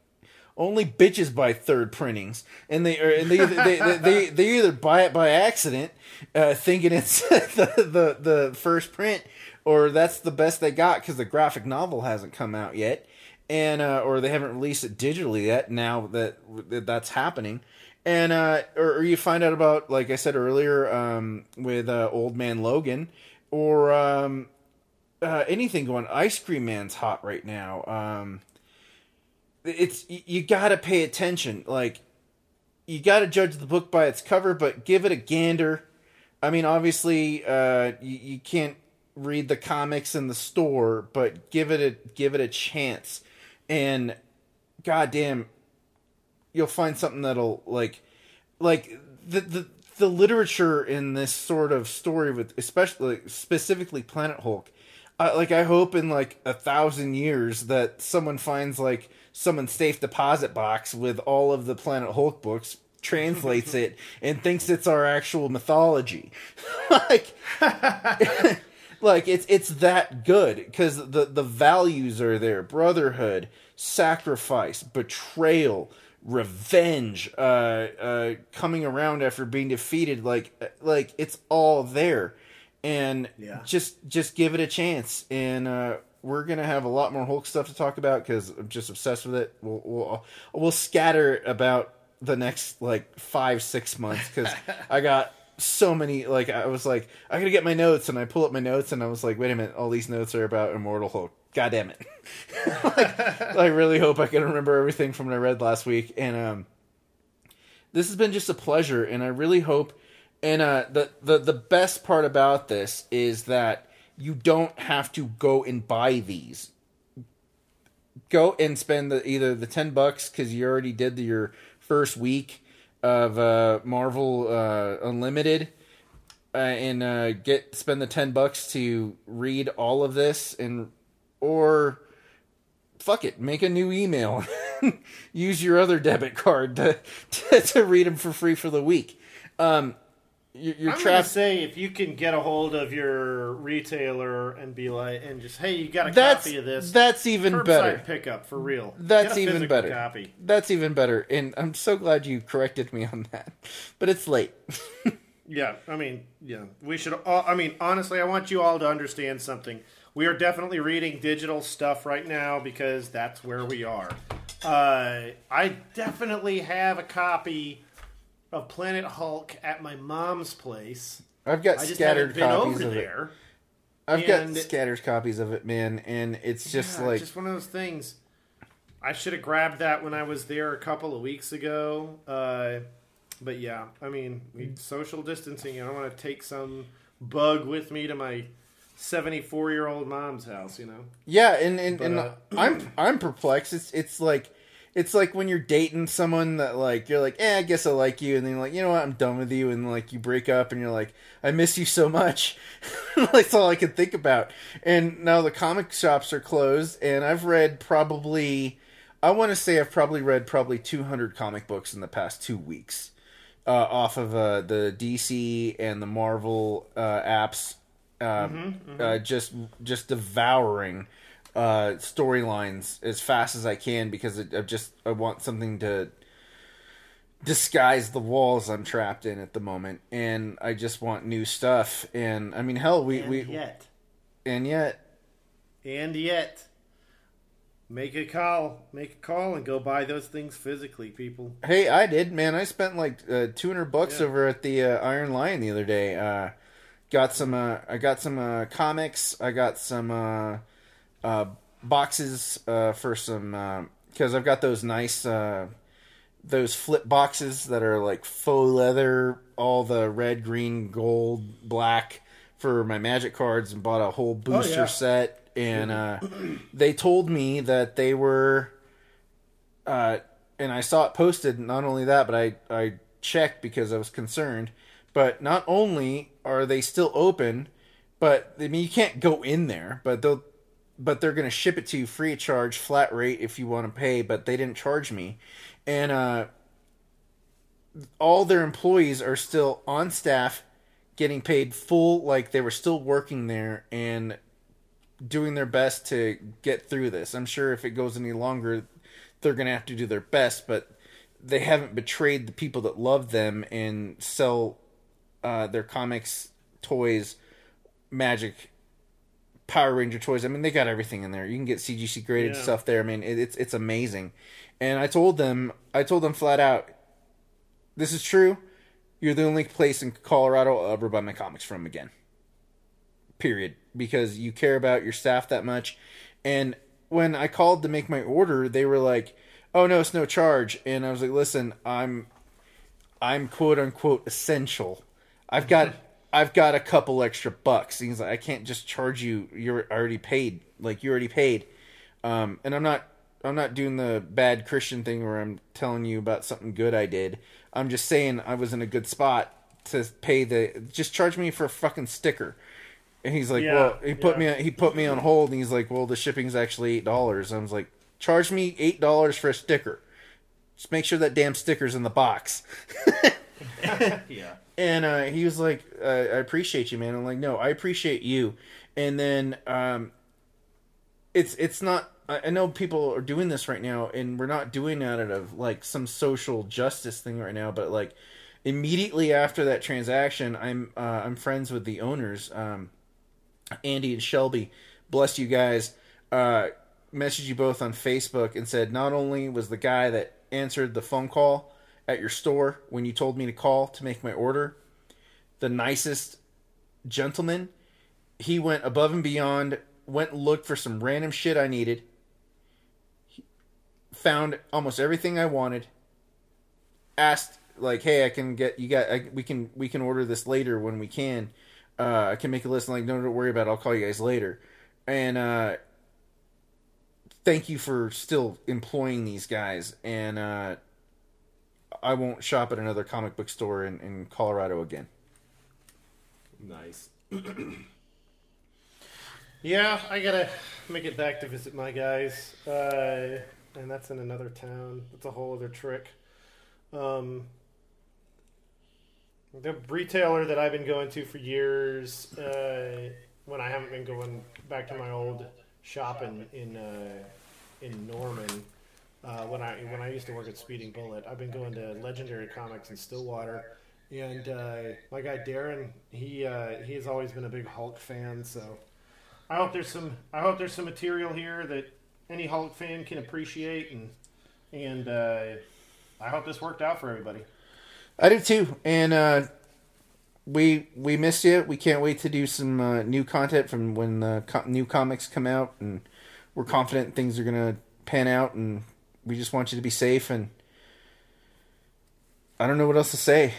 S2: only bitches buy third printings, and they or and they, they, they, they they either buy it by accident, uh, thinking it's the, the the first print, or that's the best they got because the graphic novel hasn't come out yet, and uh, or they haven't released it digitally yet. Now that, that that's happening, and uh, or, or you find out about like I said earlier um, with uh, Old Man Logan, or um, uh, anything going. Ice Cream Man's hot right now. Um, it's you got to pay attention. Like you got to judge the book by its cover, but give it a gander. I mean, obviously, uh, you, you can't read the comics in the store, but give it a give it a chance. And goddamn, you'll find something that'll like like the the the literature in this sort of story with especially specifically Planet Hulk. Uh, like I hope in like a thousand years that someone finds like someone's safe deposit box with all of the Planet Hulk books, translates it, and thinks it's our actual mythology. like like it's it's that good because the the values are there brotherhood sacrifice betrayal revenge uh uh coming around after being defeated like like it's all there and
S3: Yeah.
S2: just just give it a chance and uh we're gonna have a lot more Hulk stuff to talk about because I'm just obsessed with it. We'll we'll, we'll scatter about the next like five six months because I got so many. Like I was like I gotta get my notes and I pull up my notes and I was like, wait a minute, all these notes are about Immortal Hulk. God damn it! like, I really hope I can remember everything from what I read last week. And um, this has been just a pleasure, and I really hope. And uh, the the the best part about this is that you don't have to go and buy these. Go and spend the, either the ten bucks because you already did the, your first week of uh, Marvel uh, Unlimited, uh, and uh, get spend the ten bucks to read all of this, and or fuck it, make a new email. Use your other debit card to, to to read them for free for the week. Um, you're,
S3: I'm
S2: trapped.
S3: say if you can get a hold of your retailer and be like, and just hey, you got a
S2: That's
S3: copy of this.
S2: that's even
S3: Curbside
S2: better.
S3: pickup for real.
S2: That's even better.
S3: Copy.
S2: That's even better. And I'm so glad you corrected me on that. But it's late.
S3: Yeah, I mean, yeah, we should. All, I mean, honestly, I want you all to understand something. We are definitely reading digital stuff right now because that's where we are. Uh, I definitely have a copy of Planet Hulk at my mom's place.
S2: I've got
S3: I just
S2: scattered
S3: haven't been
S2: copies
S3: over
S2: of it.
S3: there.
S2: I've got
S3: and-
S2: scattered copies of it, man, and it's just
S3: Yeah,
S2: like
S3: just one of those things. I should have grabbed that when I was there a couple of weeks ago. Uh, but yeah, I mean, we, social distancing. I don't want to take some bug with me to my seventy-four-year-old mom's house. You know.
S2: Yeah, and and, and
S3: uh,
S2: I'm I'm perplexed. It's it's like it's like when you're dating someone that like you're like, eh, I guess I like you, and then you're like, you know what, I'm done with you, and like you break up, and you're like, I miss you so much. That's all I can think about. And now the comic shops are closed, and I've read probably, I want to say I've probably read probably 200 comic books in the past two weeks, uh, off of uh, the DC and the Marvel uh, apps. Uh, Uh, just just devouring uh, storylines as fast as I can because it, I just I want something to disguise the walls I'm trapped in at the moment, and I just want new stuff. And I mean, hell, we
S3: And
S2: we
S3: yet,
S2: and yet
S3: and yet, make a call, make a call, and go buy those things physically, people.
S2: Hey, I did, man. I spent like uh, two hundred bucks
S3: Yeah.
S2: over at the uh, Iron Lion the other day. Uh, got some. Uh, I got some uh, comics. I got some uh, uh, boxes uh, for some because I've got those nice uh, those flip boxes that are like faux leather, all the red, green, gold, black for my Magic cards, and bought a whole booster
S3: yeah.
S2: set. And uh, they told me that they were uh, and I saw it posted. Not only that, but I I checked because I was concerned. But not only are they still open, but I mean you can't go in there, but they'll but they're gonna ship it to you free of charge, flat rate if you want to pay. But they didn't charge me, and uh, all their employees are still on staff, getting paid full, like they were still working there and doing their best to get through this. I'm sure if it goes any longer, they're going to have to do their best, but they haven't betrayed the people that love them and sell uh, their comics, toys, magic, Power Ranger toys. I mean, they got everything in there. You can get CGC graded
S3: Yeah.
S2: stuff there. I mean, it, it's it's amazing. And I told them, I told them flat out, this is true. You're the only place in Colorado I'll ever buy my comics from again period because you care about your staff that much and when i called to make my order they were like oh no it's no charge and i was like listen i'm i'm quote unquote essential i've got i've got a couple extra bucks he's like i can't just charge you you're already paid like you already paid um and i'm not I'm not doing the bad Christian thing where I'm telling you about something good I did. I'm just saying I was in a good spot to pay the. Just charge me for a fucking sticker. And he's like,
S3: Yeah,
S2: well, he put
S3: yeah.
S2: me he put me on hold, and he's like, well, the shipping's actually eight dollars. I was like, charge me eight dollars for a sticker. Just make sure that damn sticker's in the box.
S3: Yeah.
S2: And uh, he was like, uh, "I appreciate you, man." I'm like, "No, I appreciate you." And then um, it's it's not. I know people are doing this right now, and we're not doing it out of like some social justice thing right now. But like immediately after that transaction, I'm uh, I'm friends with the owners, um, Andy and Shelby. Bless you guys. Uh, messaged you both on Facebook and said not only was the guy that answered the phone call at your store when you told me to call to make my order the nicest gentleman. He went above and beyond, went and looked for some random shit I needed, He found almost everything I wanted, asked like, "Hey, I can get you got I, we can we can order this later when we can. Uh, I can make a list." I'm like, "No, don't worry about it. I'll call you guys later." And uh, thank you for still employing these guys. And uh, I won't shop at another comic book store in, in Colorado again.
S3: Nice. yeah, I gotta make it back to visit my guys, uh, and that's in another town. That's a whole other trick. Um, the retailer that I've been going to for years, uh, when I haven't been going back to my old shop in in uh, in Norman. Uh, when I when I used to work at Speeding Bullet, I've been going to Legendary Comics in Stillwater, and uh, my guy Darren, he uh, he has always been a big Hulk fan. So I hope there's some I hope there's some material here that any Hulk fan can appreciate, and and uh, I hope this worked out for everybody.
S2: I do too, and uh, we we missed you. We can't wait to do some uh, new content from when the co- new comics come out, and we're confident things are gonna pan out. And we just want you to be safe. And I don't know what else to say.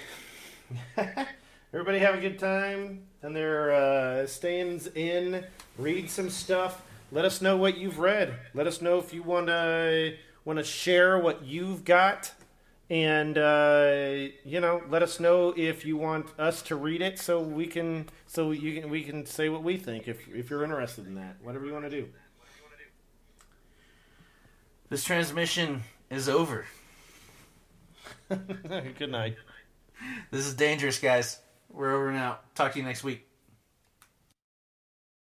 S3: Everybody have a good time, and they're uh, staying in. Read some stuff. Let us know what you've read. Let us know if you want to want to share what you've got, and uh, you know, let us know if you want us to read it, so we can so you can we can say what we think if if you're interested in that. Whatever you want to do.
S2: This transmission is over.
S3: good night.
S2: This is dangerous, guys. We're over now. Talk to you next week.